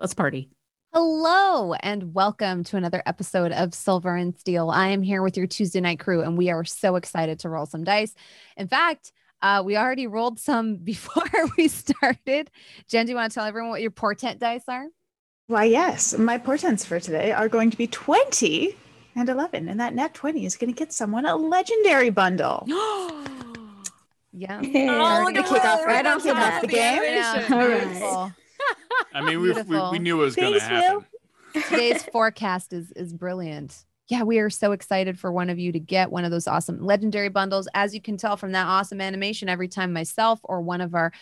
Let's party. Hello and welcome to another episode of Silver and Steel. I am here with your Tuesday night crew, and we are so excited to roll some dice. In fact, uh, we already rolled some before we started. Jen, do you want to tell everyone what your portent dice are? Why, yes. My portents for today are going to be 20 and 11. And that net 20 is going to get someone a legendary bundle. yeah. Oh, look to at kick off right We're off the gonna the the game. animation. All right. Beautiful. I mean, we, we, we knew it was going to happen. Will. Today's forecast is is brilliant. Yeah, we are so excited for one of you to get one of those awesome legendary bundles. As you can tell from that awesome animation, every time myself or one of our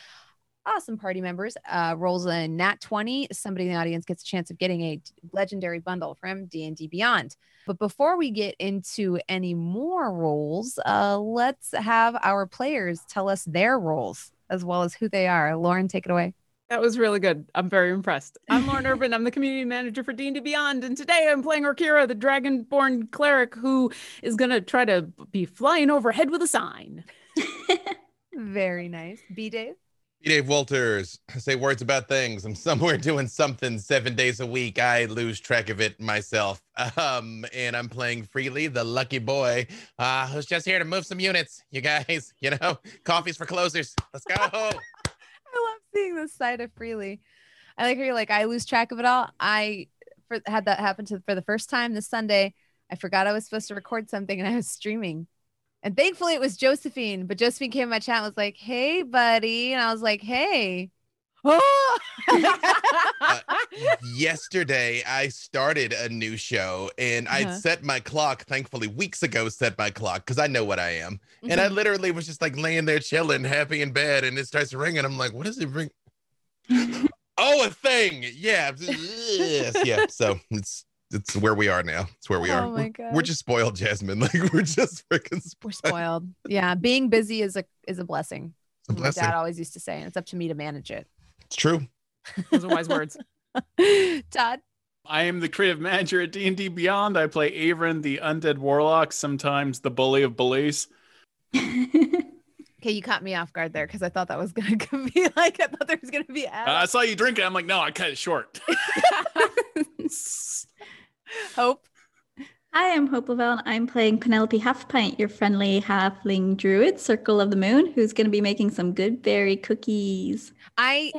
awesome party members uh, rolls a nat 20, somebody in the audience gets a chance of getting a legendary bundle from D&D Beyond. But before we get into any more rolls, uh, let's have our players tell us their roles as well as who they are. Lauren, take it away. That was really good. I'm very impressed. I'm Lauren Urban. I'm the community manager for D&D Beyond, and today I'm playing Orkira, the dragonborn cleric who is gonna try to be flying overhead with a sign. Very nice. B Dave. B Dave Walters, I say words about things. I'm somewhere doing something seven days a week. I lose track of it myself. Um, and I'm playing freely, the lucky boy, uh, who's just here to move some units. You guys, you know, coffees for closers. Let's go. Seeing this side of freely. I like you're like, I lose track of it all. I for, had that happen to for the first time this Sunday. I forgot I was supposed to record something and I was streaming. And thankfully it was Josephine, but Josephine came in my chat and was like, Hey, buddy. And I was like, Hey. Oh! Yesterday, I started a new show and Uh-huh. I set my clock, thankfully, weeks ago, set my clock because I know what I am. And I literally was just like laying there chilling, happy in bed, and it starts ringing. I'm like, what does it ring? oh, a thing. Yeah. yes, yeah. So it's it's where we are now. It's where we are. Oh my We're- God. We're just spoiled, Jasmine. Like we're just freaking We're spoiled. spoiled. Yeah. Being busy is a is a blessing. A My dad always used to say, and it's up to me to manage it. It's true. Those are wise words. Todd. I am the creative manager at D&D Beyond. I play Avron, the undead warlock, sometimes the bully of bullies. Okay, you caught me off guard there because I thought that was gonna be like I thought there was gonna be Uh, I saw you drinking. I'm like, no, I cut it short. hope. Hi, I'm Hope Lavelle, and I'm playing Penelope Halfpint, your friendly halfling druid, Circle of the Moon, who's going to be making some good berry cookies. I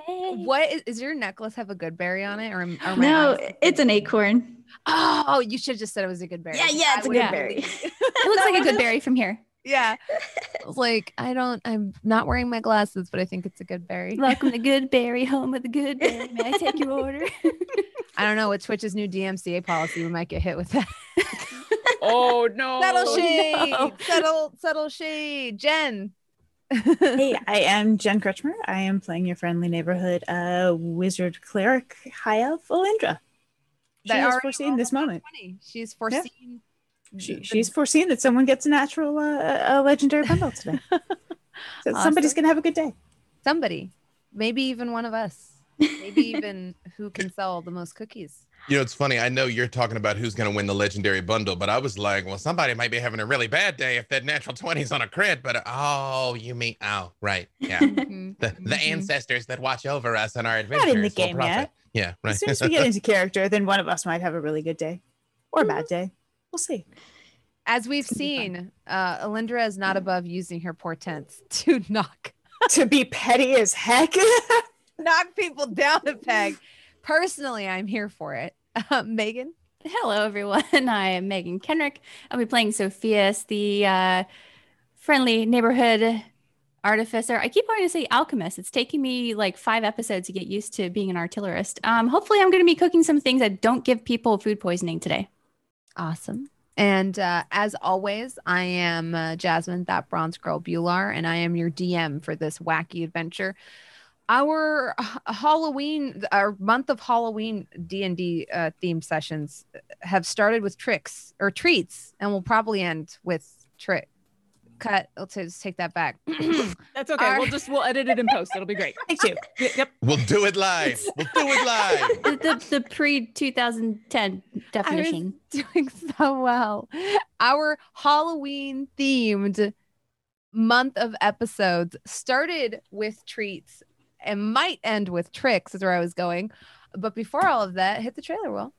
what is, is your necklace have a good berry on it or, or No, it's an acorn. Oh, you should have just said it was a good berry. Yeah, yeah, it's a would've good berry. It looks like a good berry from here. Yeah. I was like, I don't. I'm not wearing my glasses, but I think it's a good berry. Welcome to Good Berry, home of the Good Berry. May I take your order? I don't know. With Twitch's new DMCA policy, we might get hit with that. Oh no. Settle shade. no. Settle. Settle shade. Jen. hey, I am Jen Kretchmer. I am playing your friendly neighborhood uh, wizard cleric, High Elf Olindra. She That has foreseen this moment. 20. She's foreseen. She, she's foreseen that someone gets a natural, uh, a legendary bundle today. So somebody's going to have a good day. somebody, maybe even one of us, maybe even who can sell the most cookies. You know, it's funny. I know you're talking about who's going to win the legendary bundle, but I was like, well, somebody might be having a really bad day if that natural 20's on a crit. But oh, you mean, oh, right. Yeah. Mhm. The, the Mhm. ancestors that watch over us on our adventures. Not in the game profit. yet. Yeah, right. As soon as we get into character, then one of us might have a really good day or a bad day. We'll see. As we've gonna be fun. seen, uh, Alindra is not above using her portents to knock to be petty as heck. knock people down a peg. Personally, I'm here for it. Uh, Megan. Hello, everyone. I am Megan Kenrick. I'll be playing Sophia's, the uh, friendly neighborhood artificer. I keep wanting to say alchemist. It's taking me like five episodes to get used to being an artillerist. Um, hopefully, I'm going to be cooking some things that don't give people food poisoning today. Awesome. And uh, as always, I am uh, Jasmine, that bronze girl Bhullar, and I am your DM for this wacky adventure. Our Halloween, our month of Halloween D and D uh, theme sessions have started with tricks or treats, and will probably end with trick. Cut. Let's take that back. That's okay. Our- We'll just we'll edit it in post. It'll be great. Thank you. Yep. We'll do it live. We'll do it live. The, the, the pre 2010 definition. doing so well. Our Halloween themed month of episodes started with treats and might end with tricks, is where I was going. But before all of that, hit the trailer, Will.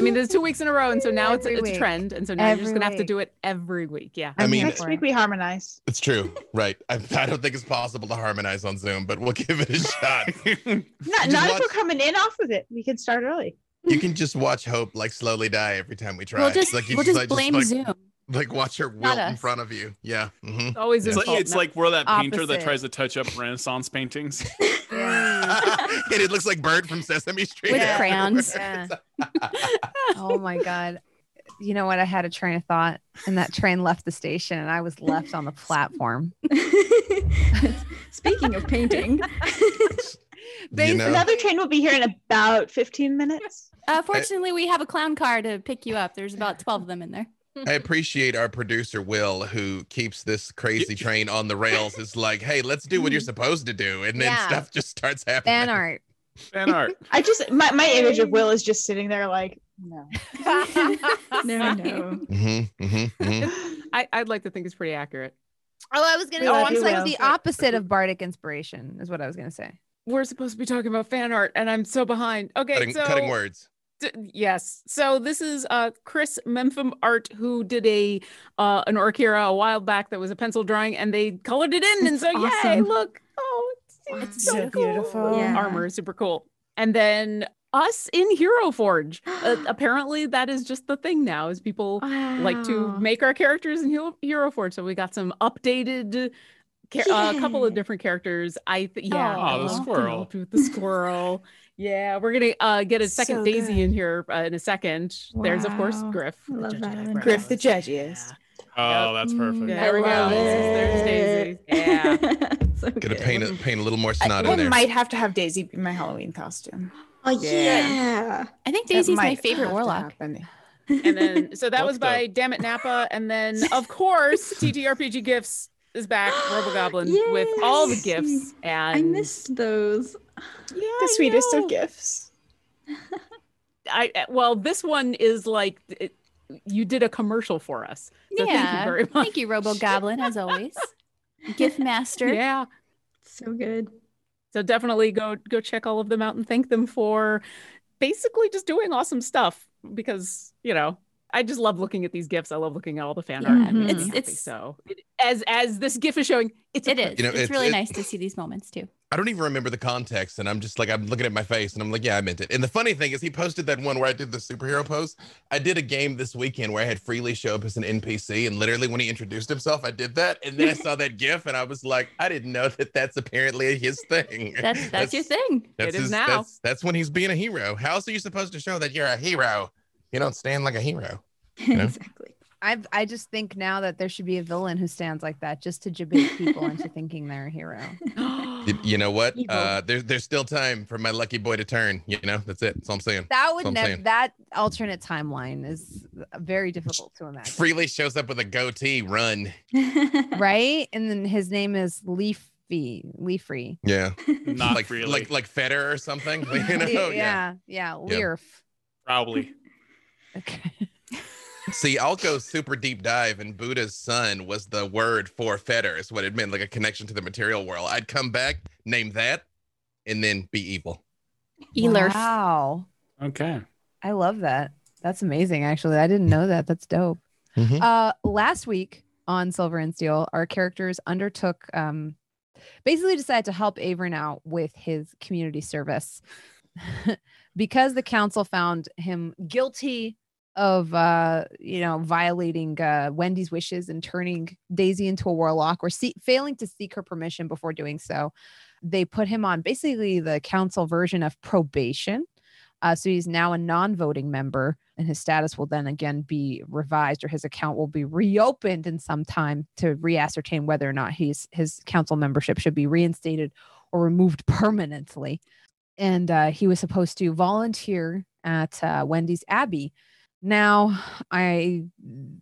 I mean, there's two weeks in a row, and so now it's Every it's a week. trend, and so now you're just gonna have to week. do it every week. Yeah. I I'm mean, Next week we harmonize. It's true, right? I, I don't think it's possible to harmonize on Zoom, but we'll give it a shot. Not, Just not if watch- we're coming in off of it. We can start early. You can just watch Hope like slowly die every time we try. We'll It's just like you we'll just like, blame like, Zoom. Like watch her Not wilt in front of you. Yeah. mhm. It's always Yeah. his It's like, it's like we're that painter that tries to touch up Renaissance paintings. and it looks like Bird from Sesame Street. With afterwards. crayons. oh my god. You know what? I had a train of thought, and that train left the station, and I was left on the platform. Speaking of painting, You know? Another train will be here in about 15 minutes. Uh, fortunately, we have a clown car to pick you up. There's about 12 of them in there. I appreciate our producer Will, who keeps this crazy train on the rails. Is like, hey, let's do what you're supposed to do, and then Yeah. stuff just starts happening. Fan art. Fan art. I just my, my image of Will is just sitting there like no. no, no. hmm hmm hmm I, I'd like to think it's pretty accurate. Oh, I was gonna. We Oh, love I'm you, like the opposite of bardic inspiration is what I was gonna say. We're supposed to be talking about fan art, and I'm so behind. Okay, Cutting, so cutting words. Yes. So this is uh Chris Mempham Art who did a uh an Orkira a while back that was a pencil drawing and they colored it in and so It's yay, look. Oh, it's, Wow, it's so so, cool. beautiful. Yeah. Armor is super cool. And then us in Hero Forge. Uh, apparently that is just the thing now is people like to make our characters in Hero, Hero Forge. So we got some updated a couple of different characters. I th- yeah, Aw, the squirrel. The squirrel. Yeah, we're gonna uh, get a second So Daisy good. in here uh, in a second. There's of course Griff. I the love that one. Griff the eyebrows. judgiest. Oh, that's perfect. Mm, There we go. love There's Daisy. Yeah. so Gonna paint a paint a little more I, snot I in there. might have to have Daisy be my Halloween costume. Oh Yeah. yeah. I think Daisy's my favorite warlock. And then so that was by Dammit Napa. And then of course TTRPG Gifts is back, RoboGoblin, with all the gifts. And I missed those. Yeah, The sweetest know. of gifts. I well, this one is like it, you did a commercial for us. So thank you very much. Thank you, Robo Goblin, as always. Gift master. Yeah. So good. So definitely go go check all of them out and thank them for basically just doing awesome stuff because you know I just love looking at these gifts. I love looking at all the fan art. and Mhm. It's- happy. it's- so it, as as this gif is showing, it's a It is. You know, it's, it's- really it- nice to see these moments too. I don't even remember the context, and I'm just like I'm looking at my face, and I'm like, yeah, I meant it. And the funny thing is, he posted that one where I did the superhero pose. I did a game this weekend where I had Freely show up as an NPC, and literally when he introduced himself, I did that, and then I saw that GIF, and I was like, I didn't know that that's apparently his thing. That's that's, your thing. That's It is his- now. That's, that's when he's being a hero. How else are you supposed to show that you're a hero? You don't stand like a hero. know? exactly. I I just think now that there should be a villain who stands like that just to debate people into thinking they're a hero. You, you know what? Uh, there's there's still time for my lucky boy to turn. You know, that's it. That's all I'm saying. That would That's what I'm never that alternate timeline is very difficult to imagine. Freely shows up with a goatee. Run. right? And then his name is Leafy, Leafree. Yeah. Not like really. like like Feder or something. You know? yeah, yeah. yeah, Learf. Probably. Okay. See, I'll go super deep dive, and Buddha's son was the word for Feder, is what it meant, like a connection to the material world. I'd come back, name that, and then be evil. Elerf. Wow. Okay. I love that. That's amazing, actually. I didn't know that. That's dope. Mhm. Uh, last week on Silver and Steel, our characters undertook um, basically decided to help Avern out with his community service because the council found him guilty of uh you know violating uh wendy's wishes and turning daisy into a warlock or see- failing to seek her permission before doing so they put him on basically the council version of probation. Uh, so he's now a non-voting member and his status will then again be revised or his account will be reopened in some time to re-ascertain whether or not he's his council membership should be reinstated or removed permanently. And uh, he was supposed to volunteer at uh, wendy's abbey now i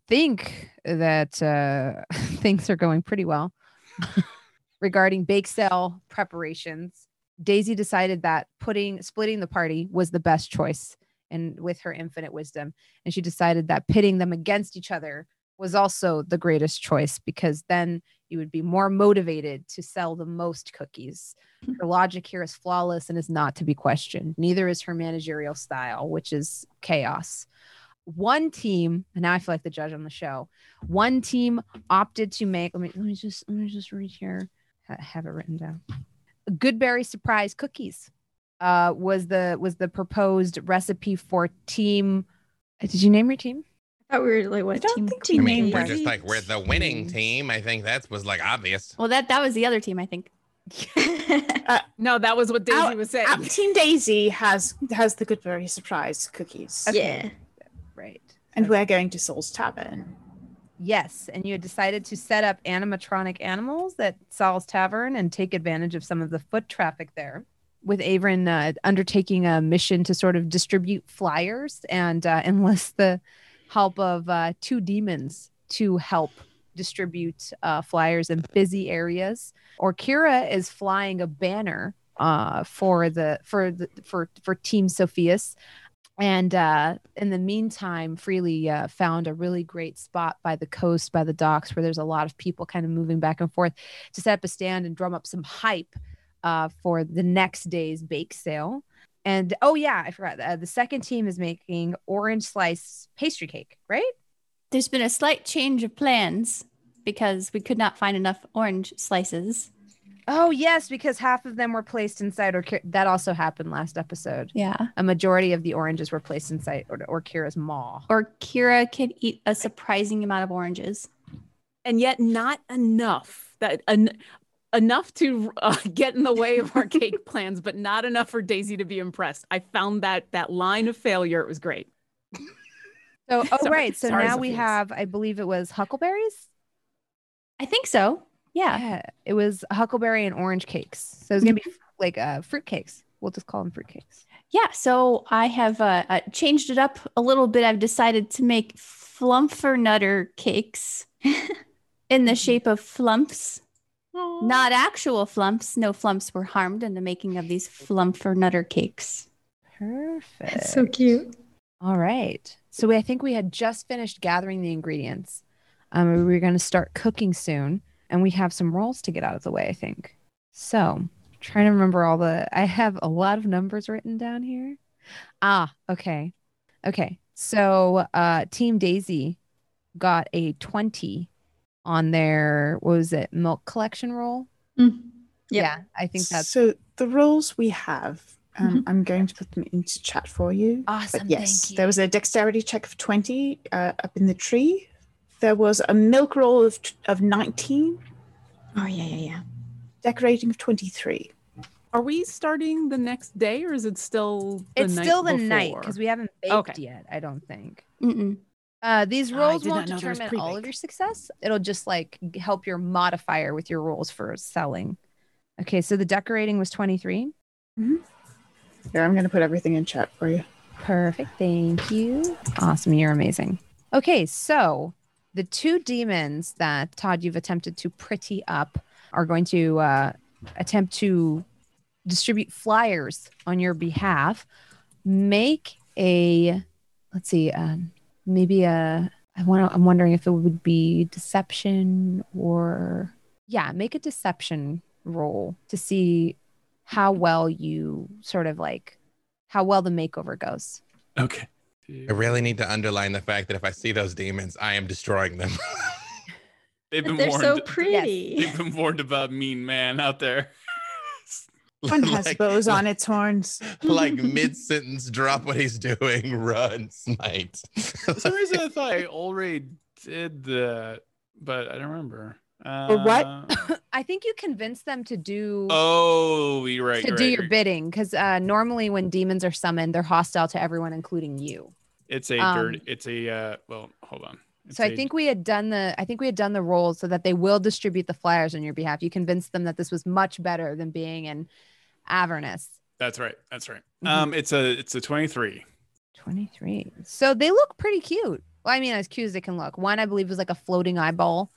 think that uh, things are going pretty well regarding bake sale preparations. Daisy decided that putting splitting the party was the best choice and with her infinite wisdom. And she decided that pitting them against each other was also the greatest choice because then you would be more motivated to sell the most cookies. Her logic here is flawless and is not to be questioned. Neither is her managerial style which is chaos one team and now i feel like the judge on the show one team opted to make let me let me just let me just read here I have it written down goodberry surprise cookies uh was the was the proposed recipe for team did you name your team I thought we were like what don't team? I we team mean, named we're just like we're the winning Team. team. I think that was like obvious. Well, that that was the other team, I think. No, that was what Daisy Our- was saying. Our Team Daisy has has the Goodberry surprise cookies, yeah. Right and we're going to Sal's Tavern. Yes, and you had decided to set up animatronic animals at Sal's Tavern and take advantage of some of the foot traffic there. With Averin uh, undertaking a mission to sort of distribute flyers and uh, enlist the help of uh, two demons to help distribute uh, flyers in busy areas. Orkira is flying a banner uh, for the for the for for Team Sophias and uh, in the meantime, Freely uh, found a really great spot by the coast, by the docks, where there's a lot of people kind of moving back and forth to set up a stand and drum up some hype uh, for the next day's bake sale. And oh, yeah, I forgot. Uh, the second team is making orange slice pastry cake, right? There's been a slight change of plans because we could not find enough orange slices. Oh, yes, because half of them were placed inside, or that also happened last episode. Yeah. A majority of the oranges were placed inside or, Orkira's maw. Or Kira could eat a surprising amount of oranges. and yet not enough that en- enough to uh, get in the way of our cake plans but not enough for daisy to be impressed i found that that line of failure it was great So, oh, Sorry. right. So Sorry, now we have, I believe it was huckleberries. I think so. Yeah. Yeah, it was huckleberry and orange cakes. So it's gonna be like uh, fruit cakes. We'll just call them fruit cakes. Yeah. So I have uh, uh, changed it up a little bit. I've decided to make flumfernutter cakes in the shape of flumphs, not actual flumphs. No flumphs were harmed in the making of these flumfernutter cakes. Perfect. That's so cute. All right. So we, I think we had just finished gathering the ingredients. Um, we were going to start cooking soon, and we have some rolls to get out of the way. I think. So trying to remember all the. I have a lot of numbers written down here. Ah, okay, okay. So uh, Team Daisy got a twenty on their what was it milk collection roll? Mm. Yep. Yeah, I think that's so. The rules we have, um, I'm going to put them into chat for you. awesome. But yes, thank you. there was a dexterity check of 20 uh, up in the tree. There was a milk roll of, of 19, Oh yeah, yeah, yeah. decorating of 23. are we starting the next day or is it still the it's night still the night because we haven't baked Okay. yet. I don't think. Mm-mm. Uh, these Ah, rolls did won't not know there was determine all of your success. It'll just like help your modifier with your rolls for selling. Okay, so the decorating was 23. Here, I'm going to put everything in chat for you. Perfect. Thank you. Awesome. You're amazing. Okay, so the two demons that Todd you've attempted to pretty up are going to uh, attempt to distribute flyers on your behalf. Make a let's see, um, maybe a. I want. I'm wondering if it would be deception or yeah, make a deception roll to see how well you sort of like how well the makeover goes. Okay. I really need to underline the fact that if I see those demons, I am destroying them. They've been They're warned. so pretty. They've been warned about mean man out there. One has Like- bows on its horns. like mid sentence, drop what he's doing, run, smite. For some reason, I thought I already did that, but I don't remember. Uh, Or what? I think you convinced them to do Oh, you're right. to you're do right, your you're- bidding because uh, normally when demons are summoned, they're hostile to everyone, including you. It's a um. It's a. Uh, well, hold on. It's so I a- think we had done the I think we had done the roles so that they will distribute the flyers on your behalf. You convinced them that this was much better than being in Avernus. that's right. That's right. Mhm. Um, it's a. It's a 23. 23. So they look pretty cute. Well, I mean, as cute as they can look. One, I believe, was like a floating eyeball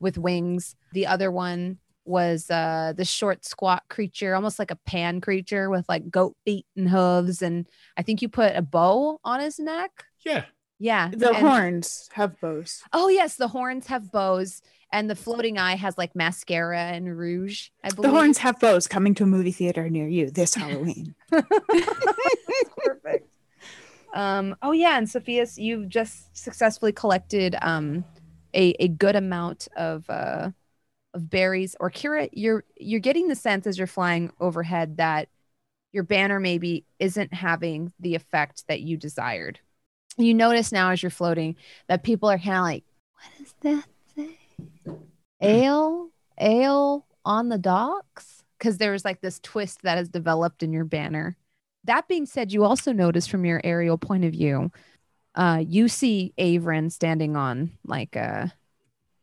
with wings. The other one was uh the short, squat creature, almost like a pan creature with like goat feet and hooves. And I think you put a bow on his neck. Yeah. Yeah. The and- horns have bows. Oh, yes. The horns have bows. And the floating eye has like mascara and rouge. I believe. The horns have bows coming to a movie theater near you this Halloween. perfect. Um, oh yeah, and Sophia's, you've just successfully collected um a, a good amount of uh of berries. Orkira, you're you're getting the sense as you're flying overhead that your banner maybe isn't having the effect that you desired. You notice now as you're floating that people are kind of like, what is that thing? Ale? Ale on the docks? Because there's like this twist that has developed in your banner. That being said, you also notice from your aerial point of view, uh, you see Avrin standing on like a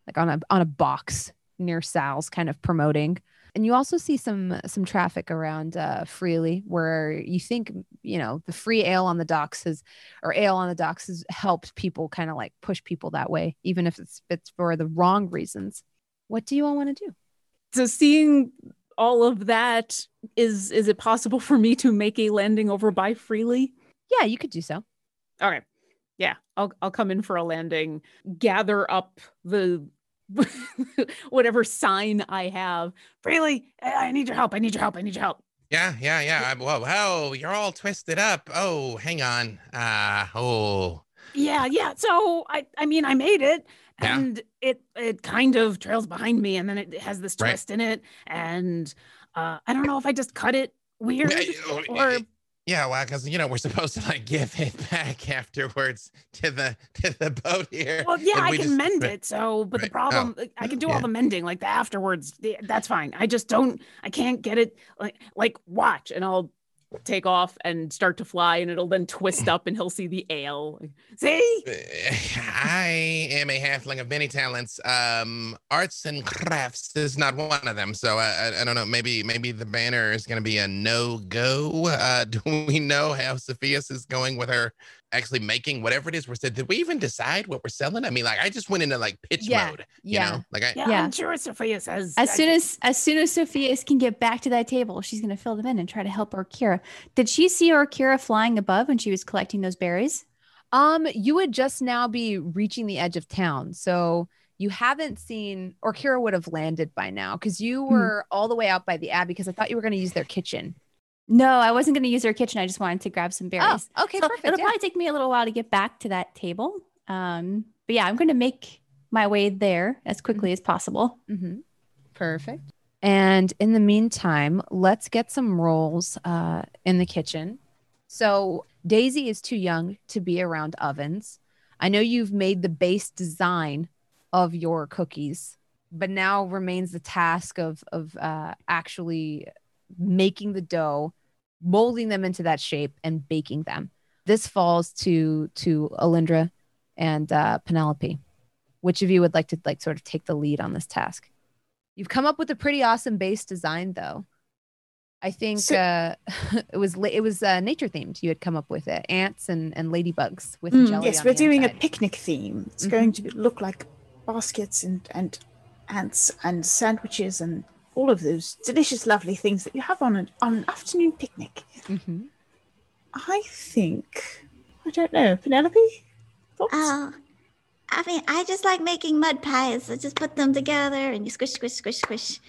like on a on a box near Sal's, kind of promoting. And you also see some some traffic around uh, Freely, where you think you know the free ale on the docks has or ale on the docks has helped people kind of like push people that way, even if it's it's for the wrong reasons. What do you all want to do? So seeing all of that, is is it possible for me to make a landing over by freely? Yeah, you could do so. Okay. Yeah, I'll I'll come in for a landing, gather up the whatever sign I have. Freely, I need your help. I need your help. I need your help. Yeah, yeah, yeah. I, well, oh, you're all twisted up. Oh, hang on. Ah, oh. Yeah, yeah. So I I mean I made it Yeah. and it it kind of trails behind me and then it has this Right. twist in it and uh I don't know if I just cut it weird oh, or Yeah, well, because you know we're supposed to like give it back afterwards to the to the boat here. well yeah I we can just- mend it so but right. the problem like, I can do yeah. all the mending like the afterwards the- that's fine. I just don't I can't get it like like watch and I'll take off and start to fly and it'll then twist up and he'll see the ale. See? I am a halfling of many talents. Um, arts and crafts is not one of them. So I, I, I don't know. Maybe maybe the banner is going to be a no go. Uh, do we know how Sophia's is going with her actually making whatever it is we're said? Did we even decide what we're selling? I mean, like I just went into like pitch Yeah, mode. You yeah. know, like I, Yeah, Yeah. I'm sure Sophia says As I- soon as as soon as Sophia can get back to that table, she's gonna fill them in and try to help Orkira. Did she see Orkira flying above when she was collecting those berries? Um, you would just now be reaching the edge of town. So you haven't seen, Orkira would have landed by now because you Hmm. were all the way out by the Abbey because I thought you were going to use their kitchen. No, I wasn't gonna use her kitchen. I just wanted to grab some berries. Oh, okay, So perfect. It'll yeah. probably take me a little while to get back to that table. Um, but yeah, I'm going to make my way there as quickly as possible. Mhm. Perfect. And in the meantime, let's get some rolls uh, in the kitchen. So Daisy is too young to be around ovens. I know you've made the base design of your cookies, but now remains the task of of uh, actually making the dough, molding them into that shape, and baking them. This falls to to Alindra and uh, Penelope. Which of you would like to like sort of take the lead on this task? You've come up with a pretty awesome base design, though. I think So- uh, it was la- it was uh, nature themed. You had come up with it, ants and and ladybugs with Mm, jelly. yes, on we're the doing a picnic theme. It's Mhm. going to look like baskets and and ants and sandwiches and all of those delicious, lovely things that you have on an on an afternoon picnic. Mhm. I think I don't know, Penelope. Thoughts? Oh, I mean, I just like making mud pies. I just put them together and you squish, squish, squish, squish.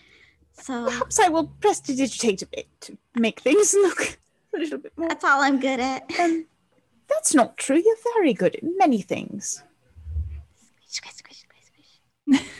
So Perhaps I will prestidigitate a bit to make things look a little bit more. that's all I'm good at. Um, that's not true. You're very good at many things. Squish, squish, squish, squish.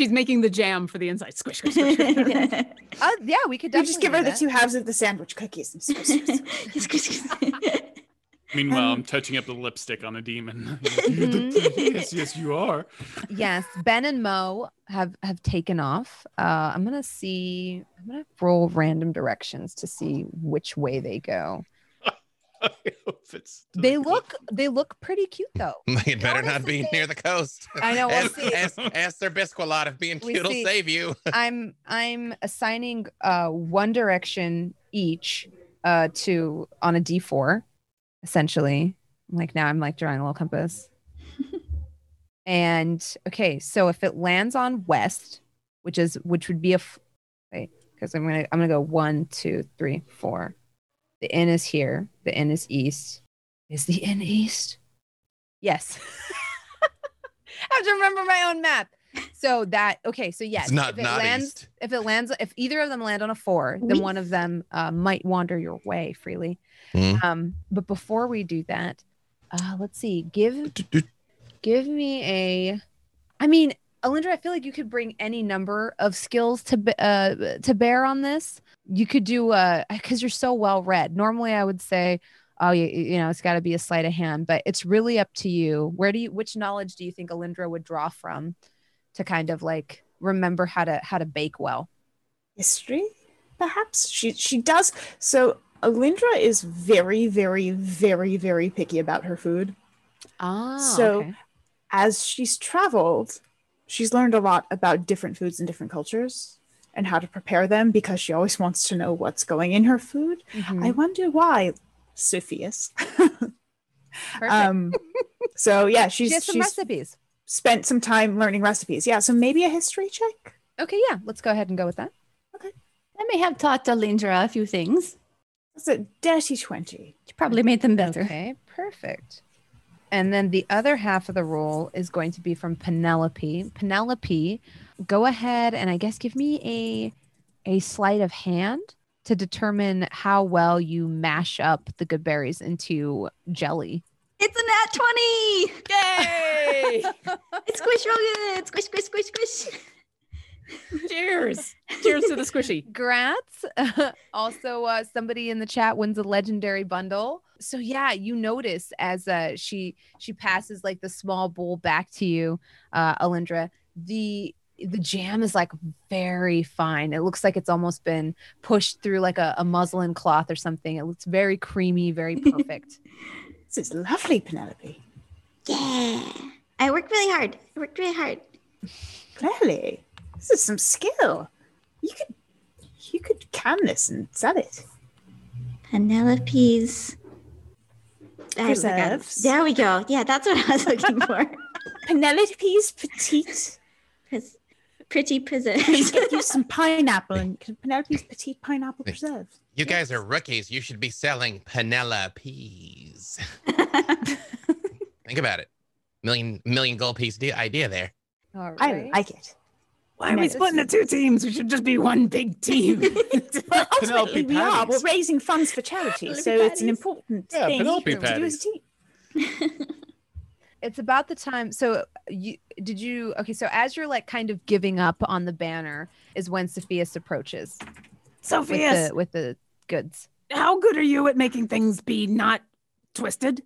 She's making the jam for the inside. Squish, squish, squish. squish. Uh, yeah, we could You just give her do the two halves of the sandwich cookies. And squish, squish, squish. Meanwhile, Um, I'm touching up the lipstick on a demon. Mhm. yes, yes, you are. yes ben and mo have have taken off uh i'm gonna see i'm gonna roll random directions to see which way they go I hope it's. to they the look they look pretty cute though. It better not be near the coast. i know we'll Ask, see. ask, ask their Bisquilot if being We cute will see. save you. i'm i'm assigning uh one direction each uh to on a d4 essentially. Like now i'm like drawing a little compass. And okay so if it lands on west which is which would be a f- wait because i'm gonna i'm gonna go one two three four the inn is here the inn is east. Is the inn east? Yes. I have to remember my own map so that okay so yes it's not if it not lands east. if it lands if either of them land on a four then one of them uh, might wander your way freely. Hmm. um but before we do that uh let's see. Give give me a i mean alindra i feel like you could bring any number of skills to uh to bear on this you could do uh because you're so well read normally i would say oh you, you know it's got to be a sleight of hand but it's really up to you where do you which knowledge do you think alindra would draw from to kind of like remember how to how to bake well History, perhaps. She she does. So Alindra is very, very, very, very picky about her food. ah So- okay. As she's traveled, she's learned a lot about different foods and different cultures and how to prepare them because she always wants to know what's going in her food. Mhm. I wonder why, Sophias. Perfect. um, so yeah, she she's has some she's recipes spent some time learning recipes. Yeah, so maybe a history check. okay yeah let's go ahead and go with that Okay, I may have taught Alindra a few things. That's a dirty twenty. She probably made them better. Okay, perfect. And then the other half of the roll is going to be from Penelope. Penelope, go ahead and I guess give me a a sleight of hand to determine how well you mash up the good berries into jelly. It's a nat 20. Yay! It squish real good. Squish, squish, squish, squish. Cheers. Cheers to the squishy. Grats. also, uh, somebody in the chat wins a legendary bundle. So yeah, you notice as uh, she she passes like the small bowl back to you, uh, Alindra. The the jam is like very fine. It looks like it's almost been pushed through like a, a muslin cloth or something. It looks very creamy, very perfect. This is lovely, Penelope. Yeah. I worked really hard. I worked really hard. Clearly, this is some skill. You could you could can this and sell it. Penelope's. I was like, uh, Preserves. There we go. Yeah, that's what I was looking for. Penelope's petite. Pres- Pretty preserves. preserved. should get you some pineapple and Penelope's petite pineapple preserve. You guys are rookies. You should be selling Penelope's. Think about it. Million million gold piece idea there. All I right. like it. Why are we splitting the two teams? We should just be one big team. Well, ultimately, Penelope we are. We're raising funds for charity, Penelope so it's an important Yeah, thing Penelope to do as a team. it's about the time so you did you okay so as you're like kind of giving up on the banner is when sophias approaches with Sophia, the with the goods how good are you at making things be not twisted?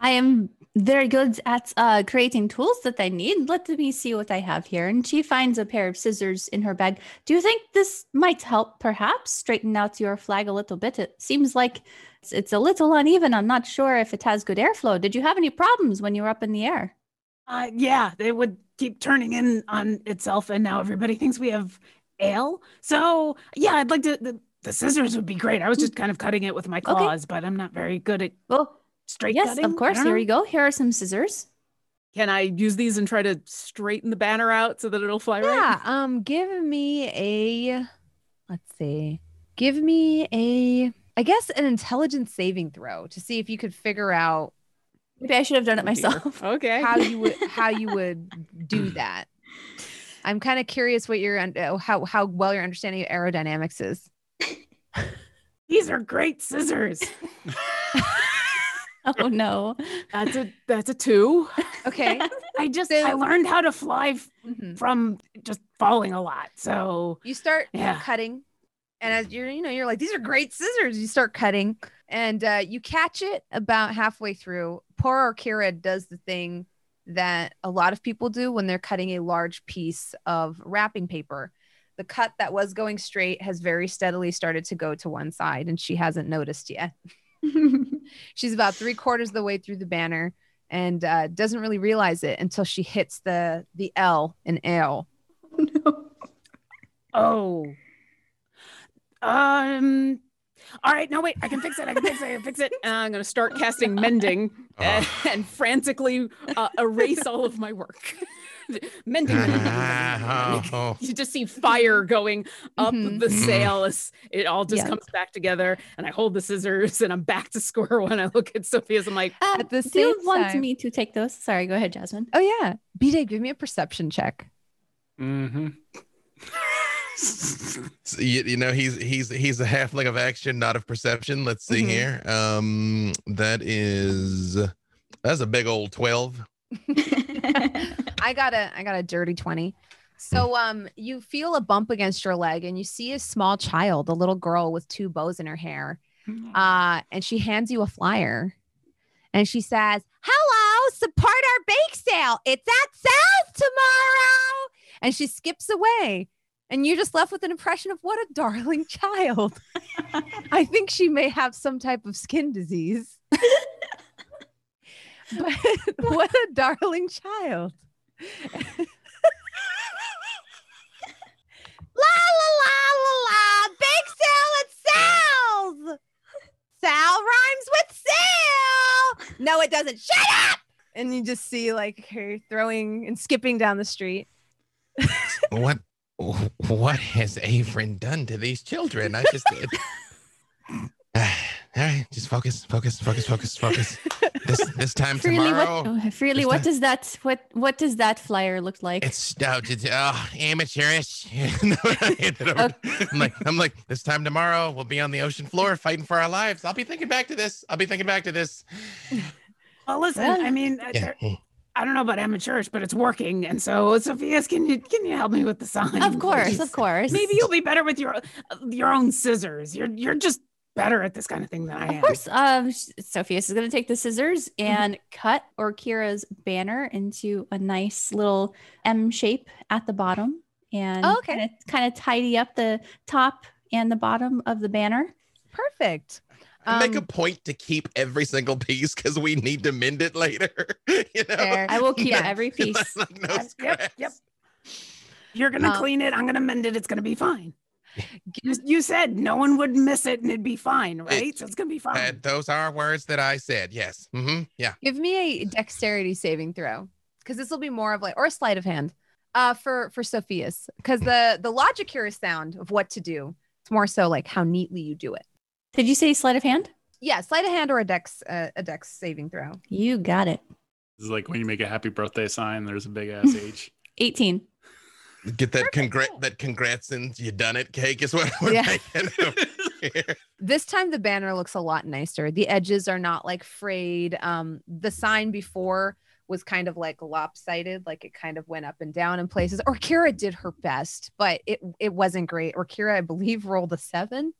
I am very good at uh, creating tools that I need. Let me see what I have here. And she finds a pair of scissors in her bag. Do you think this might help, perhaps, straighten out your flag a little bit? It seems like it's, it's a little uneven. I'm not sure if it has good airflow. Did you have any problems when you were up in the air? Uh, yeah, they would keep turning in on itself, and now everybody thinks we have ale. So yeah, I'd like to. The, the scissors would be great. I was just kind of cutting it with my claws, but I'm not very good at Well, straight yes, cutting. of course. Here know. we go. Here are some scissors. Can I use these and try to straighten the banner out so that it'll fly yeah right? um give me a let's see give me a i guess an intelligence saving throw to see if you could figure out Maybe I should have done it Oh, myself. Okay. how you would how you would do that i'm kind of curious what your un- uh, how how well your understanding of aerodynamics is These are great scissors. oh no. That's a that's a two. okay I just So- I learned how to fly f- Mhm. from just falling a lot. So You start Yeah. cutting, and as you're, you know, you're like, these are great scissors. You start cutting, and uh, you catch it about halfway through. Poor Kira does the thing that a lot of people do when they're cutting a large piece of wrapping paper. The cut that was going straight has very steadily started to go to one side, and she hasn't noticed yet. She's about three quarters of the way through the banner and uh, doesn't really realize it until she hits the the L in L. oh. Um all right, no wait, I can fix it. I can fix it. I can fix it. And I'm going to start casting mending and, and frantically uh, erase all of my work. mending. Oh, You just see fire going up Mhm. the sail it all just Yeah. comes back together. And I hold the scissors and I'm back to square one. I look at Sophia's. I'm like, At the do you same want time- me to take those? Sorry, go ahead, Jasmine. Oh yeah. B-Day, give me a perception check. Mm-hmm. So, you, you know he's he's he's a halfling of action, not of perception. Let's see Mhm. here. Um, that is that's a big old twelve. I got a I got a dirty 20. So um you feel a bump against your leg and you see a small child, a little girl with two bows in her hair. Uh and she hands you a flyer. And she says, "Hello, support our bake sale. It's at Sal's tomorrow." And she skips away. And you're just left with an impression of what a darling child. I think she may have some type of skin disease. but what a darling child. La la la la la bake sale at Sal's. Sal rhymes with sale. No, it doesn't. Shut up. And you just see like her throwing and skipping down the street. What what has Avrin done to these children? I just all right, just focus, focus, focus, focus, focus. This this time Freely, tomorrow. what? Freely, what that- does that? What What does that flyer look like? It's oh, it's, oh amateurish. No, I hand it over. I'm like, I'm like, this time tomorrow we'll be on the ocean floor fighting for our lives. I'll be thinking back to this. I'll be thinking back to this. Well, listen, Well, I mean, Yeah. I don't know about amateurish, but it's working. And so, Sophia's, can you can you help me with the sign? of course, please? of course. Maybe you'll be better with your uh, your own scissors. You're you're just better at this kind of thing than I am. Of course, um, Sophia's is going to take the scissors Mm-hmm. and cut Orkira's banner into a nice little M shape at the bottom, and Oh, okay. kind of tidy up the top and the bottom of the banner. Perfect. Make a Um, point to keep every single piece because we need to mend it later. you know, Fair. I will keep Yeah. every piece. like no Yep, yep. You're gonna Um, clean it. I'm gonna mend it. It's gonna be fine. You, you said no one would miss it and it'd be fine, right? so it's gonna be fine. Uh, those are words that I said. Yes. Mm-hmm. Yeah. Give me a dexterity saving throw because this will be more of like or a sleight of hand uh for for Sophia's because the the logic here is sound of what to do. It's more so like how neatly you do it. Did you say sleight of hand? Yeah, sleight of hand or a dex uh, a dex saving throw. You got it. This is like when you make a happy birthday sign. There's a big ass H. 18. Get that congrat that congrats and you done it cake is what we're Yeah. making. This time the banner looks a lot nicer. The edges are not like frayed. Um, the sign before was kind of like lopsided, like it kind of went up and down in places. Orkira did her best, but it it wasn't great. Orkira, I believe, rolled a seven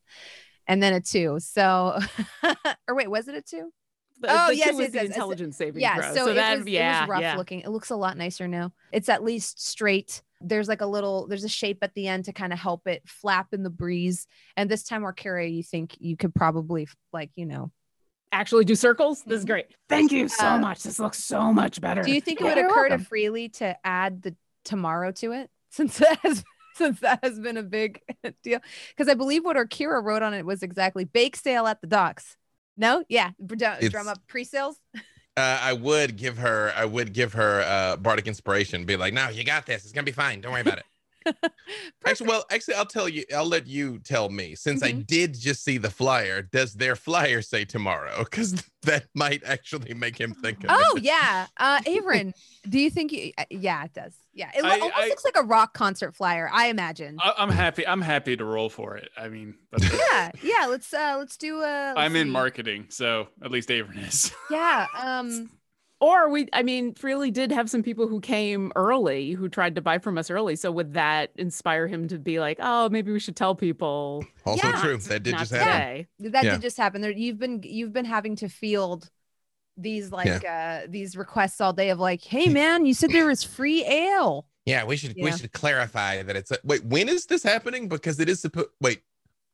and then a two. So, or wait, was it a two? The, Oh, the yes, yes, the yes. intelligence saving Yeah, throw. so, it, that was, yeah, it was rough yeah. looking. It looks a lot nicer now. It's at least straight. There's like a little, there's a shape at the end to kind of help it flap in the breeze. And this time, Orkira, you think you could probably like, you know, Actually, do circles. This is great. Thank you so Uh, much. This looks so much better. Do you think it would occur to. Freely to add the tomorrow to it since that has since that has been a big deal? Because I believe what Orkira wrote on it was exactly bake sale at the docks. No, yeah, drum up pre-sales. Uh, I would give her, I would give her uh, bardic inspiration. Be like, no, you got this. It's gonna be fine. Don't worry about it. Actually, well, actually, I'll tell you. I'll let you tell me. Since I Mhm. did just see the flyer, does their flyer say tomorrow? Because that might actually make him think of Oh it. yeah, uh, Averin, do you think? You, uh, yeah, it does. Yeah, it I- almost I- looks like a rock concert flyer. I imagine. I, I'm happy. I'm happy to roll for it. I mean, but yeah, yeah. Let's uh, let's do. Uh, let's I'm in marketing, so at least Avon is. Yeah. Um. Or we, I mean, Freely did have some people who came early who tried to buy from us early. So would that inspire him to be like, oh, maybe we should tell people? Also Yeah. true. That did not just happen. today. That Yeah. did just happen. There, you've been you've been having to field these like uh these requests all day of like, hey man, you said there was free ale. Yeah, we should we should clarify that it's a, wait. When is this happening? Because it is supposed. Wait,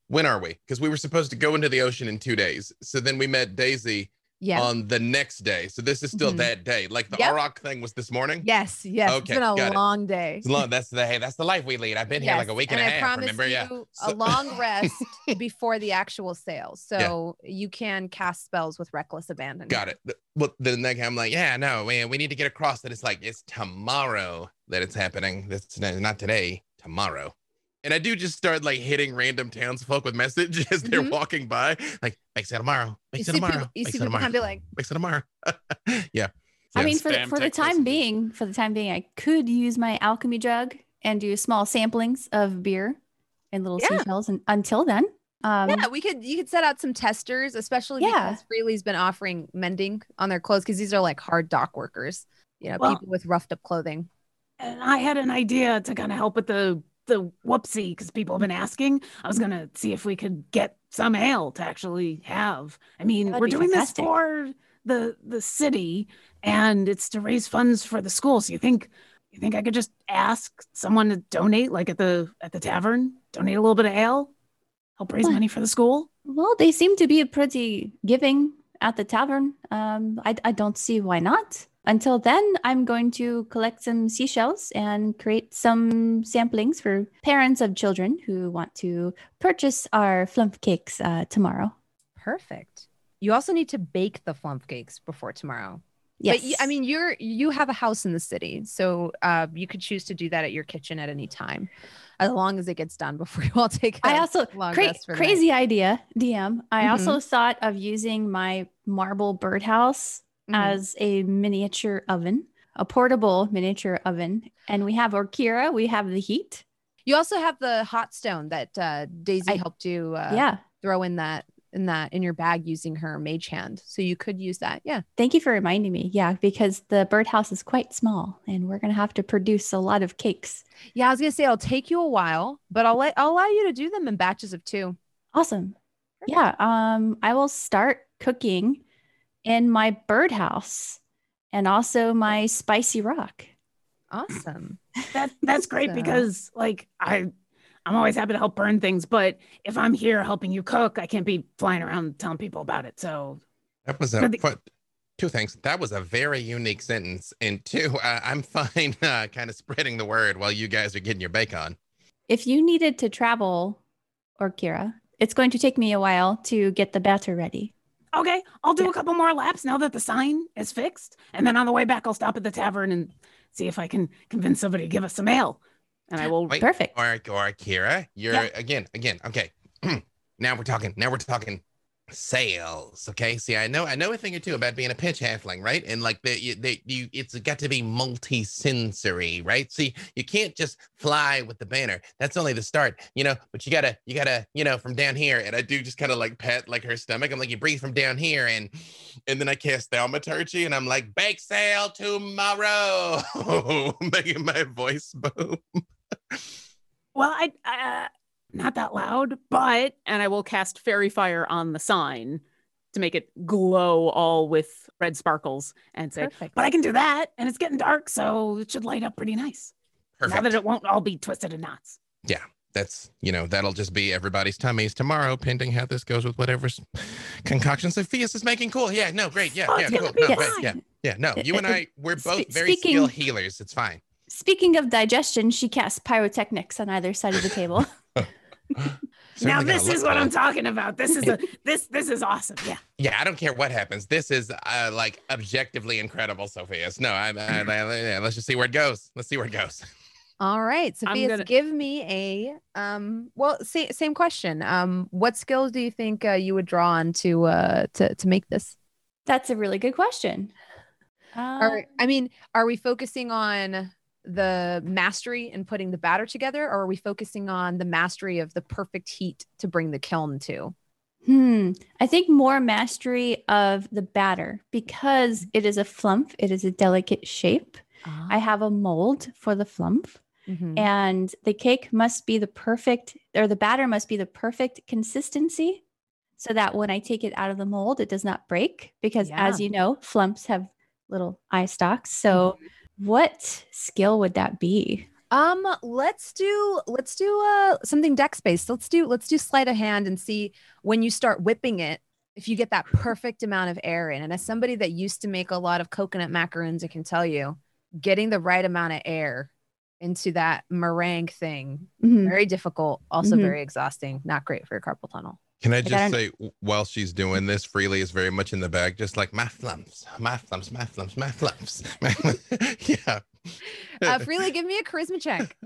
when are we? Because we were supposed to go into the ocean in two days. So then we met Daisy Yeah. on the next day. So this is still Mhm. that day. Like the Yep. Auroch thing was this morning. yes, yes. Okay, it's been a got it. long day. It's long. That's the hey. That's the life we lead. I've been here like a week and, a I half. Remember? Yeah. So- a long rest before the actual sale, so you can cast spells with reckless abandon. Got it. Well, then like, I'm like, yeah, no, man, we need to get across that it's like it's tomorrow that it's happening. That's n- not today, tomorrow. And I do just start like hitting random townsfolk with message as they're Mhm. walking by, like, make it tomorrow, You make it tomorrow, people, you make see it tomorrow, kind of be like, make it tomorrow. yeah. I mean, for the, for the time messages. being, for the time being, I could use my alchemy jug and do small samplings of beer and little Yeah. seashells. And until then, um, yeah, we could you could set out some testers, especially Yeah. because Freely's been offering mending on their clothes because these are like hard dock workers, you know, Well- people with roughed up clothing. And I had an idea to kind of help with the the whoopsie because people have been asking. I was gonna see if we could get some ale to actually have. I mean, we're doing fantastic. this for the the city, and it's to raise funds for the school. So you think you think I could just ask someone to donate, like at the at the tavern, donate a little bit of ale, help raise Well, money for the school? well, they seem to be pretty giving at the tavern. Um, I, I don't see why not. Until then, I'm going to collect some seashells and create some samplings for parents of children who want to purchase our flumph cakes uh, tomorrow. Perfect. You also need to bake the flumph cakes before tomorrow. Yes. But I mean, you're you have a house in the city, so uh, you could choose to do that at your kitchen at any time, as long as it gets done before you all take. I also cra- rest for the night. crazy idea, DM. I Mhm. also thought of using my marble birdhouse Mhm. as a miniature oven, a portable miniature oven, and we have Orkira. We have the heat. You also have the hot stone that uh, Daisy I- helped you uh, yeah. throw in that in that in your bag using her mage hand, so you could use that. Yeah. Thank you for reminding me. Yeah, because the birdhouse is quite small, and we're gonna have to produce a lot of cakes. Yeah, I was gonna say it'll take you a while, but I'll let I'll allow you to do them in batches of two. Awesome. Yeah. Um, I will start cooking in my birdhouse and also my spicy rock. Awesome. That that's great So- because like I I'm always happy to help burn things, but if I'm here helping you cook, I can't be flying around telling people about it. So That was a For the- for- two things. That was a very unique sentence, and two, uh, I'm fine uh, kind of spreading the word while you guys are getting your bacon. If you needed to travel, Orkira, it's going to take me a while to get the batter ready. Okay, I'll do Yeah. a couple more laps now that the sign is fixed, and then on the way back, I'll stop at the tavern and see if I can convince somebody to give us some ale, and I will. Wait, Perfect. Or, or Kira, you're Yeah. again, again. Okay, now we're talking. Now we're talking sales. Okay, see, I know, I know a thing or two about being a pitch halfling, right? And like the, they, you, it's got to be multi-sensory, right? See, you can't just fly with the banner. That's only the start, you know. But you gotta, you gotta, you know, from down here. And I do just kind of like pat like her stomach. I'm like, you breathe from down here, and and then I cast thaumaturgy, and I'm like, bake sale tomorrow, making my voice boom. Well, I uh, not that loud, but And I will cast faerie fire on the sign to make it glow all with red sparkles and say, Perfect. but I can do that, and it's getting dark, so it should light up pretty nice. Perfect. Now that it won't all be twisted in knots. Yeah. That's you know that'll just be everybody's tummies tomorrow pending how this goes with whatever s- concoction sophia's is making cool yeah no great yeah Oh, yeah cool no, great, yeah yeah no you and i we're both spe- very skilled healers it's fine Speaking of digestion, she casts pyrotechnics on either side of the table. now this is what. I'm talking about. This is a this this is awesome. Yeah. yeah i don't care what happens this is uh, like objectively incredible sophia's no i'm I, I- yeah, let's just see where it goes let's see where it goes All right, I'm Sophia, gonna- give me a um. Well, sa- same question. Um, what skills do you think uh, you would draw on to uh to to make this? That's a really good question. Uh, Are I mean, are we focusing on the mastery and putting the batter together, or are we focusing on the mastery of the perfect heat to bring the kiln to? Hmm. I think more mastery of the batter because it is a flumph. It is a delicate shape. I have a mold for the flumph, Mhm. and the cake must be the perfect, or the batter must be the perfect consistency, so that when I take it out of the mold, it does not break. Because as you know, flumphs have little eye stalks. So, what skill would that be? Um, let's do let's do uh something deck based. Let's do let's do sleight of hand and see when you start whipping it if you get that perfect amount of air in. And as somebody that used to make a lot of coconut macaroons, I can tell you, getting the right amount of air into that meringue thing Mhm. very difficult, also Mhm. very exhausting, not great for your carpal tunnel. Can I just an- say, while she's doing this, Freely is very much in the bag, just like my flumphs, my flumphs, my flumphs, my flumphs. yeah. Uh, freely give me a charisma check.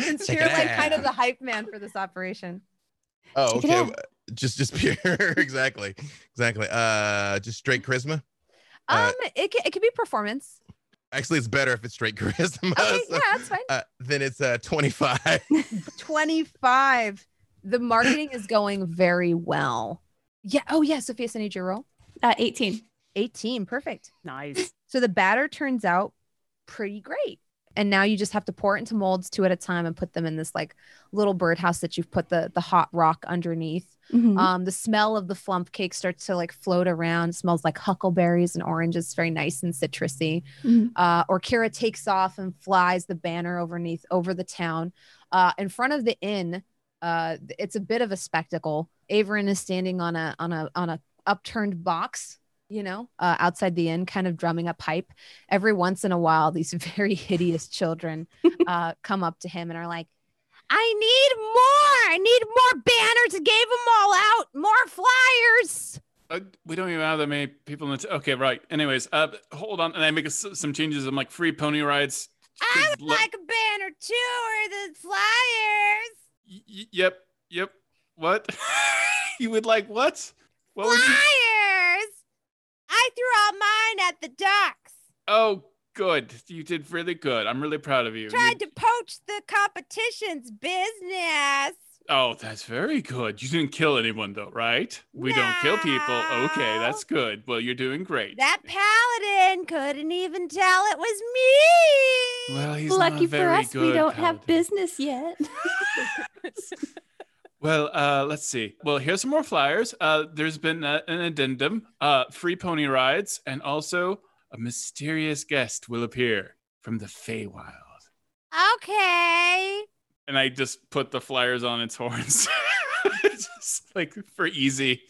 Since Check you're it like kind of the hype man for this operation. Oh, Check okay. uh, Just, just pure. exactly, exactly. Uh, just straight charisma. Uh, Um, it, ca- it could be performance. Actually, it's better if it's straight charisma. Okay, so, yeah, that's fine. uh, then it's uh 25. 25. The marketing is going very well. Yeah. Oh, yeah. Sophia, I need your roll. Uh, 18. 18. Perfect. Nice. So the batter turns out pretty great. And now you just have to pour it into molds two at a time and put them in this like little birdhouse that you've put the the hot rock underneath. Mhm. Um, the smell of the flumph cake starts to like float around. smells like huckleberries and oranges, very nice and citrusy. Mhm. Uh, Orkira takes off and flies the banner overneath over the town. Uh, in front of the inn, uh, it's a bit of a spectacle. Averin is standing on a on a on a upturned box, you know, uh, outside the inn, kind of drumming a pipe. Every once in a while, these very hideous children uh, come up to him and are like, I need more. I need more banners. Gave them all out. More flyers. Uh, we don't even have that many people in the. T- okay, right. Anyways, uh, hold on, and I make a s some changes. I'm like free pony rides. I would lo- like a banner too, or the flyers. Y- yep, yep. What? you would like what? What would you? Flyers. I threw all mine at the ducks. Oh, good. You did really good. I'm really proud of you. You- Tried to poach the competition's business. Oh, that's very good. You didn't kill anyone though, right? We don't kill people. Okay, that's good. Well, you're doing great. That paladin couldn't even tell it was me. well, he's not Lucky for very us, we don't have business yet. Well, uh, let's see. Well, here's some more flyers. Uh, there's been uh, an addendum, uh, free pony rides, and also a mysterious guest will appear from the Feywild. Okay. And I just put the flyers on its horns, just like for easy.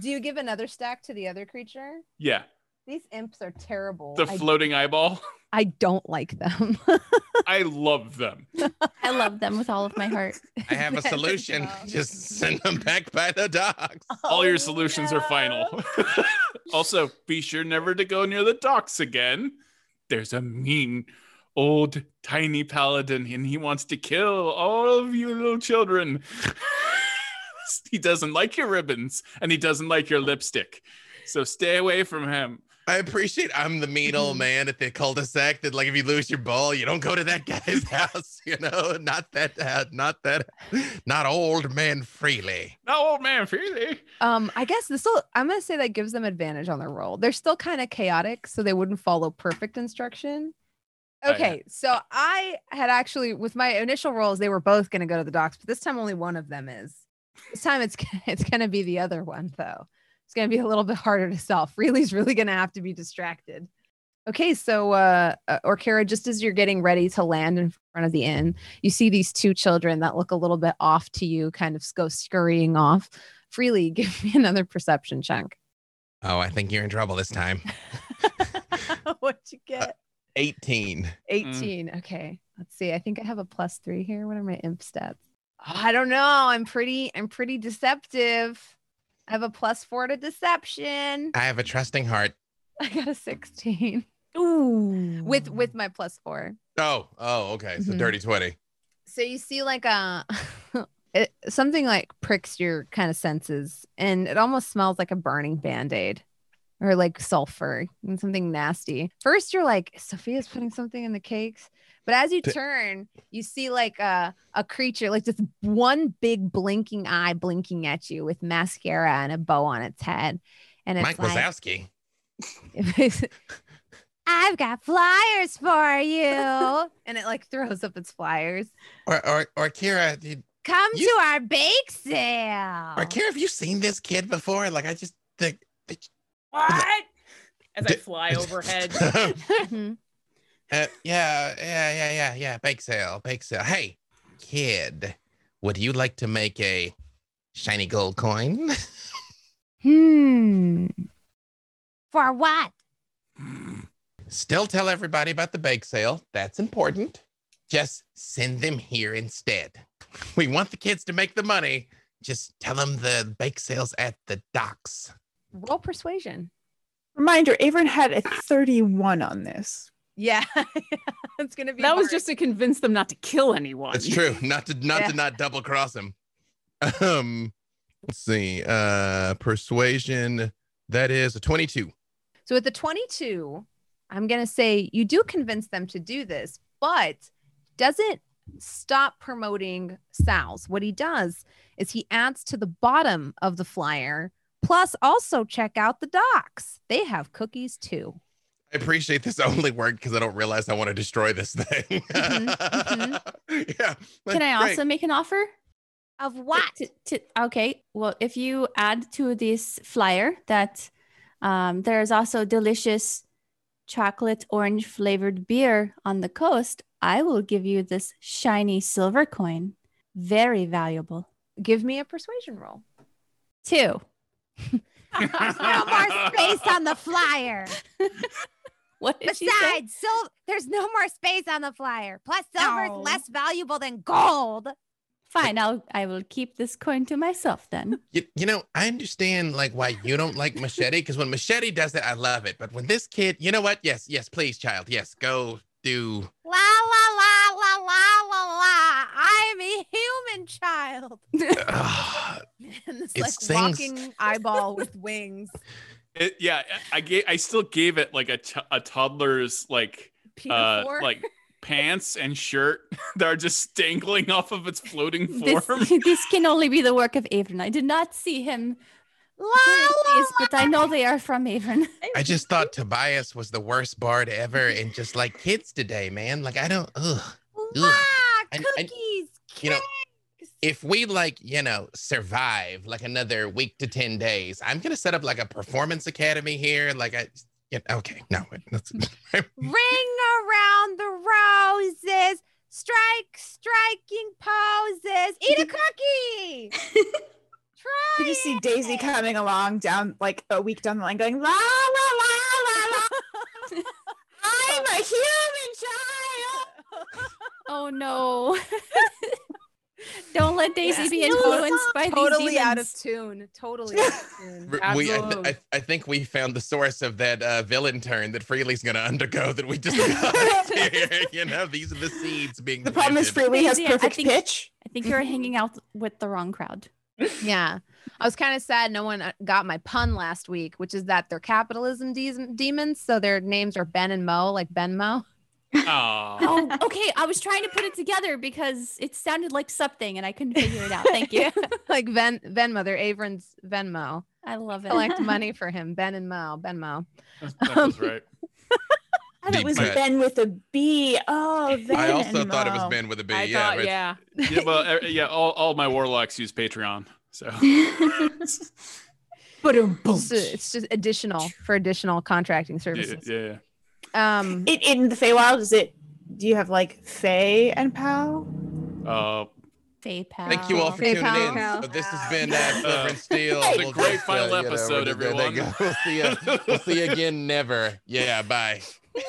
Do you give another stack to the other creature? Yeah, These imps are terrible. the I, floating eyeball. I don't like them. I love them. I love them with all of my heart. I have a solution. Just send them back by the docks. All your Oh, solutions are final. also, be sure never to go near the docks again. There's a mean old tiny paladin and he wants to kill all of you little children. he doesn't like your ribbons and he doesn't like your lipstick. So stay away from him. I appreciate I'm the mean old man at the cul-de-sac that like if you lose your ball, you don't go to that guy's house, you know, not that uh, not that not old man freely. No, old man, Freely. Um, I guess this will. I'm gonna say that gives them advantage on their roll. They're still kind of chaotic, so they wouldn't follow perfect instruction. Oh, yeah. Okay, so I had actually with my initial roles, they were both gonna go to the docks, but this time only one of them is. This time it's it's gonna be the other one though. It's gonna be a little bit harder to sell. Freely's really gonna have to be distracted. Okay, so uh, uh Orkira, just as you're getting ready to land in front of the inn, you see these two children that look a little bit off to you, kind of go scurrying off. Freely, give me another perception check. Oh, I think you're in trouble this time. What'd you get? 18. 18. Okay. Let's see. I think I have a plus three here. What are my imp stats? Oh, I don't know. I'm pretty, I'm pretty deceptive. I have a plus four to deception. I have a trusting heart. I got a 16 Ooh. with with my plus four. Oh, oh, okay. So Mhm. dirty 20. So you see like a it, something like pricks your kind of senses and it almost smells like a burning band-aid or like sulfur and something nasty. First, you're like, Sophia's putting something in the cakes. But as you turn, you see like a, a creature, like this one big blinking eye blinking at you with mascara and a bow on its head. And it's Mike like, Wazowski. I've got flyers for you. and it like throws up its flyers. Or or or Kira, did, Come You- to our bake sale. Orkira, have you seen this kid before? Like I just think What? As I fly overhead. Mhm. Uh, yeah, yeah, yeah, yeah, yeah. Bake sale, bake sale. Hey, kid, would you like to make a shiny gold coin? Hmm. For what? Still tell everybody about the bake sale. That's important. Just send them here instead. We want the kids to make the money. Just tell them the bake sale's at the docks. Roll persuasion. Reminder, Avon had a 31 on this. Yeah. it's gonna be that was just to convince them not to kill anyone. That's true. Not to not Yeah. to not double cross him. Um, let's see. Uh, persuasion. That is a twenty-two. So with the 22, I'm going to say you do convince them to do this, but doesn't stop promoting Sal's. What he does is he adds to the bottom of the flyer, plus also check out the docks. They have cookies too. I appreciate this only worked because I don't realize I want to destroy this thing. Mhm, yeah. Can I great. also make an offer? Of what? To, to, okay. Well, if you add to this flyer that um, there's also delicious chocolate orange flavored beer on the coast, I will give you this shiny silver coin. Very valuable. Give me a persuasion roll. Two. There's no more space on the flyer. What did she say? Besides, sil- there's no more space on the flyer. Plus, silver is less valuable than gold. Fine, I'll I will keep this coin to myself then. You, you know, I understand like why you don't like machete because when machete does it, I love it. But when this kid, you know what? Yes, yes, please, child. Yes, go do. La la la la la la la. I'm a human child. And this It like sings- walking eyeball with wings. It, yeah, I gave. I still gave it like a, t- a toddler's like uh like pants and shirt that are just dangling off of its floating form. this can only be the work of Avon. I did not see him la wearing la but I know they are from Avon. I just thought Tobias was the worst bard ever, and just like kids today, man. Like I don't. Ugh. la And- and, cookies. you know, cakes. If we like you know survive like another week to 10 days i'm gonna set up like a performance academy here like i yeah, okay no wait, that's Ring around the roses. Strike, striking poses. Eat a cookie. Try You just see. Daisy coming along down like a week down the line going, la la la la la. I'm a human child. Oh no. Don't let Daisy Yes. be influenced by totally these out of demons. tune. Totally out of tune. R- we I, th- Absolutely. I, I think we found the source of that uh, villain turn that freely's gonna undergo that we just got here you know these are the seeds being The problem is. Freely has Daisy, I perfect think- pitch. I think you're hanging out with the wrong crowd. Yeah. I was kind of sad no one uh, got my pun last week, which is that they're capitalism de- demons. So their names are Ben and Mo, like Ben Mo. Aw. Oh, okay. I was trying to put it together because it sounded like something and I couldn't figure it out. Thank you. like Ven Venmo. They're Avron's Venmo. I love it. Collect money for him. Ben and Mo. Ben Mo. That- that was right. I thought it was Deep. Ben with a B. Oh, Ben. i also and thought it was ben with a b I yeah, thought, yeah. Yeah, well, uh, yeah. All, all my warlocks use Patreon, so But um, It's, it's just additional for additional contracting yeah, services. yeah. yeah. Um, In, in the Feywild, is it? Do you have like Fey and Pow? Uh, PayPal. Thank you all for PayPal. tuning in. PayPal. So this has been uh, Silver and Steel. It's a We'll great just, final you know, episode, we're- everyone. go. We'll see you. We'll see you again. Never. Yeah. Bye.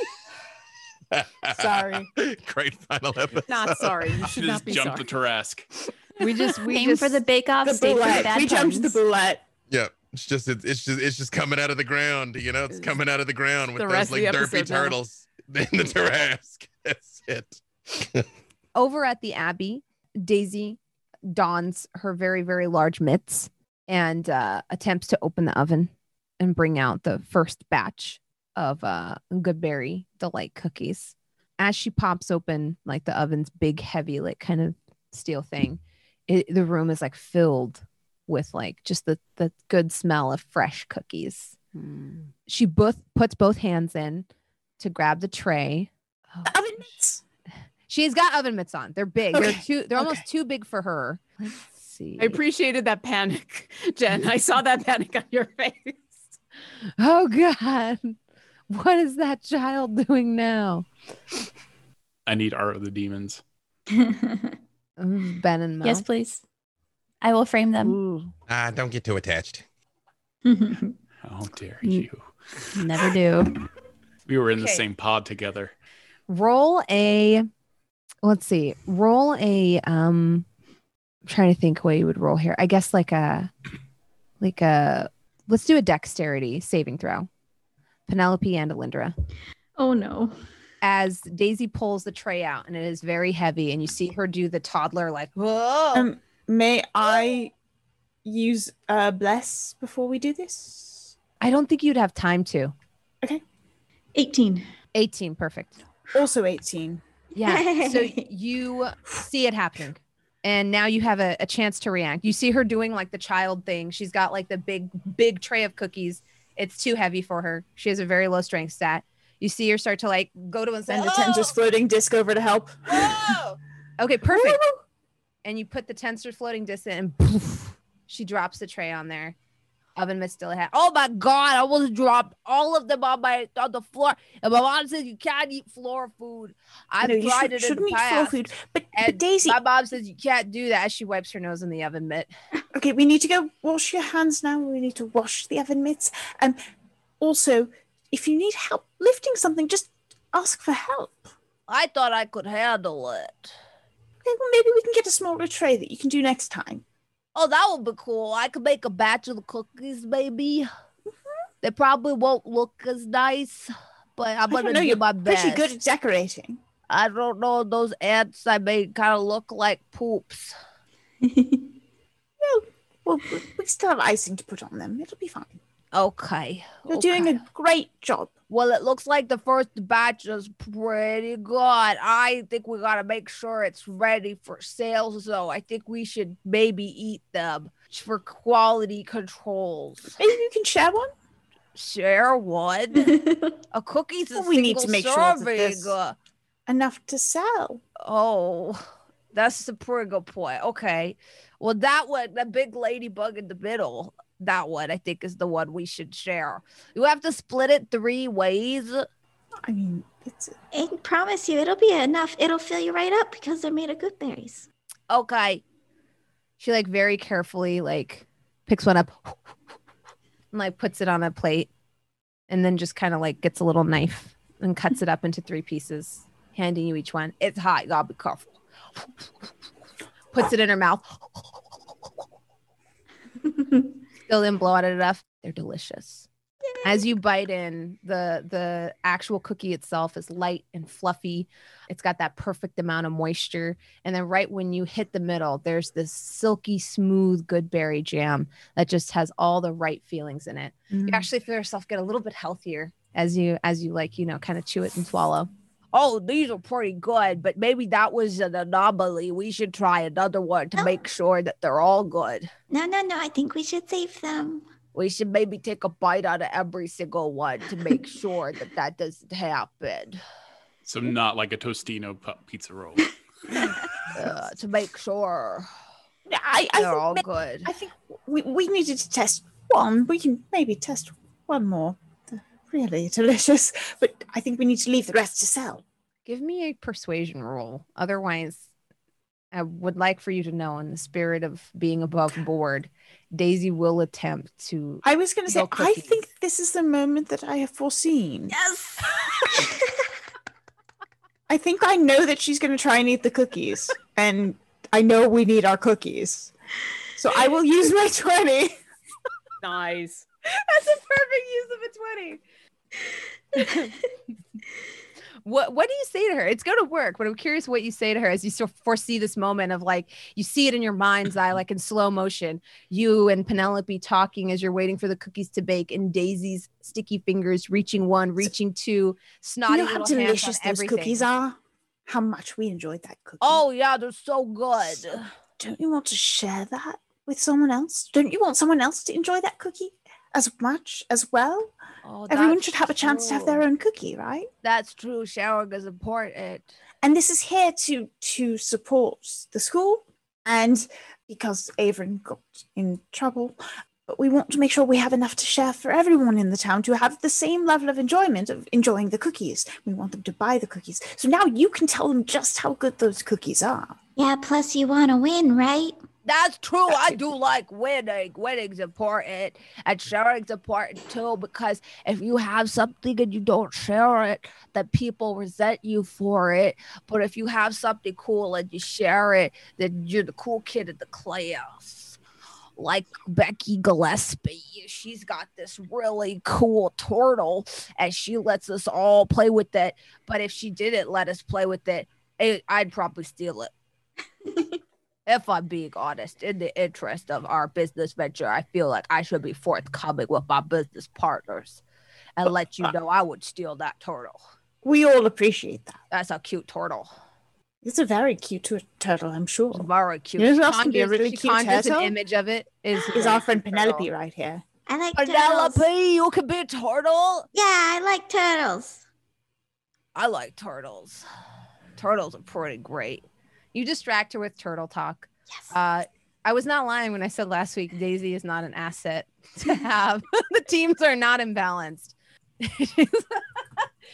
Sorry. Great final episode. not sorry. You you should just not be jump sorry. the Tarrasque. we just we Aim just for the bake off. The stay for the boulette. bad We jumped the puns. boulette. Yeah, it's just it's, it's just it's just coming out of the ground. You know, it's coming out of the ground with The those like the derpy now. turtles in the Tarrasque. That's it. over at the Abbey. Daisy dons her very very large mitts and uh, attempts to open the oven. and bring out the first batch of uh goodberry delight cookies. As she pops open like the oven's big, heavy, like kind of steel thing, it, the room is like filled with like just the the good smell of fresh cookies. Mm. She both puts both hands in to grab the tray. Oh, oven mitts. She's got oven mitts on. They're big. They're too. They're almost too big for her. Let's see. I appreciated that panic, Jen. I saw that panic on your face. oh God, what is that child doing now? I need Art of the Demons. Mm, Ben and Mo. Yes, please. I will frame them. Ooh. Ah, don't get too attached. How dare you? Never do. We were in the same pod together. Roll a. Let's see. Roll a. Um. I'm trying to think what you would roll here. I guess like a, like a. Let's do a dexterity saving throw. Penelope and Alindra. oh no. as Daisy pulls the tray out and it is very heavy, and you see her do the toddler like, whoa. Um, may I use uh bless before we do this? I don't think you'd have time to. Okay. 18. 18, perfect. Also 18. Yeah. so you see it happening. And now you have a, a chance to react. You see her doing like the child thing. She's got like the big, big tray of cookies. It's too heavy for her. She has a very low strength stat. You see her start to like go to and Send say, a Tenser's floating disc over to help. Okay, perfect. And you put the Tenser floating disc in, and poof, she drops the tray on there. Oven mitt still had. Oh my god! I almost dropped all of them on my on the floor. And my mom says you can't eat floor food. I've no, you tried should, it in shouldn't eat floor food. But, but Daisy, my mom says you can't do that. As she wipes her nose in the oven mitt. okay, we need to go wash your hands now. We need to wash the oven mitts. Um, also, if you need help lifting something, just ask for help. I thought I could handle it. Well, maybe we can get a smaller tray that you can do next time. Oh, that would be cool. I could make a batch of the cookies, maybe. They probably won't look as nice, but I'm gonna know, do you're my best. pretty good at decorating. I don't know. Those ants I made kind of look like poops. Well, we- we still have icing to put on them. It'll be fine. Okay. You're doing a great job. Well, it looks like the first batch is pretty good. I think we gotta make sure it's ready for sale, so I think we should maybe eat them for quality controls. Maybe you can share one. Share one. A cookie's a Well, we need to make sure that serving. uh, Enough to sell. Oh, that's a pretty good point. Okay. Well, that one, the big ladybug in the middle, that one I think is the one we should share. You have to split it three ways. I mean, it's I promise you, it'll be enough. It'll fill you right up because they're made of goodberries. Okay. She like very carefully like picks one up and like puts it on a plate and then just kind of like gets a little knife and cuts it up into three pieces, handing you each one. It's hot. You gotta be careful. Puts it in her mouth. Still didn't blow out enough. They're delicious. As you bite in, the the actual cookie itself is light and fluffy. It's got that perfect amount of moisture. And then right when you hit the middle, there's this silky smooth goodberry jam that just has all the right feelings in it. You mm. actually feel yourself get a little bit healthier as you as you like, you know, kind of chew it and swallow. Oh, these are pretty good, but maybe that was an anomaly. We should try another one to Oh. make sure that they're all good. No, no, no. I think we should save them. We should maybe take a bite out of every single one to make sure that that doesn't happen. So not like a Tostino pu- pizza roll. Uh, to make sure I, I they're all ma- good. I think we, we needed to test one. We can maybe test one more. They're really delicious, but I think we need to leave the rest to sell. Give me a persuasion roll. Otherwise, I would like for you to know, in the spirit of being above board, Daisy will attempt to. I was going to say, No I think this is the moment that I have foreseen. Yes. I think I know that she's going to try and eat the cookies, and I know we need our cookies. So I will use my 20. Nice. That's a perfect use of a 20. What what do you say to her? It's go to work, but I'm curious what you say to her as you foresee this moment of like you see it in your mind's eye, like in slow motion. You and Penelope talking as you're waiting for the cookies to bake, and Daisy's sticky fingers reaching one, reaching two, snotty you know how delicious those everything. cookies are? How much we enjoyed that cookie. Oh yeah, they're so good. So, don't you want to share that with someone else? Don't you want someone else to enjoy that cookie as much as well? Oh, Everyone should have a chance to have their own cookie, right? That's true. Sharing is important. And this is here to to support the school and because Avon got in trouble. But we want to make sure we have enough to share for everyone in the town to have the same level of enjoyment of enjoying the cookies. We want them to buy the cookies. So now you can tell them just how good those cookies are. Yeah, plus you want to win, right? That's true. I do like winning. Winning's important, and sharing's important too. Because if you have something and you don't share it, then people resent you for it. But if you have something cool and you share it, then you're the cool kid in the class. Like Becky Gillespie, she's got this really cool turtle, and she lets us all play with it. But if she didn't let us play with it, it I'd probably steal it if I'm being honest, in the interest of our business venture, I feel like I should be forthcoming with my business partners and let you know I would steal that turtle. We all appreciate that. That's a cute turtle. It's a very cute tur- turtle, I'm sure. It's very cute. You know who else can be a really cute conjures turtle? an image of it. Is Is our friend turtle. Penelope right here? I like turtles. Penelope, you could be a turtle. Yeah, I like turtles. I like turtles. Turtles are pretty great. You distract her with turtle talk. Yes. Uh, I was not lying when I said last week Daisy is not an asset to have. the teams are not imbalanced.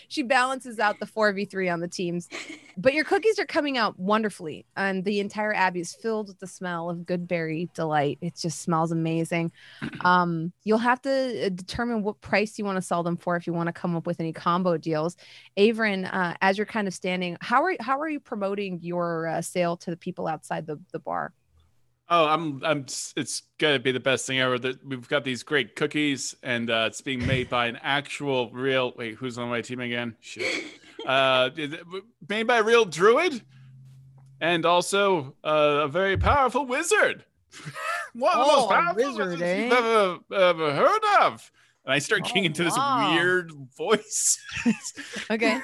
she balances out the 4v3 on the teams. But your cookies are coming out wonderfully, and the entire abbey is filled with the smell of goodberry delight. It just smells amazing. Um, you'll have to uh, determine what price you want to sell them for if you want to come up with any combo deals. Avrin, uh, as you're kind of standing, how are how are you promoting your uh, sale to the people outside the, the bar? Oh, I'm, I'm. It's gonna be the best thing ever. That we've got these great cookies, and uh, it's being made by an actual, real. Wait, who's on my team again? Shit. Uh, made by a real druid, and also uh, a very powerful wizard. One of the Oh, most powerful wizard, wizards eh? you've ever, ever heard of. And I start getting Oh, into this weird voice. Okay.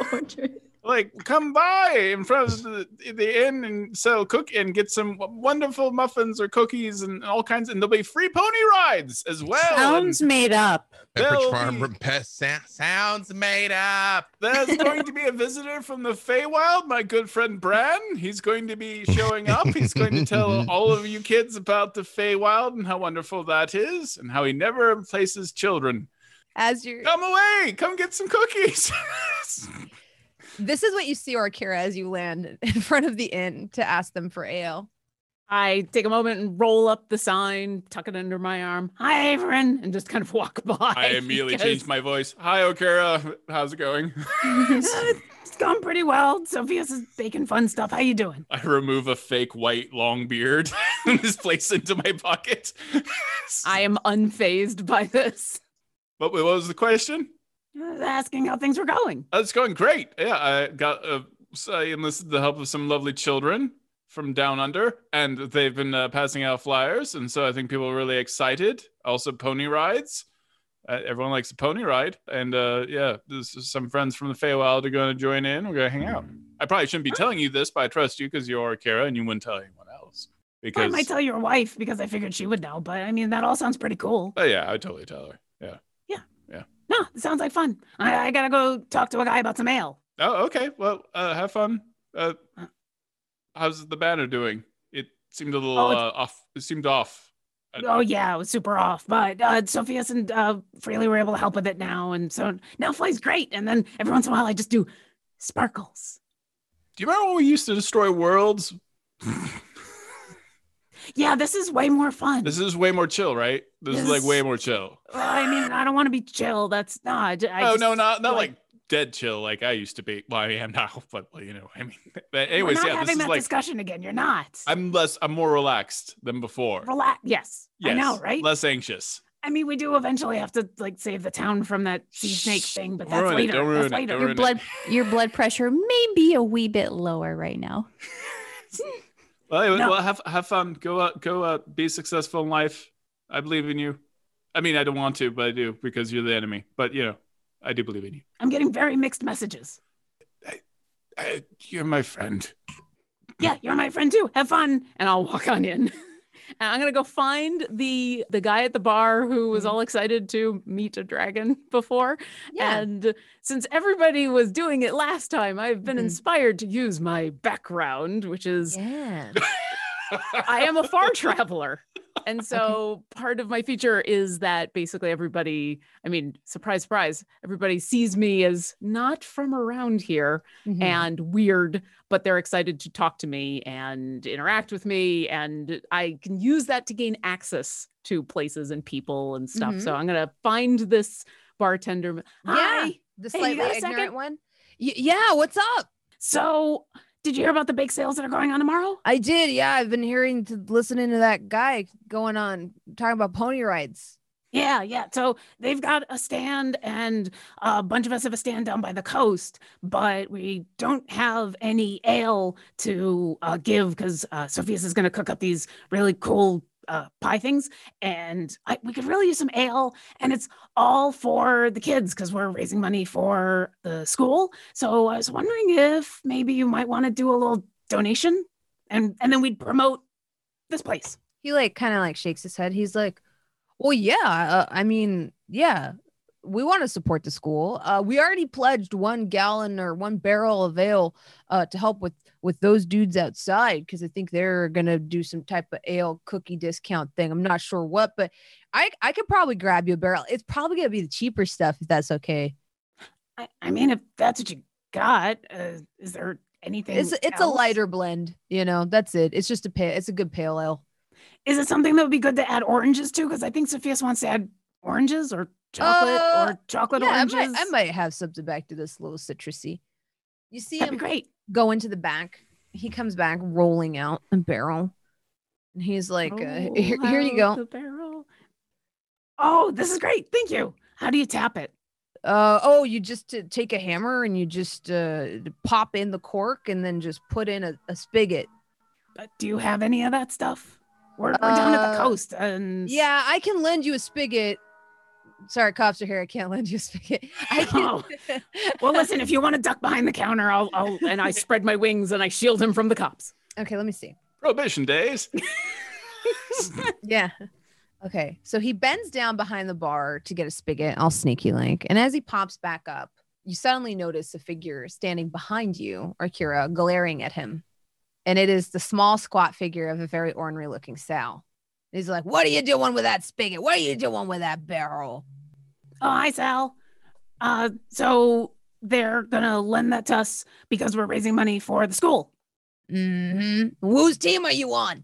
Like come by in front of the, the inn and sell cook and get some wonderful muffins or cookies and all kinds and there'll be free pony rides as well and Sounds made up. Pepperidge There'll Farm be- Pest sounds made up. there's going to be a visitor from the Feywild, my good friend Bran. He's going to be showing up. He's going to tell all of you kids about the Feywild and how wonderful that is, and how he never replaces children. As you're Come away, come get some cookies. this is what you see Orkira as you land in front of the inn to ask them for ale. I take a moment and roll up the sign, tuck it under my arm. Hi, Averin, and just kind of walk by. I immediately because changed my voice. Hi, Orkira. How's it going? it's gone pretty well. Sophia's is baking fun stuff. How you doing? I remove a fake white long beard and just place into my pocket. I am unfazed by this. What, what was the question? Asking how things were going. Oh, it's going great. Yeah, I got uh, I enlisted the help of some lovely children from down under, and they've been uh, passing out flyers, and so I think people are really excited. Also, pony rides. Uh, everyone likes a pony ride, and uh, yeah, there's some friends from the Feywild are going to join in. We're going to hang out. I probably shouldn't be telling you this, but I trust you because you're Kara, and you wouldn't tell anyone else. I might tell your wife because I figured she would know, but I mean, that all sounds pretty cool. oh yeah, I would totally tell her. Yeah. No, it sounds like fun. I, I gotta go talk to a guy about some ale. Oh, okay. Well, uh, have fun. Uh, how's the banner doing? It seemed a little Oh, uh, off. It seemed off. Uh, Oh yeah, it was super off. But uh Sophia's and uh Freely were able to help with it now. And so now fly's great. And then every once in a while I just do sparkles. Do you remember when we used to destroy worlds? Yeah, this is way more fun. This is way more chill, right? This is like way more chill. Well, I mean, I don't want to be chill. That's not. I, ju- I oh just, no, not not like- like dead chill like I used to be. Well, I am now, but well, you know, I mean. But We're anyways, not yeah, this having is that like discussion again. You're not. I'm less. I'm more relaxed than before. Relax. Yes, Yes, I know, right? Less anxious. I mean, we do eventually have to like save the town from that sea snake thing, but that's ruin later. don't that's ruin it, don't Your ruin it. blood your blood pressure may be a wee bit lower right now. Well, anyway, No. well, have have fun. Go out, go out, be successful in life. I believe in you. I mean, I don't want to, but I do because you're the enemy. But you know, I do believe in you. I'm getting very mixed messages. I, you're my friend. Yeah, you're my friend too. Have fun. And I'll walk on in. And I'm gonna go find the the guy at the bar who was all excited to meet a dragon before. Yeah. And since everybody was doing it last time, I've been Mhm. inspired to use my background, which is yeah. I am a far traveler. And so part of my feature is that basically everybody, I mean, surprise, surprise, everybody sees me as not from around here Mhm. and weird, but they're excited to talk to me and interact with me. And I can use that to gain access to places and people and stuff. So I'm going to find this bartender. Yeah. Hi. the slightly a ignorant second? one. Y- yeah, what's up? So did you hear about the bake sales that are going on tomorrow? I did. Yeah, I've been hearing to listening to that guy going on talking about pony rides. Yeah, yeah. So they've got a stand, and a bunch of us have a stand down by the coast, but we don't have any ale to uh, give because uh, Sophia's is going to cook up these really cool uh, pie things, and I, we could really use some ale, and it's all for the kids because we're raising money for the school. So I was wondering if maybe you might want to do a little donation, and and then we'd promote this place. He like kind of like shakes his head. He's like, "Well, yeah. Uh, I mean, yeah. We want to support the school. Uh, we already pledged one gallon or one barrel of ale uh, to help with with those dudes outside because I think they're gonna do some type of ale cookie discount thing. I'm not sure what, but I I could probably grab you a barrel. It's probably gonna be the cheaper stuff if that's okay. I, I mean, if that's what you got, uh, is there anything? It's it's a lighter blend, you know. That's it. It's just a pale. It's a good pale ale. Is it something that would be good to add oranges to? Because I think Sophia's wants to add oranges or chocolate Uh, or chocolate Yeah, I oranges. might, I might have something back to this little citrusy. You see That'd him great. go into the back. He comes back rolling out a barrel, and he's like, uh, here, "Here you go." the barrel. Oh, this is great. Thank you. How do you tap it? Uh, oh, you just uh, take a hammer and you just uh, pop in the cork and then just put in a, a spigot. Uh, Do you have any of that stuff? We're, we're down at the Uh, coast, and Yeah, I can lend you a spigot. Sorry, cops are here. I can't lend you a spigot. I can. Oh. Well, listen. If you want to duck behind the counter, I'll, I'll and I spread my wings and I shield him from the cops. okay, let me see. Prohibition days. Yeah. Okay. So he bends down behind the bar to get a spigot, all sneaky like. And as he pops back up, you suddenly notice a figure standing behind you, Orkira, glaring at him. And it is the small, squat figure of a very ornery looking Sal. He's like, What are you doing with that spigot? What are you doing with that barrel? Oh, hi, Sal. Uh, so they're gonna lend that to us because we're raising money for the school. Mm-hmm. Whose team are you on?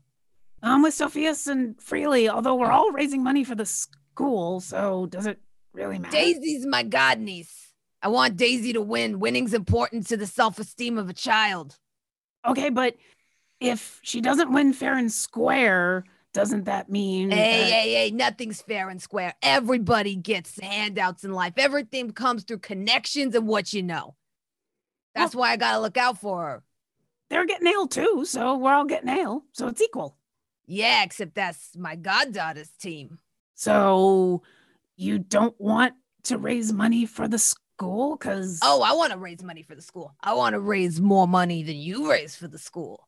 I'm with Sophia's and Freely, although we're all raising money for the school, so does it really matter? Daisy's my god niece. I want Daisy to win. Winning's important to the self-esteem of a child. Okay, but if she doesn't win fair and square, doesn't that mean Hey, that- hey, hey, nothing's fair and square. Everybody gets handouts in life. Everything comes through connections and what you know. That's why I gotta look out for her. they're getting nailed too, so we're all getting nailed, so it's equal. Yeah, except that's my goddaughter's team. So you don't want to raise money for the school because Oh, I want to raise money for the school. I want to raise more money than you raise for the school.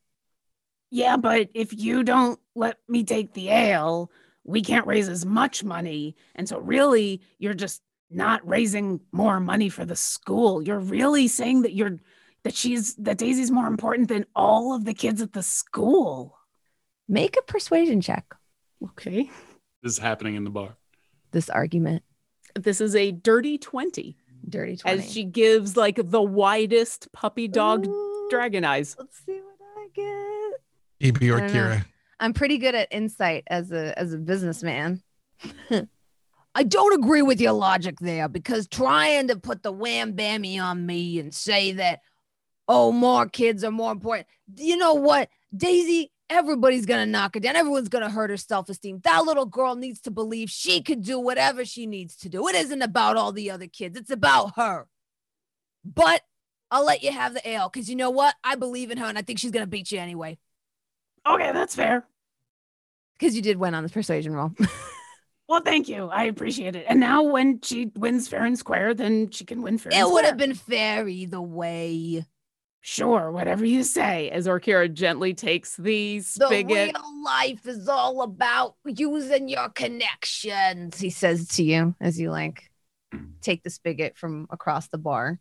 Yeah, but if you don't let me take the ale, we can't raise as much money. And so, really, you're just not raising more money for the school. You're really saying that you're that she's that Daisy's more important than all of the kids at the school. Make a persuasion check. Okay. This is happening in the bar. This argument. This is a dirty 20 Dirty 20. as she gives like the widest puppy dog Ooh, dragon eyes. Let's see what I get. EB or I don't know. Kira. I'm pretty good at insight as a as a businessman. I don't agree with your logic there because trying to put the wham bammy on me and say that oh more kids are more important. You know what? Daisy everybody's gonna knock her down. Everyone's gonna hurt her self-esteem. That little girl needs to believe she could do whatever she needs to do. It isn't about all the other kids, it's about her. But I'll let you have the ale because you know what? I believe in her and I think she's gonna beat you anyway. Okay, that's fair. Because you did win on this persuasion roll. Well, thank you. I appreciate it. And now when she wins fair and square, then she can win fair and it would have been fair either way. Sure, whatever you say. As Orkira gently takes the spigot. The real life is all about using your connections, he says to you as you like take the spigot from across the bar.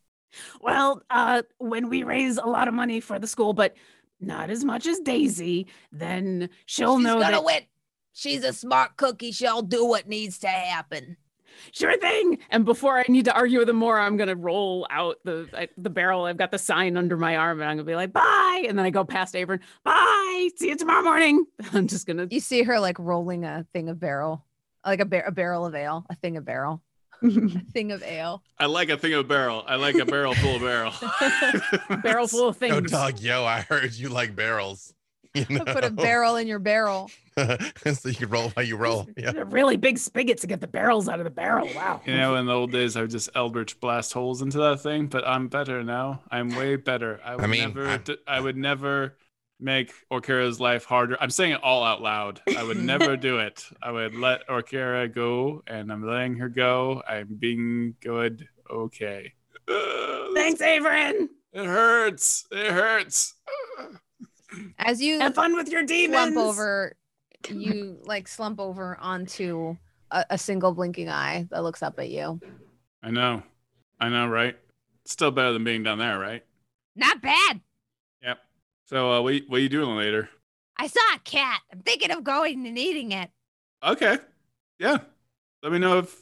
Well, uh, when we raise a lot of money for the school, but not as much as Daisy, then she'll She's know gonna that. win. She's a smart cookie. She'll do what needs to happen. Sure thing. And before I need to argue with him more, I'm gonna roll out the I, the barrel. I've got the sign under my arm, and I'm gonna be like, "Bye!" And then I go past Avern. Bye. See you tomorrow morning. I'm just gonna. You see her like rolling a thing of barrel, like a, bar- a barrel of ale, a thing of barrel, a thing of ale. I like a thing of barrel. I like a barrel full of barrel. barrel full of Yo, things. dog, yo, I heard you like barrels. You know? Put a barrel in your barrel. so you can roll while you roll. Yeah. Really big spigots to get the barrels out of the barrel. Wow. You know, in the old days, I would just eldritch blast holes into that thing, but I'm better now. I'm way better. I would mean, never, I- d- I would never make Orkira's life harder. I'm saying it all out loud. I would never do it. I would let Orkira go, and I'm letting her go. I'm being good. Okay. Thanks, Averin. It hurts. It hurts. As you Have fun with your demons. slump over, you like slump over onto a, a single blinking eye that looks up at you. I know. I know, right? Still better than being down there, right? Not bad. Yep. So, uh, what, what are you doing later? I saw a cat. I'm thinking of going and eating it. Okay. Yeah. Let me know if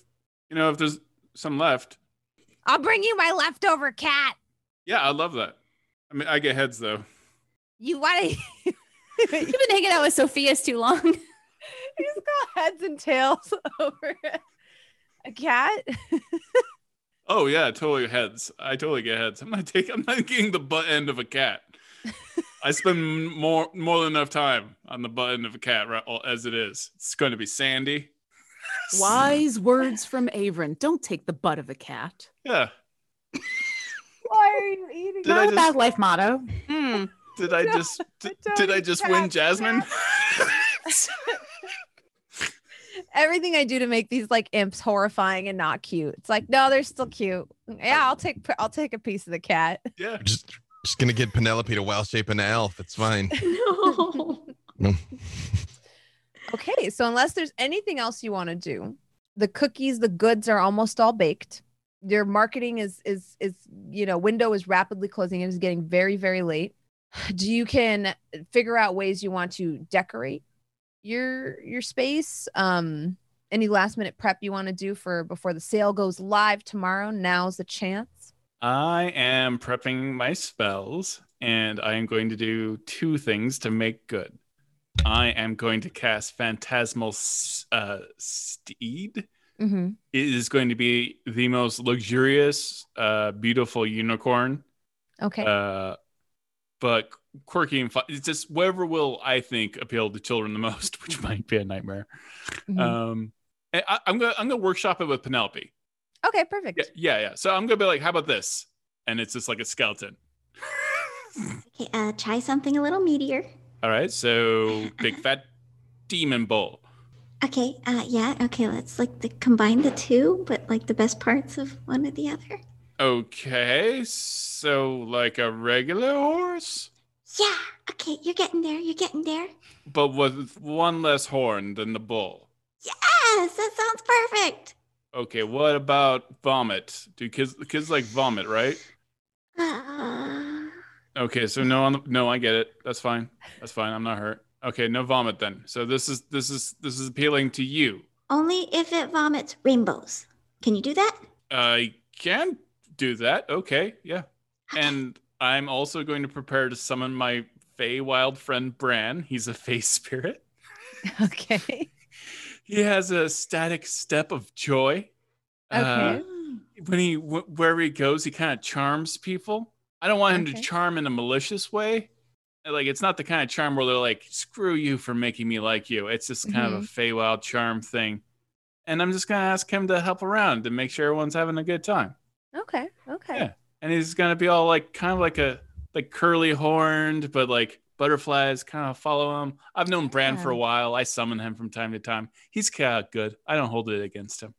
you know if there's some left. I'll bring you my leftover cat. Yeah, I love that. I mean, I get heads though. You want to? You've been hanging out with Sophia's too long. He's got heads and tails over a cat. Oh yeah, totally heads. I totally get heads. I'm not taking. I'm not getting the butt end of a cat. I spend more more than enough time on the butt end of a cat right, as it is. It's going to be sandy. Wise words from Averin. Don't take the butt of a cat. Yeah. Why are you eating? Did Not I a just bad life motto. Hmm. did I No, just did, don't did I just win Jasmine? Everything I do to make these like imps horrifying and not cute. It's like, no, they're still cute. Yeah, I'll take I'll take a piece of the cat. yeah. Just just gonna get Penelope to well shape an elf. It's fine. No. Okay, so unless there's anything else you want to do, the cookies, the goods are almost all baked. Your marketing is is is you know window is rapidly closing. It is getting very very late. Do you can figure out ways you want to decorate your your space? Um, any last minute prep you want to do for before the sale goes live tomorrow? Now's the chance. I am prepping my spells, and I am going to do two things to make good. I am going to cast Phantasmal uh, Steed. Mm-hmm. It is going to be the most luxurious, uh, beautiful unicorn, Okay. uh, but quirky and fun. It's just whatever will I think appeal to children the most, which might be a nightmare. Mhm. Um, I, I'm gonna I'm gonna workshop it with Penelope. Okay. Perfect. Yeah, yeah, yeah. So I'm gonna be like, how about this? And it's just like a skeleton. Okay, uh, try something a little meatier. All right, so big fat demon bull. Okay, uh, yeah, okay, let's like the, combine the two, but like the best parts of one or the other. Okay, so like a regular horse, Yeah, okay, you're getting there, you're getting there. but with one less horn than the bull. Yes, that sounds perfect. Okay, what about vomit? Do kids kids like vomit, right? Uh, Okay, so no on the, no, I get it. That's fine. That's fine. I'm not hurt. Okay, no vomit then. So this is this is this is appealing to you. only if it vomits rainbows. Can you do that? I can do that. Okay, yeah. And I'm also going to prepare to summon my Feywild friend Bran. He's a Fey spirit. Okay. He has a static step of joy. Uh, Okay. when he wh- wherever he goes, he kind of charms people. I don't want him Okay. to charm in a malicious way, like it's not the kind of charm where they're like, screw you for making me like you. It's just kind of a Feywild charm thing. And I'm just gonna ask him to help around to make sure everyone's having a good time. Okay. Okay. Yeah. And he's gonna be all like kind of like a like curly horned, but like butterflies kind of follow him. I've known Bran for a while. I summon him from time to time. He's kind of good. I don't hold it against him.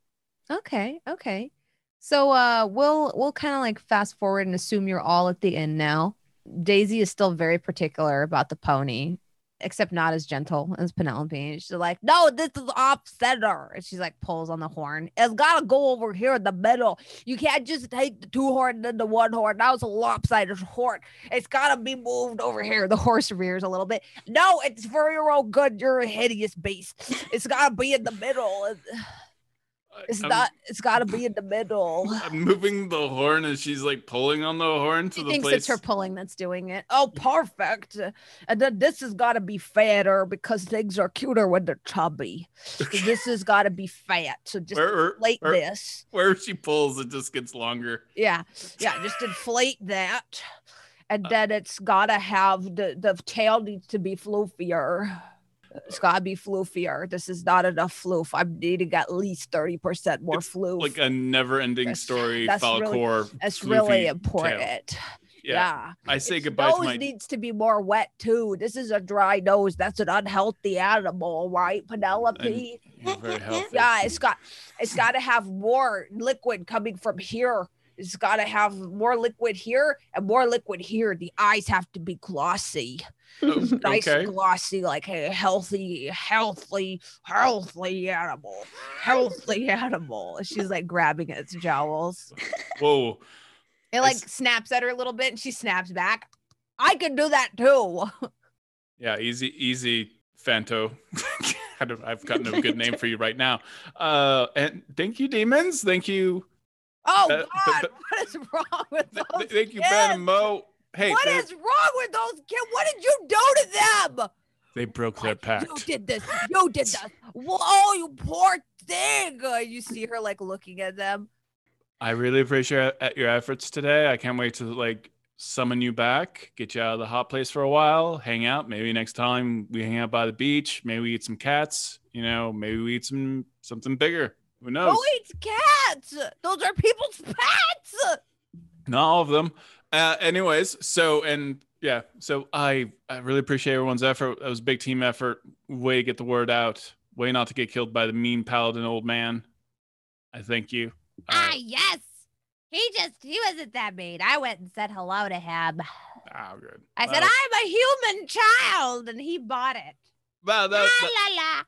Okay, okay. So uh we'll we'll kind of like fast forward and assume you're all at the end now. Daisy is still very particular about the pony, except not as gentle as Penelope. She's like, no, this is off center. And she's like pulls on the horn. It's gotta go over here in the middle. You can't just take the two horn and then the one horn. That was a lopsided horn. It's gotta be moved over here. The horse rears a little bit. No, it's for your own good. You're a hideous beast. It's gotta be in the middle. It's I'm- not. It's got to be in the middle. I'm moving the horn and she's like pulling on the horn to She the thinks place. it's her pulling that's doing it. Oh, perfect. And then this has got to be fatter because things are cuter when they're chubby. So this has got to be fat. So just Where- where- inflate where- this. Where she pulls, it just gets longer. Yeah, yeah. Just inflate that, Uh and then it's got to have the the tail needs to be floofier. It's got to be floofier. This is not enough floof. I'm needing at least thirty percent more floof. Like a never-ending That's- story. that's really- That's really important. Yeah. Yeah. I say Its goodbye nose to my. needs to be more wet too. This is a dry nose. That's an unhealthy animal, right, Penelope? You're very healthy. Yeah, it's got it's got to have more liquid coming from here. It's got to have more liquid here and more liquid here. The eyes have to be glossy, Oh, nice okay. glossy, like a healthy, healthy, healthy animal, healthy animal. She's like grabbing at its jowls. Whoa. It like snaps at her a little bit, and she snaps back. I can do that too. Yeah, easy, easy, Fanto. I've got no good name for you right now. Uh, and thank you, demons. Thank you, Oh Uh, God, but- what is wrong with th- those th- thank you, kids? Ben and Mo. Hey, What is wrong with those kids? What did you do to them? they broke their pack. You did this. You did this. Whoa, you poor thing. Uh, You see her like looking at them. I really appreciate your efforts today. I can't wait to like summon you back, get you out of the hot place for a while, hang out. Maybe next time we hang out by the beach. Maybe we eat some cats. You know, maybe we eat some something bigger. Who knows? Who eats cats? Those are people's pets. Not all of them. Uh, anyways, so and yeah, so I I really appreciate everyone's effort. That was a big team effort. Way to get the word out. Way not to get killed by the mean paladin old man. I thank you. Uh, Ah, yes. He just, he wasn't that mean. I went and said hello to him. oh, good. I said, I'm a human child. And he bought it. well, La that, that, la la.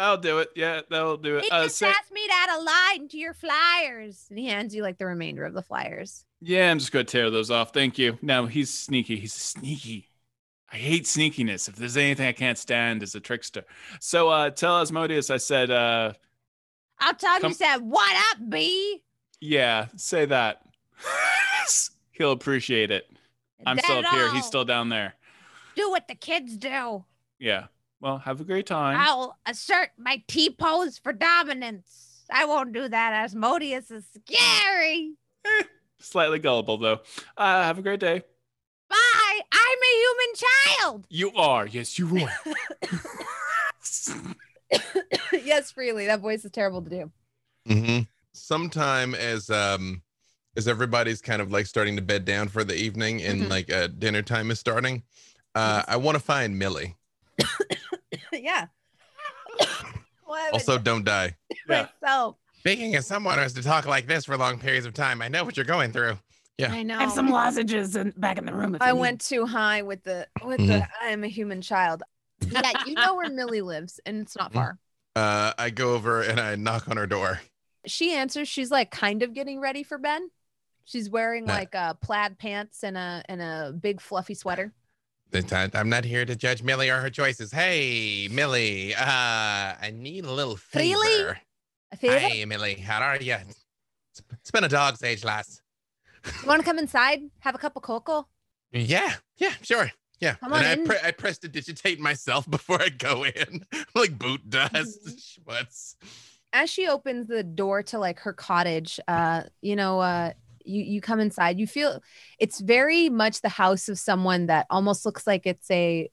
That'll do it. Yeah, that'll do it. He Uh, just say, asked me to add a line to your flyers. And he hands you like the remainder of the flyers. yeah, I'm just gonna tear those off. Thank you. No, he's sneaky. He's sneaky. I hate sneakiness. If there's anything I can't stand, is a trickster. So uh tell Asmodeus I said uh I'll tell him Come- you said, What up, B? Yeah, say that. He'll appreciate it. I'm still Dead up here. He's still down there. Do what the kids do. Yeah. Well, have a great time. I'll assert my T pose for dominance. I won't do that. Asmodeus is scary. Slightly gullible though. Uh, have a great day. Bye. I'm a human child. You are. Yes, you are. yes, freely. That voice is terrible to do. hmm Sometime as um as everybody's kind of like starting to bed down for the evening and Mhm. like uh, dinner time is starting, uh, I want to find Millie. yeah. What Also, don't die. yeah. so Speaking as someone who has to talk like this for long periods of time, I know what you're going through. Yeah. I know. I have some lozenges in, back in the room. If I you need. went too high with the with the I am a human child. Yeah, you know where Millie lives, and it's not far. Uh, I go over and I knock on her door. She answers. She's like kind of getting ready for Ben. She's wearing Yeah. like uh, plaid pants and a and a big fluffy sweater. I'm not here to judge Millie or her choices. Hey, Millie, uh, I need a little favor. Really? A favor? Hey, Millie, how are you? It's, been a dog's age, lass. You want to come inside? Have a cup of cocoa? Yeah, yeah, sure. Yeah. Come and on I, in. pre- I prestidigitate myself before I go in, like boot dust, schmutz. As she opens the door to like her cottage, uh, you know, uh, you you come inside. You feel it's very much the house of someone that almost looks like it's a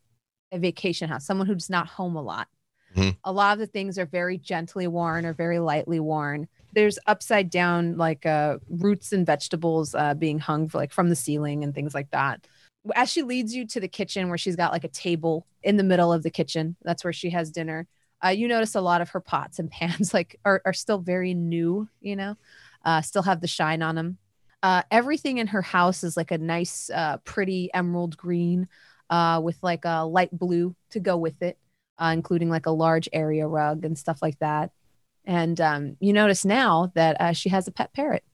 a vacation house, someone who's not home a lot. Mhm. A lot of the things are very gently worn or very lightly worn. There's upside down like uh, roots and vegetables uh, being hung like from the ceiling and things like that. As she leads you to the kitchen, where she's got like a table in the middle of the kitchen, that's where she has dinner. Uh, you notice a lot of her pots and pans like are, are still very new, you know, uh, still have the shine on them. Uh, everything in her house is like a nice, uh, pretty emerald green uh, with like a light blue to go with it, uh, including like a large area rug and stuff like that. And um, you notice now that uh, she has a pet parrot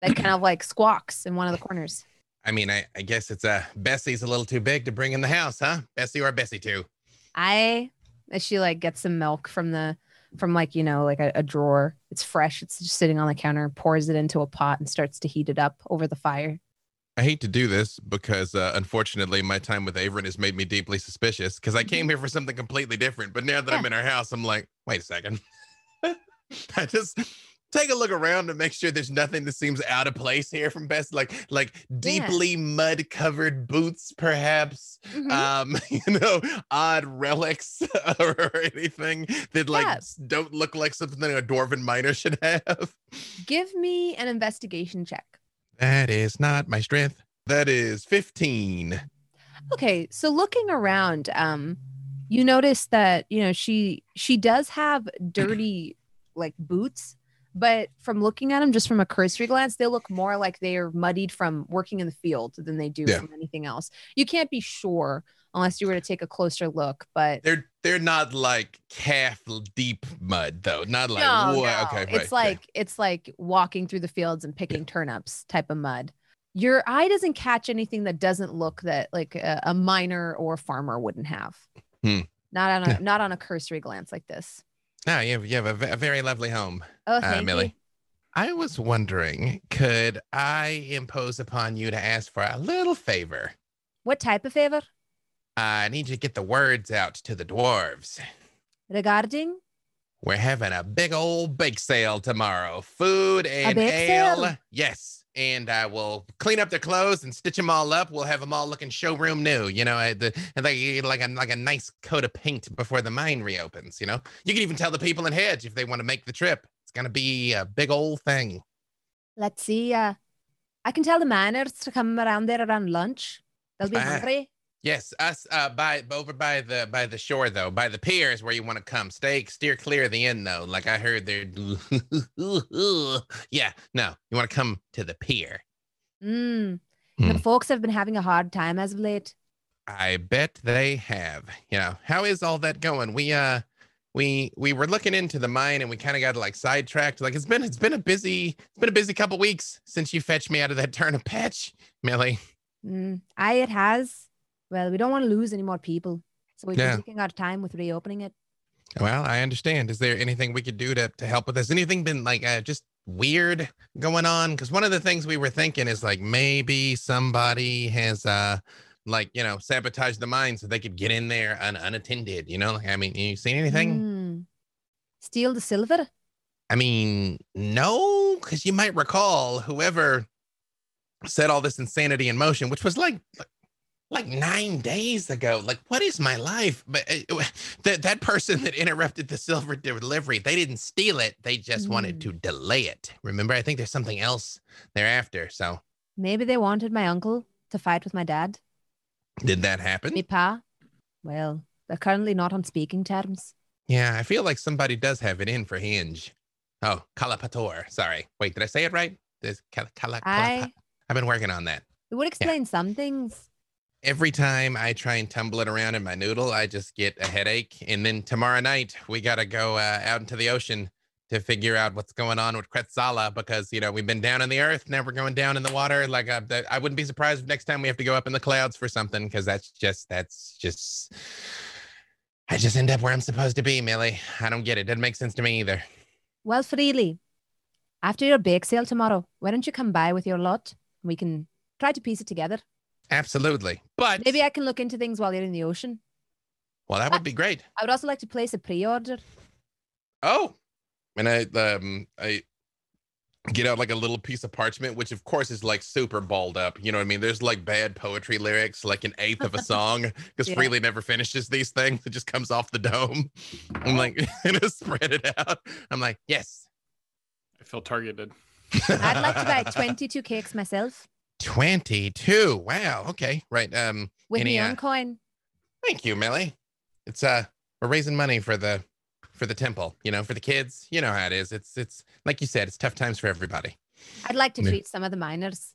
that kind of like squawks in one of the corners. I mean, I, I guess it's uh Bessie's a little too big to bring in the house, huh? Bessie or Bessie too. I, as she like gets some milk from the, from like, you know, like a, a drawer. It's fresh. It's just sitting on the counter, pours it into a pot and starts to heat it up over the fire. I hate to do this because uh, unfortunately my time with Averin has made me deeply suspicious because I came here for something completely different. But now that I'm in her house, I'm like, wait a second. I just take a look around to make sure there's nothing that seems out of place here from Best, like like deeply mud covered boots, perhaps. Mhm. Um, you know, odd relics or anything that like Yeah. don't look like something a dwarven miner should have. Give me an investigation check. That is not my strength. That is 15. Okay, so looking around, um, you notice that you know she she does have dirty like boots, but from looking at them just from a cursory glance, they look more like they are muddied from working in the field than they do Yeah. from anything else. You can't be sure unless you were to take a closer look, but They're they're not like calf deep mud though. Not like no, no. okay, right, it's yeah. like it's like walking through the fields and picking turnips type of mud. Your eye doesn't catch anything that doesn't look that like a, a miner or farmer wouldn't have. Hmm. Not on a not on a cursory glance like this. No, you have, you have a, a very lovely home, Oh, uh, Millie. you. I was wondering, could I impose upon you to ask for a little favor? What type of favor? I need you to get the words out to the dwarves. Regarding We're having a big old bake sale tomorrow. Food and ale. sale? Yes. And I will clean up their clothes and stitch them all up. We'll have them all looking showroom new. You know, the, and like like a like a nice coat of paint before the mine reopens. You know, you can even tell the people in Hedge if they want to make the trip. It's gonna be a big old thing. let's see, uh I can tell the miners to come around there around lunch. They'll be hungry. Yes, us uh by over by the by the shore though, by the pier is where you want to come. Stay steer clear of the end though. Like I heard they're yeah, no, you want to come to the pier. Mm. Hmm. The folks have been having a hard time as of late. I bet they have. You know, how is all that going? We uh we we were looking into the mine and we kind of got like sidetracked. Like it's been it's been a busy it's been a busy couple weeks since you fetched me out of that turnip patch, Millie. Mm. Aye, it has. Well, we don't want to lose any more people. So we're Yeah. taking our time with reopening it. Well, I understand. Is there anything we could do to to help with this? Anything been like uh, just weird going on? Because one of the things we were thinking is like maybe somebody has uh like you know sabotaged the mine so they could get in there un- unattended. You know, I mean, you seen anything? Mm. Steal the silver? I mean, no, because you might recall whoever set all this insanity in motion, which was like like, nine days ago. Like, what is my life? But uh, that that person that interrupted the silver delivery, they didn't steal it. They just wanted to delay it. Remember, I think there's something else thereafter. So, Maybe they wanted my uncle to fight with my dad. did that happen? Me pa. Well, they're currently not on speaking terms. Yeah, I feel like somebody does have it in for Hinge. Oh, Kalapator. Sorry. Wait, did I say it right? This Kala, Kala, I I've been working on that. it would explain some things. Every time I try and tumble it around in my noodle, I just get a headache. And then tomorrow night, we got to go uh, out into the ocean to figure out what's going on with Kretzala because, you know, we've been down in the earth. Now we're going down in the water. Like, uh, I wouldn't be surprised if next time we have to go up in the clouds for something because that's just, that's just, I just end up where I'm supposed to be, Millie. I don't get it. Doesn't make sense to me either. Well, freely. After your bake sale tomorrow, why don't you come by with your lot? We can try to piece it together. Absolutely. But, Maybe I can look into things while you're in the ocean. well, that would be great. I would also like to place a pre-order. Oh, and I um I get out like a little piece of parchment, which of course is like super balled up. You know what I mean? There's like bad poetry lyrics, like an eighth of a song, because Yeah. Freely never finishes these things. It just comes off the dome. I'm like, and just spread it out. I'm like, yes. I feel targeted. I'd like to buy 22 cakes myself 22. Wow. Okay. Right. Um, with Any, my uh, own coin. thank you, Millie. It's uh we're raising money for the for the temple, you know, for the kids. You know how it is. It's it's like you said, it's tough times for everybody. I'd like to treat some of the miners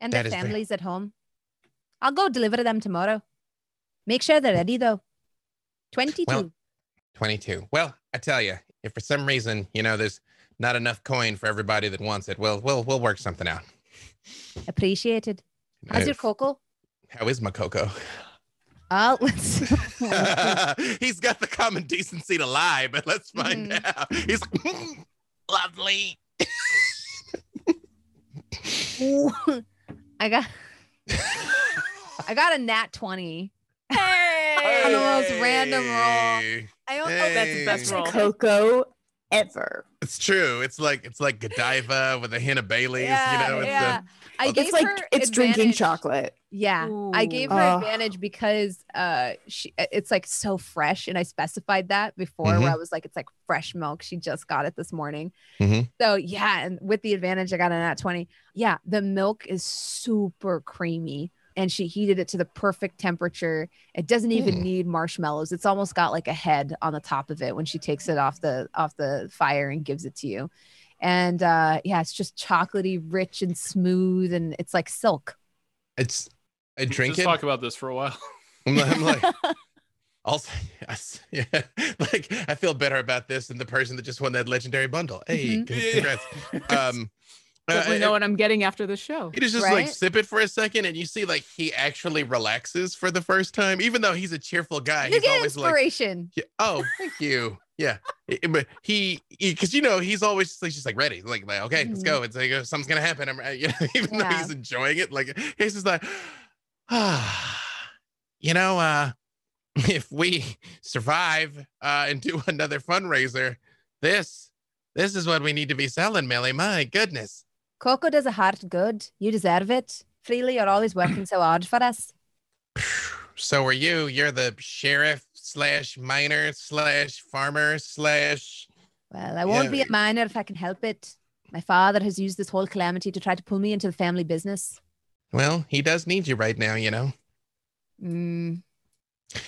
and their very- families at home. I'll go deliver them tomorrow. Make sure they're ready though. 22. Well, 22. Well, I tell you, if for some reason, you know, there's not enough coin for everybody that wants it, well, we'll we'll work something out. Appreciated. How's Uh, your cocoa? How is my cocoa? Oh, let's. He's got the common decency to lie, but let's find Mhm. out. He's like, "Mm, lovely. I got I got a nat 20. Hey! On the most random roll. I don't Hey. That's the best roll. Cocoa ever. It's true. It's like it's like Godiva with a hint of Bailey's. Yeah, you know, it's yeah. I gave It's like her it's drinking chocolate. Yeah, I gave her Ooh. advantage because uh, she it's like so fresh, and I specified that before where I was like, it's like fresh milk. She just got it this morning. Mhm. So yeah, and with the advantage, I got an at twenty. Yeah, the milk is super creamy, and she heated it to the perfect temperature. It doesn't even Hmm. need marshmallows. It's almost got like a head on the top of it when she takes it off the off the fire and gives it to you. And uh, yeah, it's just chocolatey, rich and smooth, and it's like silk. it's I drink Just it. talk about this for a while. I'm, I'm like, also, yes, yeah, like I feel better about this than the person that just won that legendary bundle. Hey, Mhm. con- congrats. Um, uh, Definitely know what I'm getting after the show. you just like sip it for a second, and you see like he actually relaxes for the first time, even though he's a cheerful guy. you he's get always like, inspiration. yeah, oh, thank you. Yeah, I- I- but he, because you know he's always just, like, just like ready, like, like okay, let's go. It's like uh, something's gonna happen. I'm, uh, you know, even though he's enjoying it, like he's just like, ah, you know, uh, if we survive uh, and do another fundraiser, this, this is what we need to be selling, Millie. My goodness. Cocoa does a heart good. You deserve it. Freely, you're always working so hard for us. So are you? You're the sheriff slash miner slash farmer slash. Well, I won't be a miner if I can help it. My father has used this whole calamity to try to pull me into the family business. Well, he does need you right now, you know. Mm.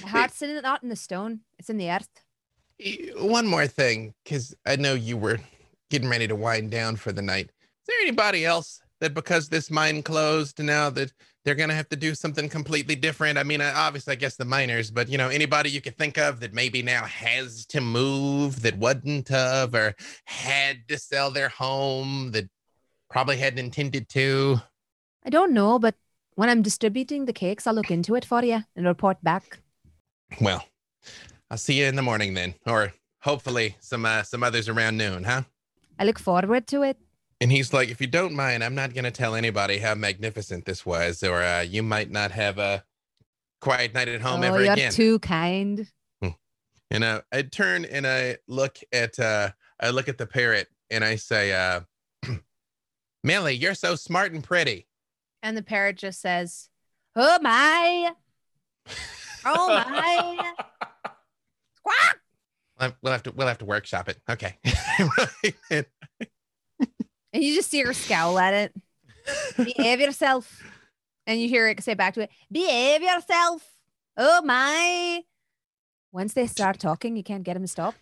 My heart's in, not in the stone; it's in the earth. One more thing, because I know you were getting ready to wind down for the night. Is there anybody else that because this mine closed now that they're gonna have to do something completely different? I mean, obviously, I guess the miners, but you know, anybody you could think of that maybe now has to move that wouldn't have or had to sell their home that probably hadn't intended to. I don't know, but when I'm distributing the cakes, I'll look into it for you and report back. Well, I'll see you in the morning then, or hopefully some uh, some others around noon, huh? I look forward to it. And he's like, if you don't mind, I'm not going to tell anybody how magnificent this was, or uh, you might not have a quiet night at home oh, ever you're again. too kind. and uh, I turn and I look at uh, I look at the parrot and I say, uh, Millie, you're so smart and pretty. And the parrot just says, "Oh my, oh my." Squawk! We'll have- we'll have to we'll have to workshop it. Okay. And you just see her scowl at it. Behave yourself. And you hear it say back to it, behave yourself. Oh my. Once they start talking, you can't get them to stop.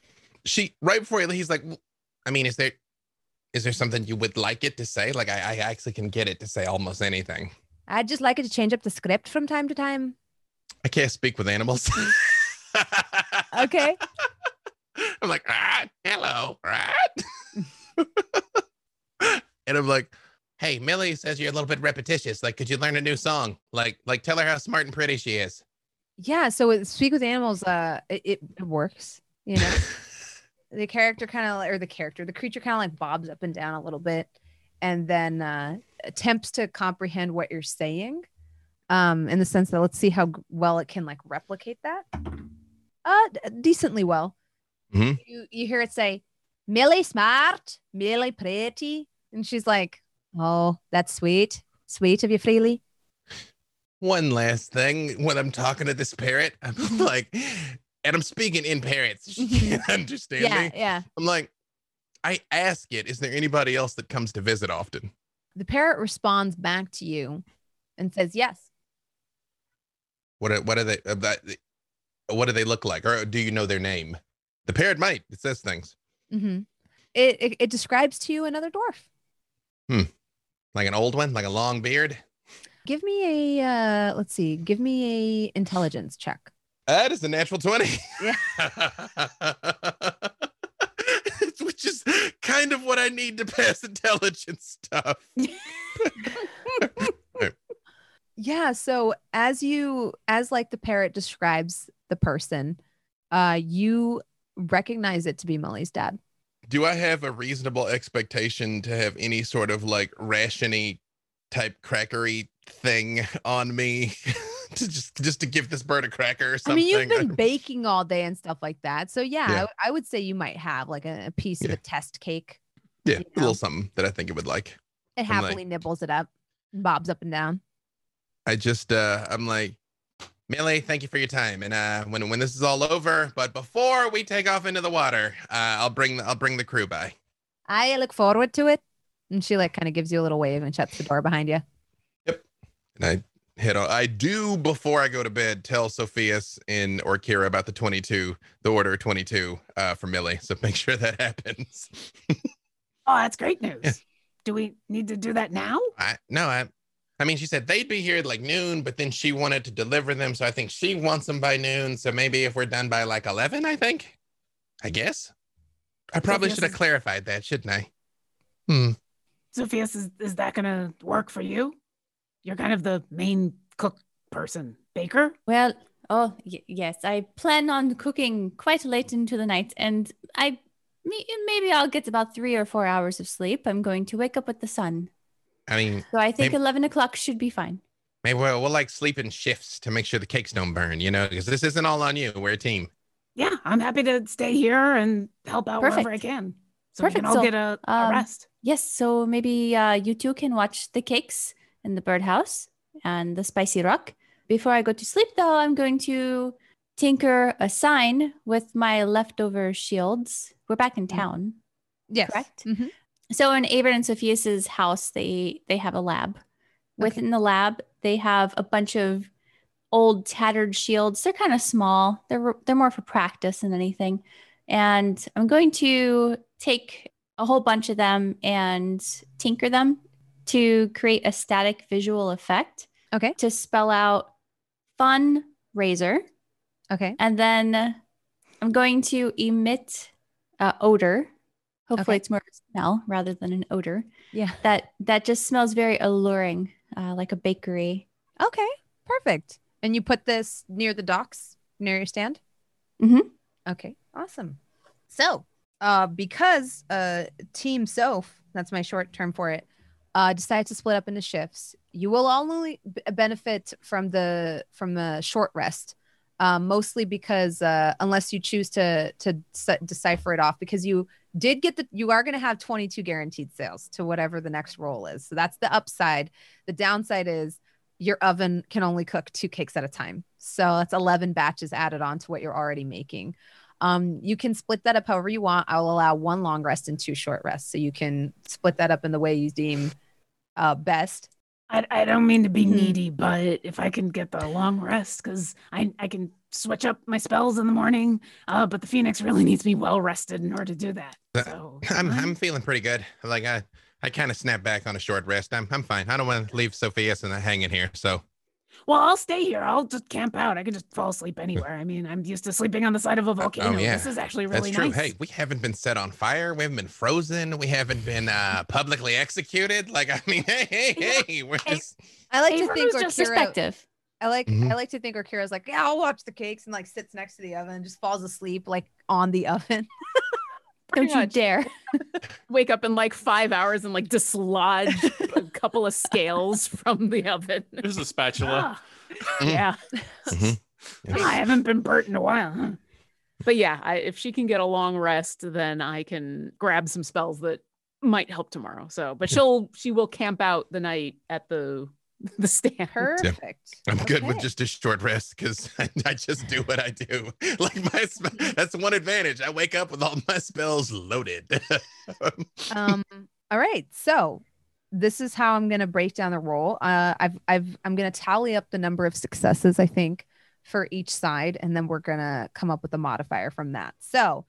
she right before he- he's like, I mean, is there is there something you would like it to say? Like I, I actually can get it to say almost anything. I'd just like it to change up the script from time to time. I can't speak with animals. Okay. I'm like, ah, hello, right? and I'm like, hey, Millie says you're a little bit repetitious. Like, could you learn a new song? Like, like tell her how smart and pretty she is. Yeah. So with speak with animals, uh, it, it, works. You know, the character kind of, or the character, the creature kind of like bobs up and down a little bit, and then uh, attempts to comprehend what you're saying. Um, in the sense that let's see how well it can like replicate that. Uh, decently well. Mhm. You you hear it say, "Millie smart, Millie pretty, And she's like, Oh, that's sweet. Sweet of you, Freely. One last thing when I'm talking to this parrot, I'm mm-hmm. like, and I'm speaking in parrot, so she can't understand Yeah, me. yeah. I'm like, I ask it, is there anybody else that comes to visit often? The parrot responds back to you and says, Yes. What are, what are they uh, about? Uh, what do they look like, or do you know their name? The parrot might. It says things hmm It, it it describes to you another dwarf. Like an old one, like a long beard. Give me a uh let's see, give me a intelligence check. That is a natural twenty. Yeah. Which is kind of what I need to pass intelligence stuff. Yeah, so as you as like the parrot describes the person, uh you recognize it to be Molly's dad. Do I have a reasonable expectation to have any sort of like rationy type crackery thing on me to just just to give this bird a cracker or something? I mean, you've been baking all day and stuff like that. So yeah, I Yeah. w- I, would say you might have like a, a piece of a test cake. yeah, you a little something that I think it would like. It I'm like- happily nibbles it up, bobs up and down. I just uh I'm like, Millie, thank you for your time. And uh when when this is all over, but before we take off into the water, uh I'll bring the, I'll bring the crew by. I look forward to it. And she like kind of gives you a little wave and shuts the door behind you. Yep. And I hit on I do before I go to bed tell Sophia's in or Kira about the 22, the order 22 uh for Millie. So make sure that happens. Oh, that's great news. Yeah. Do we need to do that now? I no, I I mean she said they'd be here at like noon, but then she wanted to deliver them. So I think she wants them by noon. So maybe if we're done by like 11, I think. I guess. I probably Sophia's should have is- clarified that, shouldn't I? Hmm. Sophias, is, is that going to work for you? You're kind of the main cook person, baker. Well, oh y- yes, I plan on cooking quite late into the night, and I maybe I'll get about three or four hours of sleep. I'm going to wake up with the sun, I mean, so I think Maybe- eleven o'clock should be fine. maybe we'll, we'll like sleep in shifts to make sure the cakes don't burn, you know, because this isn't all on you. We're a team. Yeah, I'm happy to stay here and help out wherever I can. So we Perfect. can all So, get a, a um, rest. Yes, so maybe uh, you two can watch the cakes in the birdhouse and the spicy rock. Before I go to sleep, though, I'm going to tinker a sign with my leftover shields. We're back in town. Yes. Correct. Mhm. So in Averin and Sophia's house, they they have a lab. Within the lab, they have a bunch of old tattered shields. They're kind of small. They're they're more for practice than anything. And I'm going to take a whole bunch of them and tinker them to create a static visual effect Okay. to spell out fun razor. Okay. And then I'm going to emit uh, odor. Hopefully, Okay. it's more of a smell rather than an odor. Yeah. That that just smells very alluring, uh, like a bakery. Okay. Perfect. And you put this near the docks, near your stand? Mhm. Okay. Awesome. So, uh, because uh, Team Soph, that's my short term for it, uh, decided to split up into shifts, you will only b- benefit from the from the short rest. Um, mostly because uh, unless you choose to to se- decipher it off, because you did get the you are going to have 22 guaranteed sales to whatever the next roll is. So that's the upside. The downside is your oven can only cook two cakes at a time. So that's 11 batches added on to what you're already making. Um, you can split that up however you want. I'll allow one long rest and two short rests. So you can split that up in the way you deem uh, best. I, I don't mean to be Mhm. needy, but if I can get the long rest, because I, I can switch up my spells in the morning, uh, but the Phoenix really needs to be well rested in order to do that. Uh, So I'm I'm feeling pretty good. Like I I kind of snapped back on a short rest. I'm I'm fine. I don't want to leave Sophia's and hanging here. So well, I'll stay here. I'll just camp out. I can just fall asleep anywhere. I mean, I'm used to sleeping on the side of a volcano. oh, yeah. This is actually really that's really true. nice. Hey, we haven't been set on fire. We haven't been frozen. We haven't been uh publicly executed. Like I mean, hey, hey, Yeah. hey. We're Hey, just I like to think was just Orkira, Perspective. I like Mhm. I like to think Orkira's like, yeah, I'll watch the cakes and like sits next to the oven just falls asleep like on the oven. Don't Pretty you dare. Wake up in like five hours and like dislodge a couple of scales from the oven. There's a spatula. Ah. Yeah. Mhm. I haven't been burnt in a while. Huh? But yeah, I, if she can get a long rest, then I can grab some spells that might help tomorrow. So, but she'll she will camp out the night at the the stand. Perfect. I'm good with just a short rest because I, I just do what I do. Like my, spe- that's one advantage. I wake up with all my spells loaded. um all right so this is how i'm going to break down the roll uh i've i've i'm going to tally up the number of successes i think for each side and then we're going to come up with a modifier from that so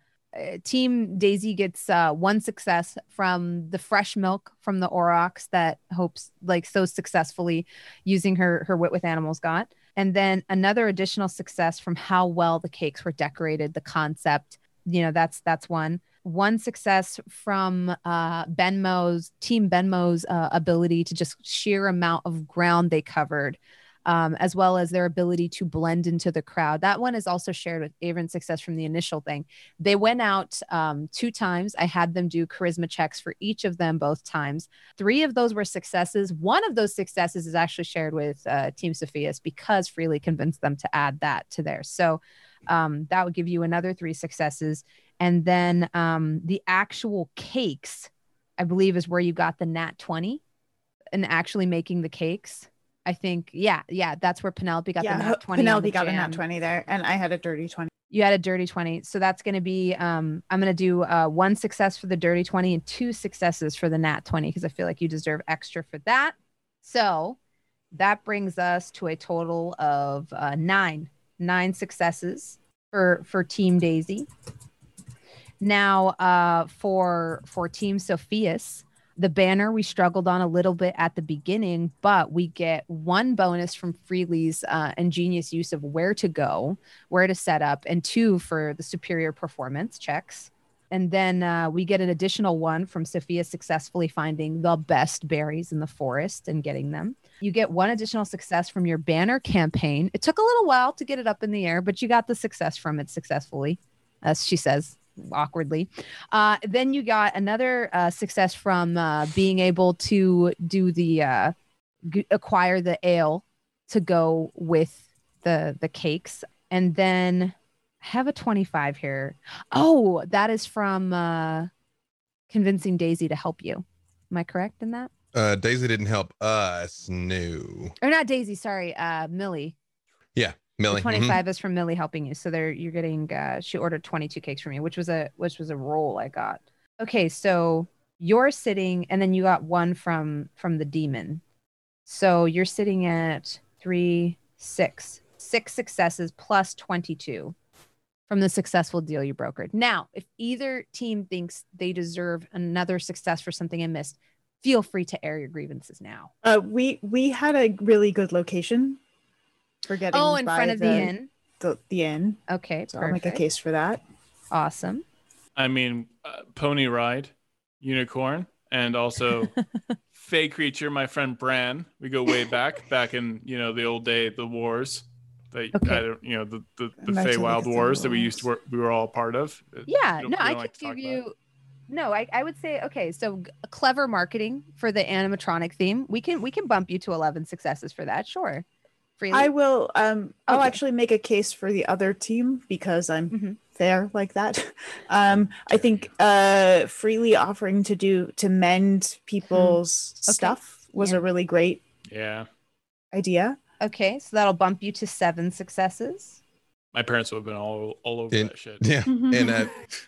team daisy gets uh, one success from the fresh milk from the aurochs that hopes like so successfully using her her wit with animals got. And then another additional success from how well the cakes were decorated the concept you know that's that's one. One success from uh, Benmo's team Benmo's uh, ability to just sheer amount of ground they covered, um, as well as their ability to blend into the crowd. That one is also shared with Averin's success from the initial thing. They went out um, two times. I had them do charisma checks for each of them both times. Three of those were successes. One of those successes is actually shared with uh, Team Sophia's because Freely convinced them to add that to theirs. So um, that would give you another three successes and then um, the actual cakes i believe is where you got the nat 20 and actually making the cakes i think yeah yeah that's where penelope got yeah, the nat 20 Penelope the got a jam. nat 20 there, and I had a dirty 20. you had a dirty 20 so that's going to be um i'm going to do uh one success for the dirty 20 and two successes for the nat 20 because i feel like you deserve extra for that so that brings us to a total of uh, nine nine successes for for team daisy now uh for for team sophias the banner we struggled on a little bit at the beginning but we get one bonus from freely's uh, ingenious use of where to go where to set up and two for the superior performance checks. And then uh, we get an additional one from sophia successfully finding the best berries in the forest and getting them. You get one additional success from your banner campaign. It took a little while to get it up in the air but you got the success from it successfully as she says awkwardly uh, then you got another uh, success from uh, being able to do the uh, g- acquire the ale to go with the the cakes and then have a 25 here. Oh, that is from uh, convincing Daisy to help you. Am I correct in that? uh, Daisy didn't help us. No. Or not Daisy, sorry, uh, Millie. Yeah, Millie. mhm. 25 is from Millie helping you. So there you're getting uh she ordered 22 cakes from you, which was a which was a roll I got. Okay, so you're sitting and then you got one from from the demon. So you're sitting at 3 6 6 successes plus 22 from the successful deal you brokered. Now, if either team thinks they deserve another success for something I missed, feel free to air your grievances now. Uh, we we had a really good location for getting. Oh, in by front of the inn. The, the inn. Okay, So I'll make a case for that. Awesome. I mean, uh, pony ride, unicorn, and also fey creature. My friend Bran. We go way back, back in you know the old day, the wars. The, Okay. I don't, you know the the, the I'd like to Feywild look at the Wars that we used to work. We were all part of. Uh, Yeah, no, I don't could like give you. No, I, I would say okay. So g- clever marketing for the animatronic theme. We can we can bump you to eleven successes for that. Sure, freely. I will. Um, I'll Okay. actually make a case for the other team because I'm Mhm. fair like that. Um, I think uh, freely offering to do to mend people's Okay. stuff was Yeah. a really great Yeah, idea. okay, so that'll bump you to seven successes. My parents would have been all all over In- that shit. Yeah, and uh,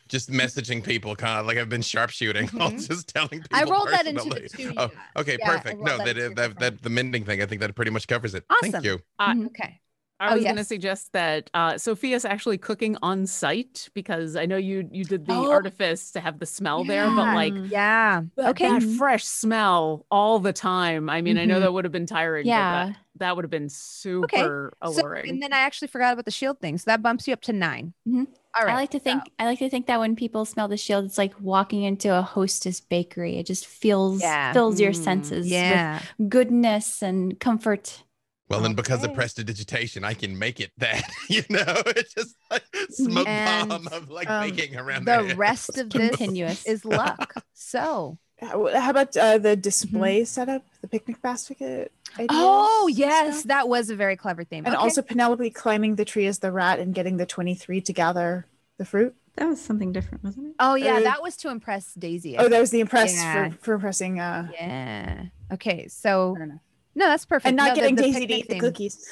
just messaging people, kind of like I've been sharpshooting. I'll Mhm. just telling people. I rolled that into the personally. two. Oh, okay, Yeah, perfect. No, that that into is your that, that the mending thing. I think that pretty much covers it. Awesome. Thank you. Uh. Okay. I Oh, was going to suggest that uh, Sophia's actually cooking on site because I know you you did the Oh. artifice to have the smell there, but like Yeah. Okay. that fresh smell all the time. I mean, I know Mhm. that would have been tiring. Yeah. but that, that would have been super So, alluring. and then I actually forgot about the shield thing, so that bumps you up to 9 Mhm. All right. I like to think I like to think that when people smell the shield, it's like walking into a hostess bakery. It just feels Yeah. fills your Mm, senses yeah. with goodness and comfort. Well, then because of Okay. prestidigitation, I can make it that. You know, it's just like smoke And, bomb of like um, baking around The there. rest of this Continuous. is luck. So. How how about uh, the display setup, the picnic basket? Ideas Oh yes, stuff? that was a very clever theme. and Okay. also Penelope climbing the tree as the rat and getting the twenty-three to gather the fruit. That was something different, wasn't it? Oh yeah, Uh, that was to impress Daisy. I Oh, that was the impress Yeah. for, for impressing uh Yeah. Okay. So fair enough. No, that's perfect. and not No, getting the Daisy to picnic eat the cookies.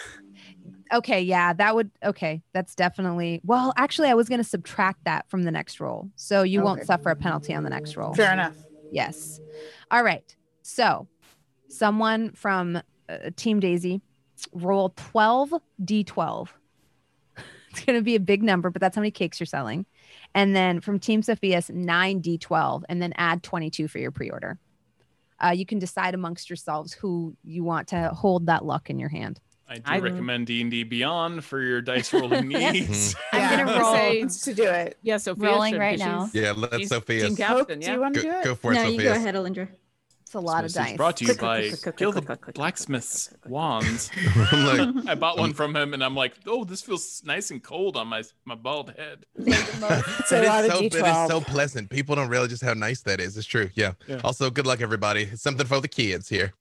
Okay. Yeah, that would. Okay, that's definitely. Well, actually, I was going to subtract that from the next roll, so you won't suffer a penalty on the next roll. Fair enough. Yes. All right. So, someone from uh, Team Daisy, roll twelve d12. It's going to be a big number, but that's how many cakes you're selling. And then from Team Sophia's, nine d12, and then add 22 for your pre-order. Uh, you can decide amongst yourselves who you want to hold that luck in your hand. I do I- recommend D and D Beyond for your dice rolling needs. I'm gonna roll. say to do it. Yeah, Sophia Rolling should, right 'cause now. Yeah, let she's Sophia. team Hope, do you want to do Go, it? go for it, no, you go ahead, Alindra. It's a lot of This is dice. brought to you by Kill the Blacksmith's. Wands. I'm like, I bought one from him, and I'm like, oh, this feels nice and cold on my my bald head. It's It a is lot of so, it is so pleasant. People don't realize just how nice that is. It's true. Yeah. Yeah. Also, good luck, everybody. It's something for the kids here.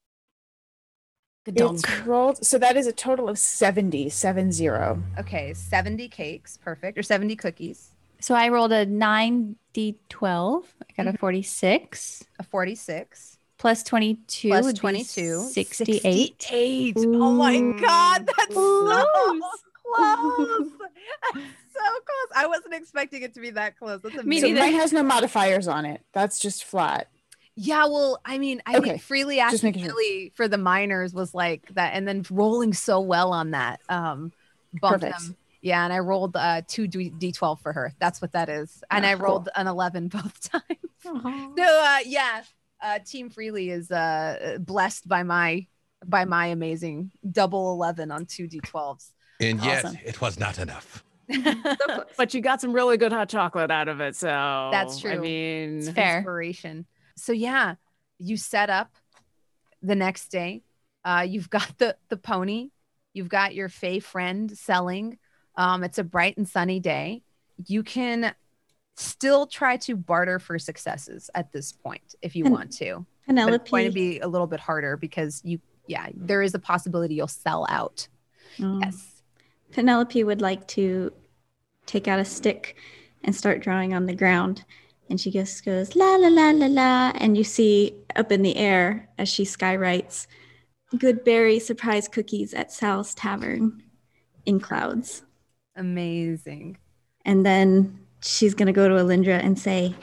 It's rolled. So that is a total of 70, seven zero. Okay, 70 cakes, perfect, or 70 cookies, So I rolled a 9d12. I got a mm-hmm. 46 a 46. Plus 22 Plus 22, 68. 68. Oh my god, that's so Close. close. That's so close. I wasn't expecting it to be that close. That's Me So amazing. neither. mine has no modifiers on it. That's just flat. Yeah, well, I mean, I Okay, think freely just asking making sure. For the minors was like that, and then rolling so well on that um bumped Perfect. them. Yeah, and I rolled uh two D- d12 for her. That's what that is, and Oh, I cool. rolled an 11 both times. Aw. No, uh, yeah, uh, Team Freely is uh blessed by my by my amazing double 11 on two d12s. And yet, it was not enough. So. But you got some really good hot chocolate out of it, so That's true. I true. mean, It's fair. inspiration. So yeah, you set up the next day. Uh, you've got the the pony. You've got your Fey friend selling. Um, it's a bright and sunny day. You can still try to barter for successes at this point if you And want to. But Penelope. it's going to be a little bit harder because you, yeah, there is a possibility you'll sell out. Oh. Yes. Penelope would like to take out a stick and start drawing on the ground. And she just goes, la, la, la, la, la. And you see up in the air as she skywrites, Goodberry surprise cookies at Sal's Tavern in clouds. Amazing. And then she's going to go to Alindra and say,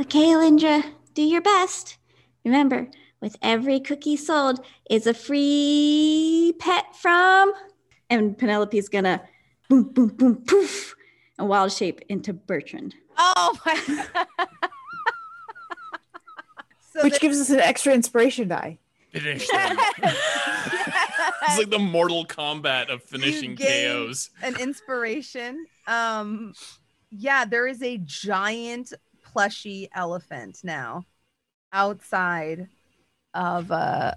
Okay, Alindra, do your best. Remember, with every cookie sold is a free pet from. And Penelope's going to boom, boom, boom, poof, and wild shape into Bertrand. Oh my. so Which there- gives us an extra inspiration die. Finish them. It's like the Mortal Kombat of finishing gain- KOs. an inspiration. Um, yeah, there is a giant plushy elephant now outside of uh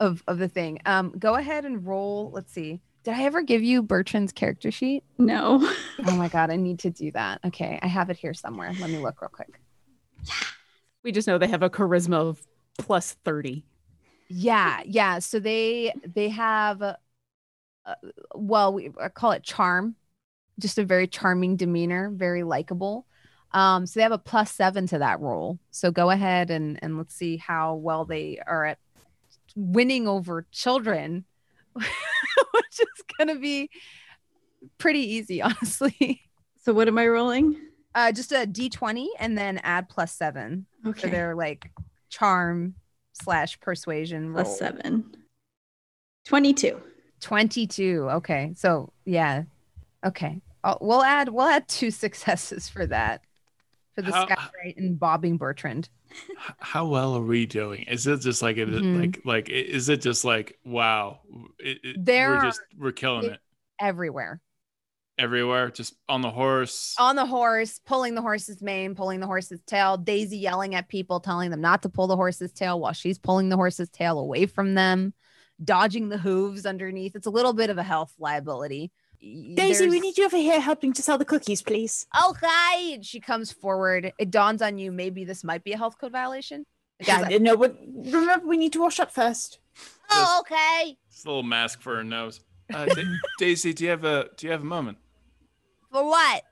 of of the thing. Um, go ahead and roll. Let's see. Did I ever give you Bertrand's character sheet? No. Oh my god, I need to do that. Okay, I have it here somewhere. Let me look real quick. Yeah. we just know they have a charisma of plus 30. Yeah, yeah. So they they have, uh, well, we I call it charm, just a very charming demeanor, very likable. Um, so they have a plus seven to that role. So go ahead and and let's see how well they are at winning over children, which is gonna be pretty easy, honestly. So what am I rolling? Uh, just a d twenty and then add plus seven for Okay. their like charm slash persuasion Plus seven. 22. 22 okay so yeah okay i we'll add we'll add two successes for that for the How- and bobbing bertrand How well are we doing? Is it just like it Mhm. like like is it just like wow? It, it- There we're just we're killing it everywhere everywhere. Just on the horse. on the horse pulling the horse's mane pulling the horse's tail daisy yelling at people telling them not to pull the horse's tail while she's pulling the horse's tail away from them dodging the hooves underneath it's a little bit of a health liability Y- Daisy, we need you over here helping to sell the cookies, please. okay and she comes forward it dawns on you maybe this might be a health code violation Yeah, I- no, but remember we need to wash up first. oh okay Just a little mask for her nose. Uh, Daisy, do you have a do you have a moment? for what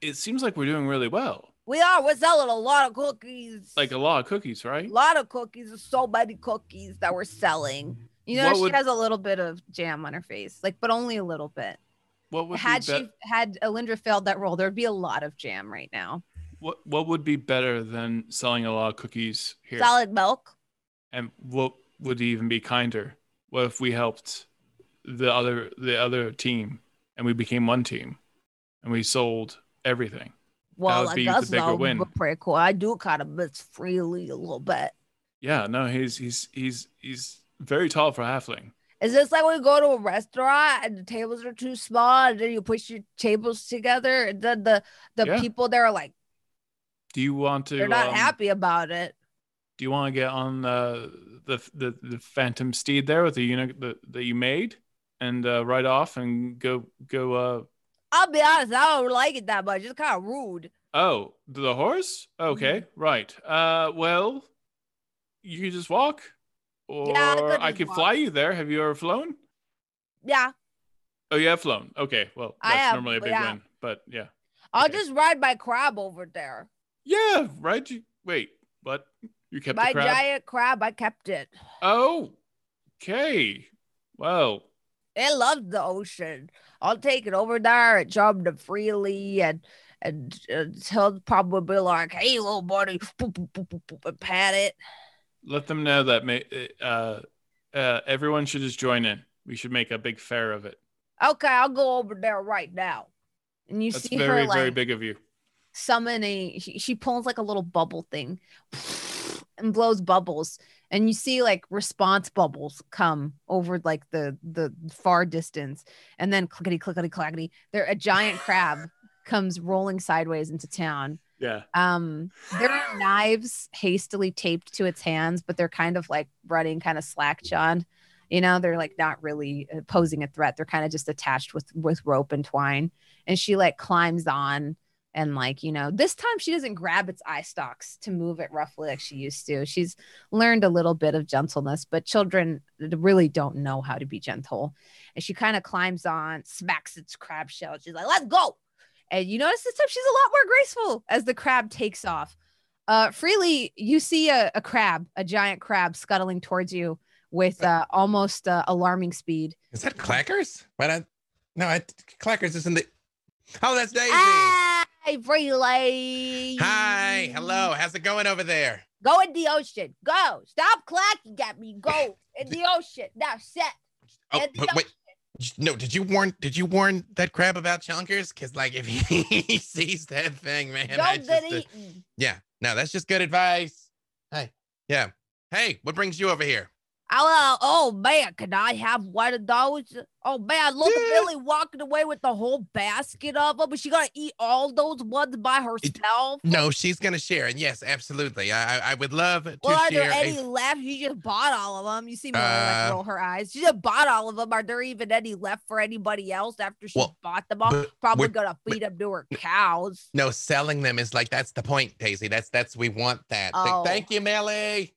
it seems like we're doing really well. We are. We're selling a lot of cookies. Like a lot of cookies, right? a lot of cookies. There's so many cookies that we're selling. You know, What she would- has a little bit of jam on her face, like, but only a little bit. What would Had be she had Alindra failed that role, there'd be a lot of jam right now. what what would be better than selling a lot of cookies here? Solid milk. And what would even be kinder? What if we helped the other the other team and we became one team and we sold everything? Well, would I be the bigger would win. be pretty cool. I do kind of miss freely a little bit. Yeah, no, he's he's he's he's very tall for a halfling. Is this like when you go to a restaurant and the tables are too small and then you push your tables together and then the the Yeah. people there are like Do you want to? they're not um, happy about it. Do you want to get on uh, the the the phantom steed there with the unit that, that you made and uh, ride off and go go? Uh, I'll be honest, I don't like it that much. It's kind of rude. oh, the horse. Okay, Mm-hmm. right. Uh, well, you can just walk, or Yeah, I could fly you there. Have you ever flown? Yeah, Oh, you have flown. Okay, well, that's have, normally a big yeah. win, but yeah, I'll Okay. just ride my crab over there. yeah, right. You, wait, what? You kept my the crab? giant crab, I kept it. Oh, okay. Well, It loves the ocean. I'll take it over there and jump to freely and and uh, he'll probably be like, "Hey, little buddy," and pat it. Let them know that ma- uh, uh, everyone should just join in. We should make a big fair of it. Okay, I'll go over there right now. And you That's see very, her like very big of you. summon a she, she pulls like a little bubble thing and blows bubbles and you see like response bubbles come over like the the far distance and then clickety clickety clackety there a giant crab comes rolling sideways into town Yeah. um there are knives hastily taped to its hands but they're kind of like running kind of slack jawed. You know they're like not really uh, posing a threat. They're kind of just attached with with rope and twine. And she like climbs on and like you know this time she doesn't grab its eye stalks to move it roughly like she used to. She's learned a little bit of gentleness but children really don't know how to be gentle. And she kind of climbs on smacks its crab shell. She's like let's go and you notice this time she's a lot more graceful as the crab takes off uh freely you see a, a crab a giant crab scuttling towards you with uh, almost uh, alarming speed Is that Clackers? But I, no, I, Clackers isn't the. Oh, that's Daisy. Hi, Freely. Hi, hello. How's it going over there? Go in the ocean. Go. Stop clacking at me. Go in the ocean. Now set. Oh, in wait. No, did you warn? Did you warn that crab about chunkers? Because like, if he sees that thing, man, Don't I get uh, eaten. yeah. No, that's just good advice. Hey, yeah. Hey, what brings you over here? Oh, oh man, can I have one of those? Oh man, look at Yeah. Billy walking away with the whole basket of them. Is she gonna eat all those ones by herself? No, she's gonna share, and yes, absolutely. I I, I would love to Well, are there any a, left? You just bought all of them. You see like Uh, roll her eyes. She just bought all of them. Are there even any left for anybody else after she Well, bought them all? Probably gonna feed them to her cows. no, selling them is like that's the point, Daisy. That's that's we want that. Oh. Thank you, Millie.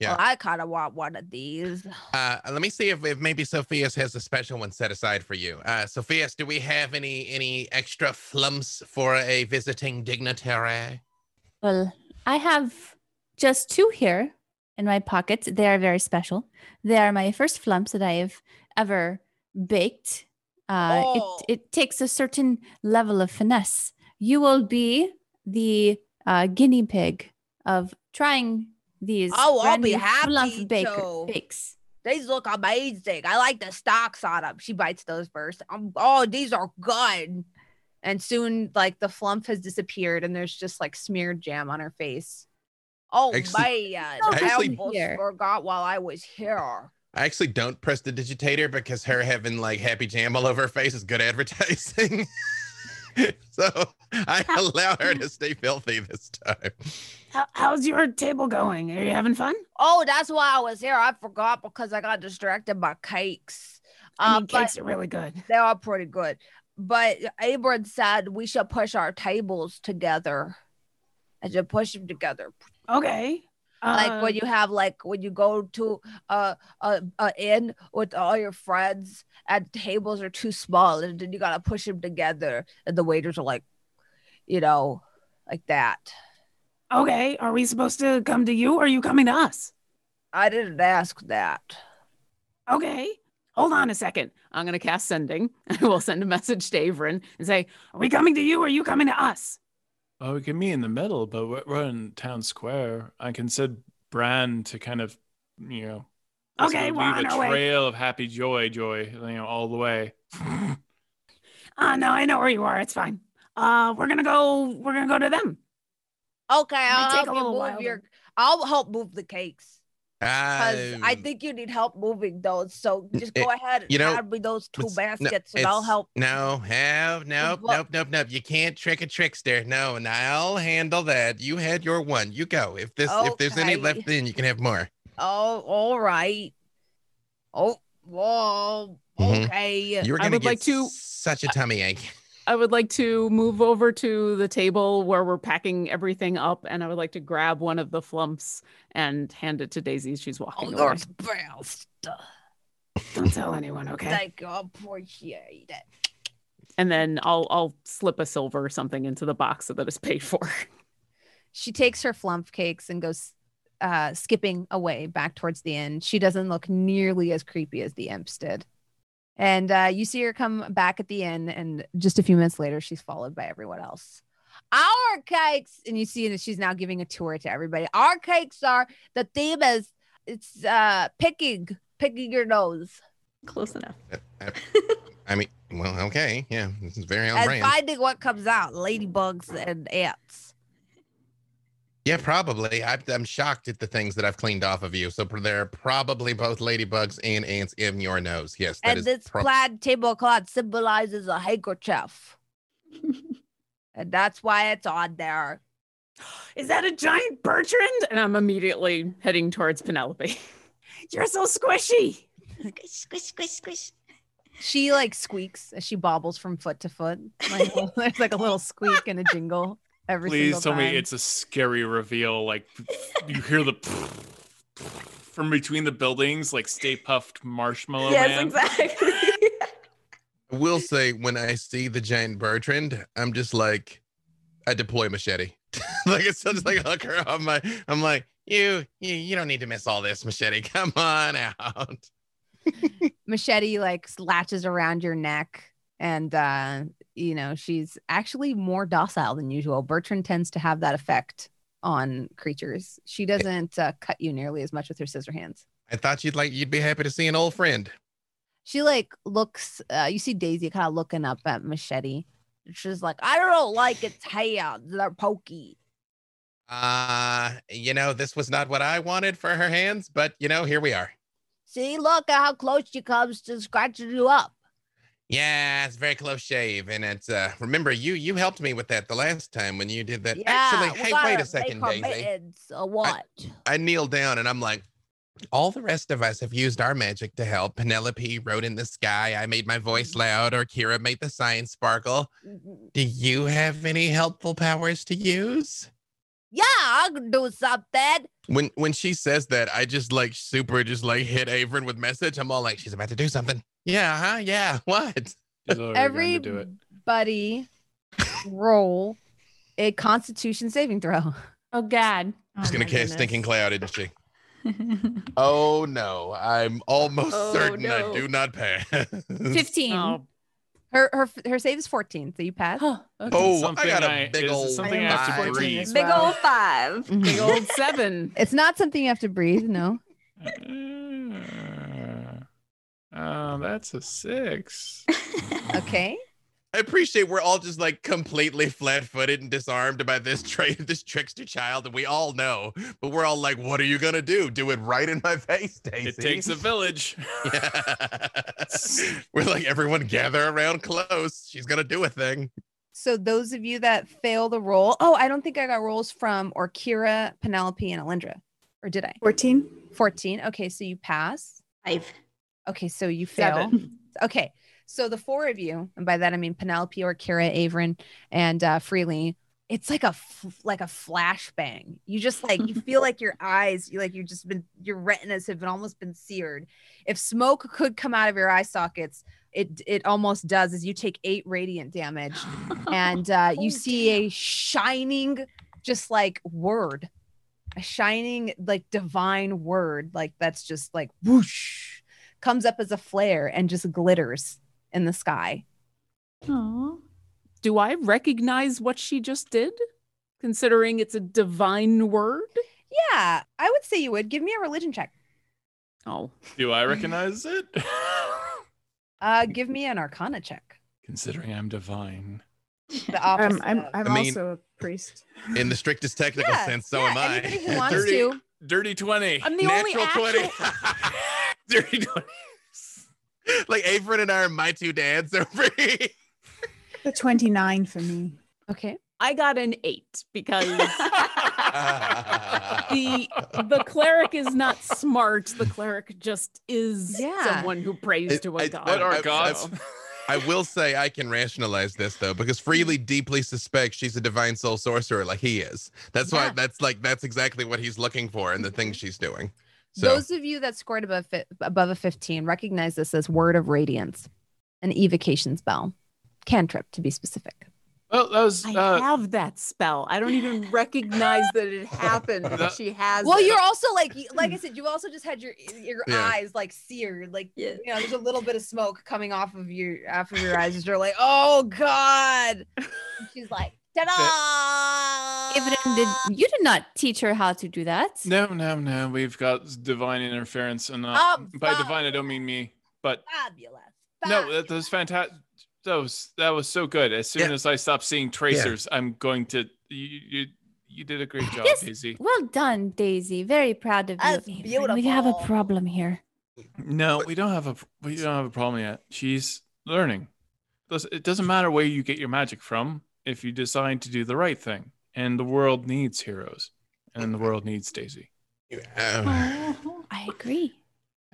Yeah. Well, I kind of want one of these. Uh, let me see if, if maybe Sophia's has a special one set aside for you. Uh, Sophia's, do we have any any extra flumphs for a visiting dignitary? Well, I have just two here in my pockets. They are very special. They are my first flumphs that I have ever baked. Uh, Oh. it, it takes a certain level of finesse. You will be the uh, guinea pig of trying these. Oh, I'll be happy flumph baker to. bakes. These look amazing. I like the stalks on them. She bites those first. Um, oh, these are good. And soon, like the flumph has disappeared, and there's just like smeared jam on her face. Oh Actually- man, Oh, I actually- almost Here. forgot while I was here. I actually don't press the digitator because her having like happy jam all over her face is good advertising. so I allow her to stay filthy this time. How, how's your table going? Are you having fun? Oh, that's why I was here. I forgot because I got distracted by cakes. I mean, uh, but- cakes are really good. They are pretty good. But Abram said we should push our tables together. I should push them together. Okay. Like Uh, when you have like when you go to a a, a inn with all your friends and tables are too small and then you gotta push them together and the waiters are like you know, like that. Okay, are we supposed to come to you or are you coming to us? I didn't ask that. Okay. Hold on a second. I'm to cast sending. I will send a message to Averin and say, Are we coming to you or are you coming to us? Oh, we can meet in the middle, but we're, we're in town square. I can send Bran to kind of, you know, Okay, leave we're on a our way. trail of happy joy, joy, you know, all the way. Uh, no, I know where you are. It's fine. Uh, we're going to go, we're going to go to them. Okay, I'll take help a you little move while, your. I'll help move the cakes because I Um, think you need help moving those. So just it- go ahead and you know, me those two it's- no, baskets, and I'll help. No, have nope, What? nope, nope, nope. You can't trick a trickster. No, and I'll handle that. You had your one. You go. If this, if there's any left, in you can have more. Oh, all right. Oh, whoa. Mhm. Okay. You were I gonna would get like to- such a tummy ache. I would like to move over to the table where we're packing everything up, and I would like to grab one of the flumphs and hand it to Daisy as she's Oh, walking you're away. best. Don't tell anyone, okay? Thank you. I appreciate it. And then I'll I'll slip a silver or something into the box so that it's paid for. She takes her flumph cakes and goes uh, skipping away back towards the inn. She doesn't look nearly as creepy as the imps did. And uh, you see her come back at the end, and just a few minutes later, she's followed by everyone else. Our cakes, and you see that she's now giving a tour to everybody. Our cakes are the theme is it's uh picking, picking your nose Close enough. I mean, well, okay, yeah, this is very on and brand. finding what comes out, ladybugs and ants. Yeah, probably. I, I'm shocked at the things that I've cleaned off of you. So pr- there are probably both ladybugs and ants in your nose. Yes, that and is this prob- plaid tablecloth symbolizes a handkerchief. and that's why it's on there. Is that a giant Bertrand? And I'm immediately heading towards Penelope. You're so squishy. Squish, squish, squish, squish. She like squeaks as she bobbles from foot to foot. Like, there's like a little squeak and a jingle every Please single tell time. me it's a scary reveal. Like you hear the from between the buildings, like Stay Puffed Marshmallow yes, Man. exactly. I will say when I see the giant Bertrand, I'm just like, I deploy machete. like it's just like hook her on my. I'm like, you, you, you don't need to miss all this machete. Come on out. Machete like latches around your neck and uh you know she's actually more docile than usual. Bertrand tends to have that effect on creatures. She doesn't uh, cut you nearly as much with her scissor hands. I thought you'd like, you'd be happy to see an old friend. she like looks uh you see daisy kind of looking up at machete. She's like i don't like its hands. They're pokey. Uh, you know, this was not what I wanted for her hands, but you know, here we are. see look at how close she comes to scratching you up Yeah, it's very close shave, and it's uh. Remember, you you helped me with that the last time when you did that. yeah Actually, hey, wait a second, Daisy. or what I kneel down and I'm like, all the rest of us have used our magic to help. Penelope wrote in the sky. I made my voice loud, Orkira made the sign sparkle. Do you have any helpful powers to use? yeah i can do something When when she says that, I just like super just like hit Averin with message. I'm all like, she's about to do something. Yeah, huh? Yeah. What? She's already going to do it. everybody roll a constitution saving throw Oh God. She's Oh gonna my cast stinking goodness. cloud, isn't she? Oh no, I'm almost Oh, certain I do not pass. 15. Oh, her her her save is 14 so you pass Huh. Is Oh, it I something got a I- big is it ol' something I I have to five. breathe. Big old five. Big old seven. it's not something you have to breathe no Uh, Oh, that's a six. okay I appreciate we're all just like completely flat-footed and disarmed by this tra- this trickster child, and we all know, but we're all like, "What are you gonna do? Do it right in my face, Daisy?" It takes a village. Yeah. we're like, everyone gather around close. She's gonna do a thing. so those of you that fail the roll oh i don't think i got rolls from Orkira, penelope and alindra or did i 14. 14 okay so you pass Five. Okay so you fail. Okay, so the four of you, and by that I mean Penelope Orkira, Averin, and uh, Freely, it's like a f- like a flashbang. You just like you feel like your eyes, you like you've just been your retinas have been almost been seared. If smoke could come out of your eye sockets, it it almost does. As you take eight radiant damage, and uh, you Oh, see a shining, just like word, a shining like divine word, like that's just like whoosh, comes up as a flare and just glitters in the sky. Aw. Do I recognize what she just did? Considering it's a divine word? Yeah, I would say you would give me a religion check. Oh, Do I recognize it? Uh, give me an Arcana check. Considering I'm divine. The opposite. Um, I'm I'm I mean- also a priest. In the strictest technical Yeah, sense, so yeah, am I. anybody who wants Dirty, to. dirty 20. I'm the only Natural actual. 20. dirty 20. like Averin and I are my two dads over here. The 29 for me. Okay. I got an eight because the the cleric is not smart. The cleric just is Yeah. someone who prays It- to a I- god. What I- are I- gods? I will say I can rationalize this though, because Freely deeply suspects she's a divine soul sorcerer like he is. That's why that's like that's exactly what he's looking for in the things she's doing. So Those of you that scored above fi- above a 15 recognize this as Word of Radiance, an evocation spell, cantrip to be specific. Well, that was. I Uh, have that spell. I don't even recognize that it happened. That- That she has. Well, it. you're also like, like I said, you also just had your your Yeah. eyes like seared, like Yeah. you know, there's a little bit of smoke coming off of your off of your eyes you're like, oh god. And she's like, ta-da! Evelyn, did you did not teach her how to do that? no, no, no. We've got divine interference, and uh, Oh, by divine I don't mean me, but Fabulous. no, that, that was fantastic. That was that was so good. As soon Yeah. as I stop seeing tracers, I'm going to. You, you you did a great job, Yes. Daisy. Well done, Daisy. Very proud of you. That's Evelyn. We have a problem here. No, we don't have a we don't have a problem yet. She's learning. It doesn't matter where you get your magic from if you decide to do the right thing. And the world needs heroes, and the world needs Daisy. uh, I agree.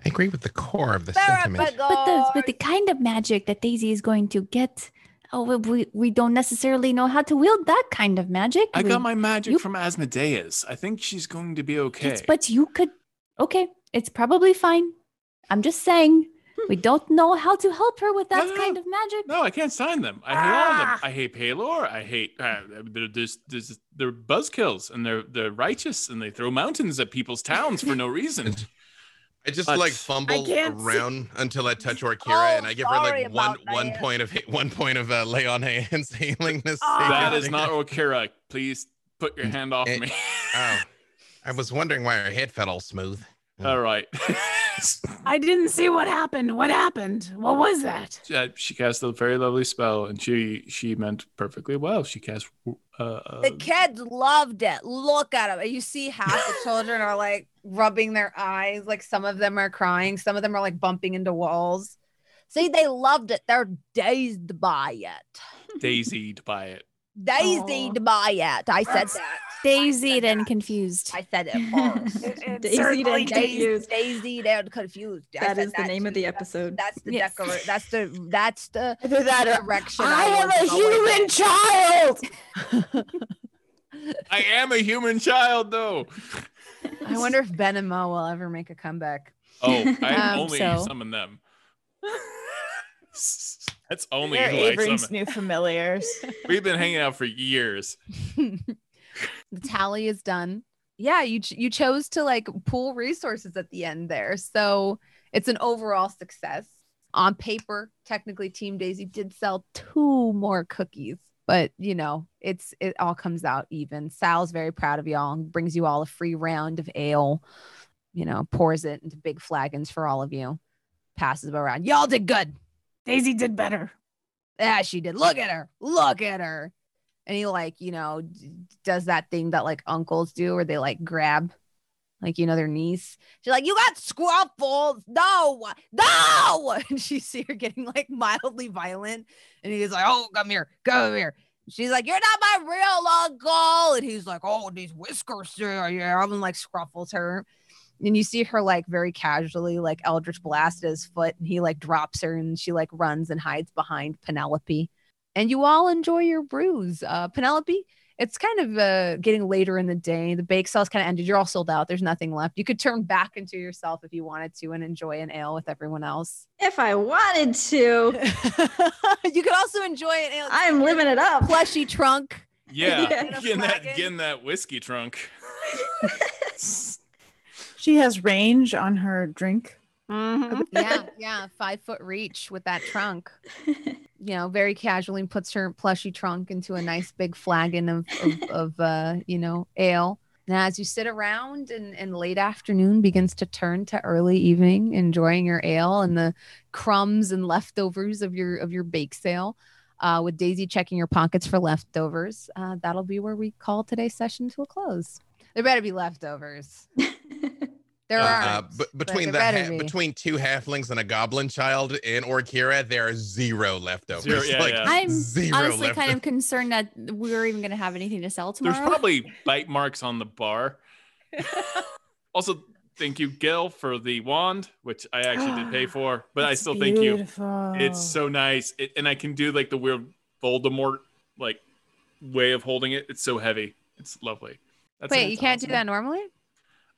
I agree with the core of the sentiment. But the but the kind of magic that Daisy is going to get, oh, we- we we don't necessarily know how to wield that kind of magic. I We- got my magic you- from Asmodeus. I think she's going to be okay. Yes, but you could. Okay, it's probably fine. I'm just saying we don't know how to help her with that No, no, kind no. of magic. No, I can't sign them. I hate all of them. Ah! I hate Pelor. I hate uh, they're there's, there's, they're buzzkills and they're they're righteous and they throw mountains at people's towns for no reason. I just But- like fumble can't see- around until I touch Orkira, Oh, and I give her like one about one that. point of one point of uh, lay on hands healing this. Oh. that is not Orkira. Please put your hand off Eh, me. Oh, I was wondering why her head felt all smooth. all right. I didn't see what happened. What happened? What was that? Uh, she cast a very lovely spell, and she she meant perfectly well. She cast. Uh, uh, The kids loved it. Look at them. You see half the children are like rubbing their eyes, like some of them are crying, some of them are like bumping into walls. See, they loved it. They're dazed by it. daisied by it. Dazed by it. I said that. Daisied and confused. I said it first. Daisy certainly and Dazed, confused. dazed and confused. I That said is the name of the episode. That's the Yes. decor. That's the that's the that direction. I am a human in. child. I am a human child, though. I wonder if Ben and Mo will ever make a comeback. Oh, I Um, only so- summon them. That's only They're who I summon. new familiars. We've been hanging out for years. The tally is done. Yeah, you ch- you chose to like pool resources at the end there, so it's an overall success. On paper, technically, Team Daisy did sell two more cookies, but you know, it's it all comes out even. Sal's very proud of y'all and brings you all a free round of ale. You know, pours it into big flagons for all of you. Passes them around. Y'all did good. Daisy did better. Yeah, she did. Look at her. Look at her. And he like, you know, d- does that thing that like uncles do where they like grab like you know their niece. She's like, "You got scruffles." No. No. And she see her getting like mildly violent and he's like, "Oh, come here. Come here." She's like, "You're not my real uncle." And he's like, "Oh, these whiskers there." Yeah, and like scruffles her. And you see her like very casually, like Eldritch blast at his foot, and he like drops her, and she like runs and hides behind Penelope. And you all enjoy your brews. Uh, Penelope, it's kind of uh, getting later in the day. The bake sale's kind of ended. You're all sold out. There's nothing left. You could turn back into yourself if you wanted to and enjoy an ale with everyone else. If I wanted to, you could also enjoy an ale. I'm living it up. Plushy trunk. Yeah, Yeah. getting that Flagon. getting that whiskey trunk. She has range on her drink. Mhm. yeah, yeah, five foot reach with that trunk. You know, very casually puts her plushy trunk into a nice big flagon of of, of uh, you know, ale. Now, as you sit around and, and late afternoon begins to turn to early evening, enjoying your ale and the crumbs and leftovers of your of your bake sale, uh, with Daisy checking your pockets for leftovers, uh, that'll be where we call today's session to a close. There better be leftovers. There Uh, are uh, but between the ha- be. between two halflings and a goblin child in Orkira, there are zero leftovers. Zero, yeah, like yeah. I'm zero honestly kind of concerned that we're even going to have anything to sell tomorrow. There's probably bite marks on the bar. also, thank you, Gil, for the wand, which I actually did pay for, but I It's still thank you. It's so nice, it, and I can do like the weird Voldemort like way of holding it. It's so heavy. It's lovely. That's Wait, it. you can't do that normally?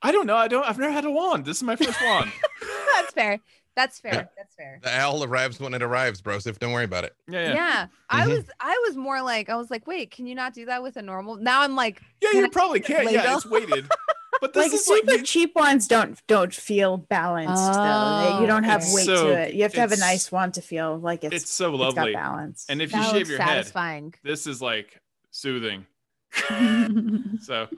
I don't know. I don't. I've never had a wand. This is my first wand. That's fair. That's Yeah. fair. That's fair. The owl arrives when it arrives, bro. So don't worry about it. Yeah, Yeah. yeah. I Mhm. was I was more like I was like, wait, can you not do that with a normal? Now I'm like, Yeah, you I probably take it can. Yeah, later? it's weighted. But this like is super like you- cheap ones don't don't feel balanced though. You don't have Oh, weight so- to it. You have to have a nice one to feel like it's it's so it's got balance. And if you that shave looks your head, satisfying. this is like soothing. So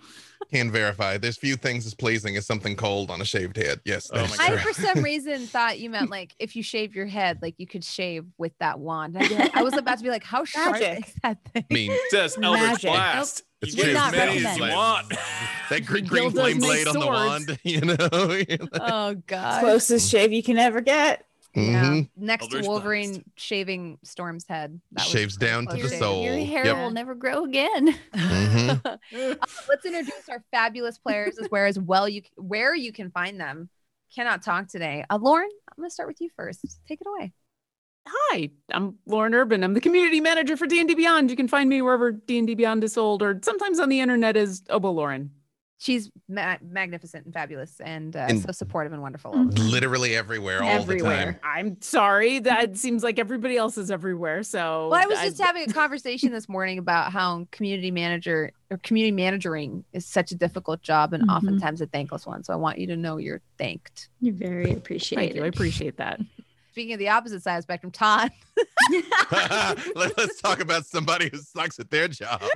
Can verify. There's few things as pleasing as something cold on a shaved head. Yes. Oh my I for some reason thought you meant like if you shave your head, like you could shave with that wand. I'd be like- I was about to be like, how sharp Magic. is that thing? I mean, it says Eldritch Magic. Blast. It's you true. get as many as you want. that green, green flame make blade on the swords. wand, you know. Oh god. closest shave you can ever get. Yeah. Mhm. Next Eldritch to Wolverine Blast. shaving Storm's head. That was Shaves down to the shave. soul. Your hair Yep. will never grow again. Mhm. Uh, let's introduce our fabulous players as where as well you where you can find them. Cannot talk today. Uh, Lauren, I'm going to start with you first. Take it away. Hi, I'm Lauren Urban. I'm the community manager for D&D Beyond. You can find me wherever D&D Beyond is sold or sometimes on the internet as Obo Lauren. She's ma- magnificent and fabulous and, uh, And- so supportive and wonderful. all the time. Literally everywhere, all everywhere. the time. I'm sorry. That seems like everybody else is everywhere. So Well, I was just having a conversation this morning about how community manager or community managing is such a difficult job and Mhm. oftentimes a thankless one. So I want you to know you're thanked. You're very Thank appreciated. you. I appreciate that. Speaking of the opposite side of the spectrum, Todd. Let, us talk about somebody who sucks at their job.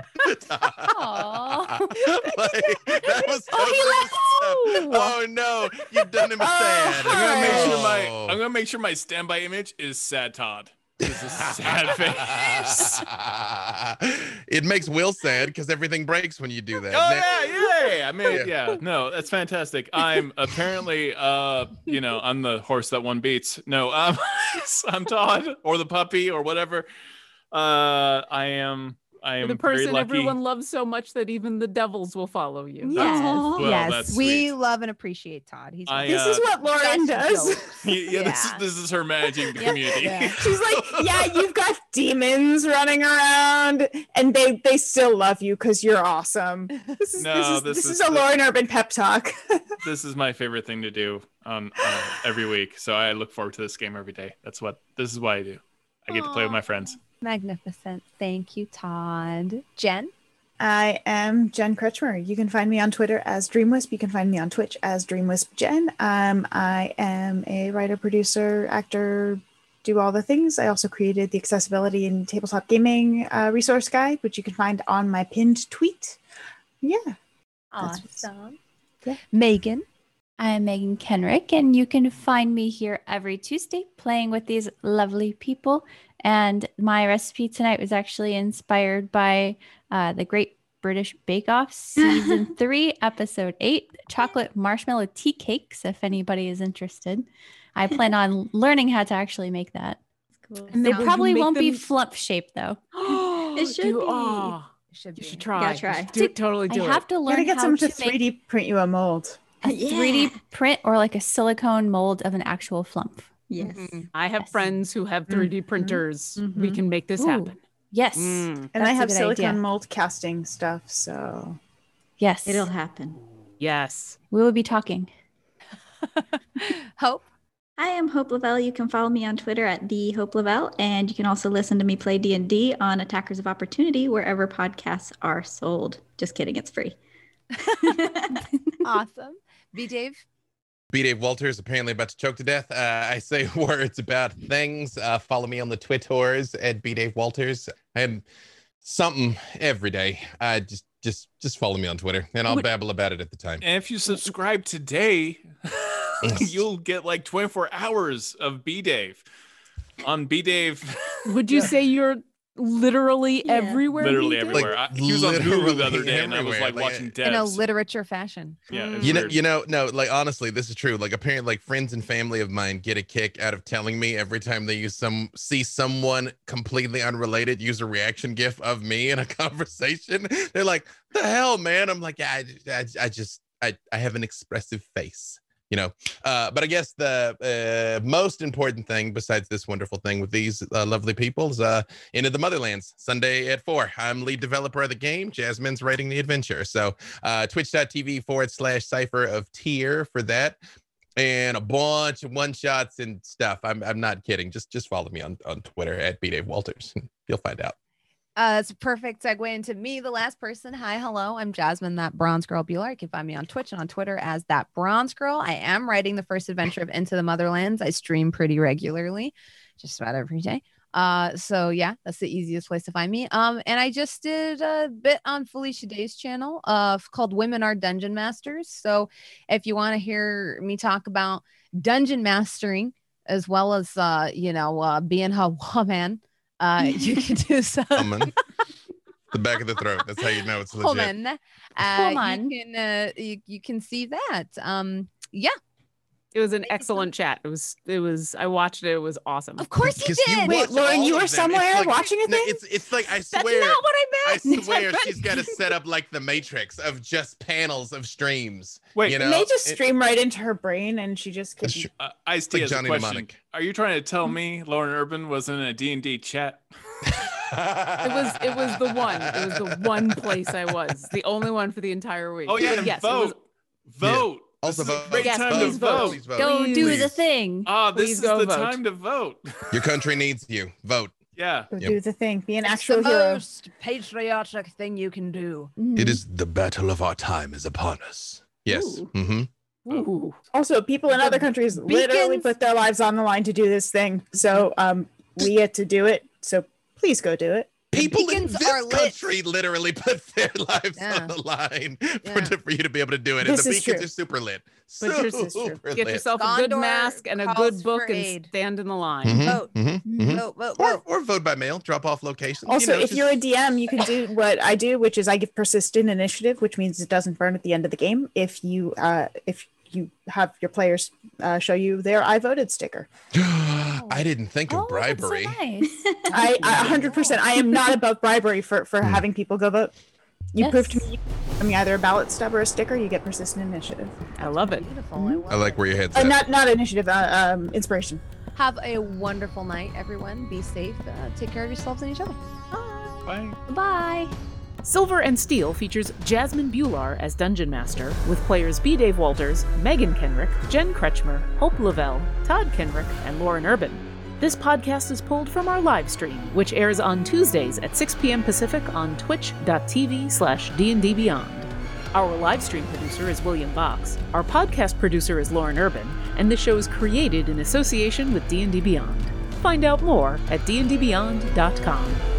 Like, that was so Oh, he gruesome. Oh no, you've done him sad. I'm gonna make sure my Oh. I'm gonna make sure my standby image is sad Todd. This is a sad face. it makes Will sad because everything breaks when you do that. Oh Na- yeah, yeah, yeah. I mean, Yeah. yeah. No, that's fantastic. I'm apparently, uh, you know, I'm the horse that one beats. No, um, I'm Todd or the puppy or whatever. Uh, I am. I am the very person lucky. everyone loves so much that even the devils will follow you. Yes. Well, yes. that's we love and appreciate Todd. He's I, This is uh, what Lauren does. jokes. yeah, This, is, this is her managing the Yep, community. yeah. She's like, yeah, you've got demons running around, and they they still love you because you're awesome. This is No, this is, this this is is a the- Lauren Urban pep talk. this is my favorite thing to do on uh, every week. So I look forward to this game every day. That's what this is why I do. I get to play with my friends. Magnificent. Thank you, Todd. Jen. I am Jen Kretchmer. You can find me on Twitter as DreamWisp. You can find me on Twitch as DreamWisp Jen. Um, I am a writer, producer, actor, do all the things. I also created the accessibility and tabletop gaming uh, resource guide, which you can find on my pinned tweet. Yeah. That's what's- Awesome. Megan. I'm Megan Kenrick, and you can find me here every Tuesday playing with these lovely people. And my recipe tonight was actually inspired by uh, the Great British Bake Off Season 3, Episode 8 Chocolate Marshmallow Tea Cakes, if anybody is interested. I plan on learning how to actually make that. Cool. And They then probably won't be them- flumph shaped though. It should You- be. oh, Should you should try. Yeah, try. Do it, totally do I it. have to You're learn going to get how someone to to 3D print you a mold. a Yeah. 3D print or like a silicone mold of an actual flumph. Yes. Mhm. I have Yes. friends who have 3D printers. We Mhm. can make this Ooh. happen. Yes. Mm, And I have good silicone idea. mold casting stuff, so Yes. It'll happen. yes. we will be talking. Hope. I am Hope Lavelle. You can follow me on Twitter at the Hope Lavelle, and you can also listen to me play D and D on Attackers of Opportunity wherever podcasts are sold. Just kidding, it's free. Awesome. B Dave. B. Dave Walters apparently about to choke to death. Uh, I say words about things. Uh, follow me on the Twitters at B. Dave Walters. I am something every day. Uh, just, just, just follow me on Twitter, and I'll babble about it at the time. And if you subscribe today, you'll get like 24 hours of B Dave on B Dave. Would you say you're literally Yeah. everywhere? literally B-Dave? everywhere. I, he was on Hulu the other day, and I was like Like, watching devs. In a literature fashion. yeah, it was You know, you know, no, like honestly, this is true. Like apparently, like friends and family of mine get a kick out of telling me every time they use some see someone completely unrelated use a reaction gif of me in a conversation. They're like, "The hell, man!" I'm like, "Yeah, I, I, I just, I, I have an expressive face." You know, uh, but I guess the uh, most important thing, besides this wonderful thing with these uh, lovely people, is uh, Into the Motherlands Sunday at four. I'm lead developer of the game. Jasmine's writing the adventure. So uh, twitch.tv forward slash cypheroftyr for that and a bunch of one shots and stuff. I'm, I'm not kidding. Just just follow me on, on Twitter at B Dave Walters. You'll find out. Uh, it's a perfect segue into me, the last person. Hi, hello. I'm Jasmine, that bronze girl Bhullar. You can find me on Twitch and on Twitter as that bronze girl. I am writing the first adventure of Into the Motherlands. I stream pretty regularly, just about every day. Uh, so yeah, that's the easiest place to find me. Um, and I just did a bit on Felicia Day's channel, uh, called Women Are Dungeon Masters. So if you want to hear me talk about dungeon mastering as well as uh, you know, uh, being a woman, uh, you can do so. Woman. the back of the throat. That's how you know it's legit. Woman. Uh, Woman. You can uh, you, you can see that. Um, yeah, It was an excellent chat. It was. It was. I watched it. It was awesome. of course you 'Cause did. Wait, Lauren, you were them. It's somewhere like- watching a no, thing? It's it's like I swear. That's swear. not what I meant. I swear she's got to set up like the matrix of just panels of streams. Wait, you know, may just It- stream right into her brain, and she just That's couldn't. uh, Ice T like a Johnny question. Mnemonic. Are you trying to tell me Lauren Urban was in a D&D chat? It was. It was the one. It was the one place I was. The only one for the entire week. Oh yeah, yes. it was- vote. Vote. Also This is a vote. great Yes, time to please vote. Vote. Go do the thing. Ah, this Please is go the vote. time to vote. Your country needs you. Vote. yeah. Go Yep. do the thing. Be an It's actual the hero. most patriotic thing you can do. It is the battle of our time is upon us. Yes. Ooh. Mm-hmm. Ooh. Also, people in The other countries literally put their lives on the line to do this thing. So um, we get to do it. So please go do it. People in beacons this are lit. country literally put their lives Yeah. on the line Yeah. for, for you to be able to do it. This and the is beacons true. are super lit. But yours is true. Super Get lit. yourself a good Gondor mask and a good book and stand in the line. Mhm, Vote. mhm, mhm. Vote, vote, Or, vote. or vote by mail, drop off locations. Also, you know, if you're a DM, you can do what I do, which is I give persistent initiative, which means it doesn't burn at the end of the game. If you uh, if you have your players uh, show you their I voted sticker. I didn't think of Oh, that's so bribery. nice. I, I 100%. I am not above bribery for for Hmm. having people go vote. You prove to me, I mean, either a ballot stub or a sticker, you get persistent initiative. I love it. Beautiful. Mm-hmm. I love I like it. where your head's Uh, at. not not initiative, uh, um, inspiration. Have a wonderful night, everyone. Be safe. Uh, take care of yourselves and each other. Bye. Bye. Bye. Silver and Steel features Jasmine Bhullar as Dungeon Master, with players B. Dave Walters, Megan Kenrick, Jen Kretchmer, Hope Lavelle, Todd Kenrick, and Lauren Urban. This podcast is pulled from our live stream, which airs on Tuesdays at 6 p.m. Pacific on twitch.tv slash dndbeyond. Our live stream producer is William Box, our podcast producer is Lauren Urban, and the show is created in association with D&D Beyond. Find out more at dndbeyond.com.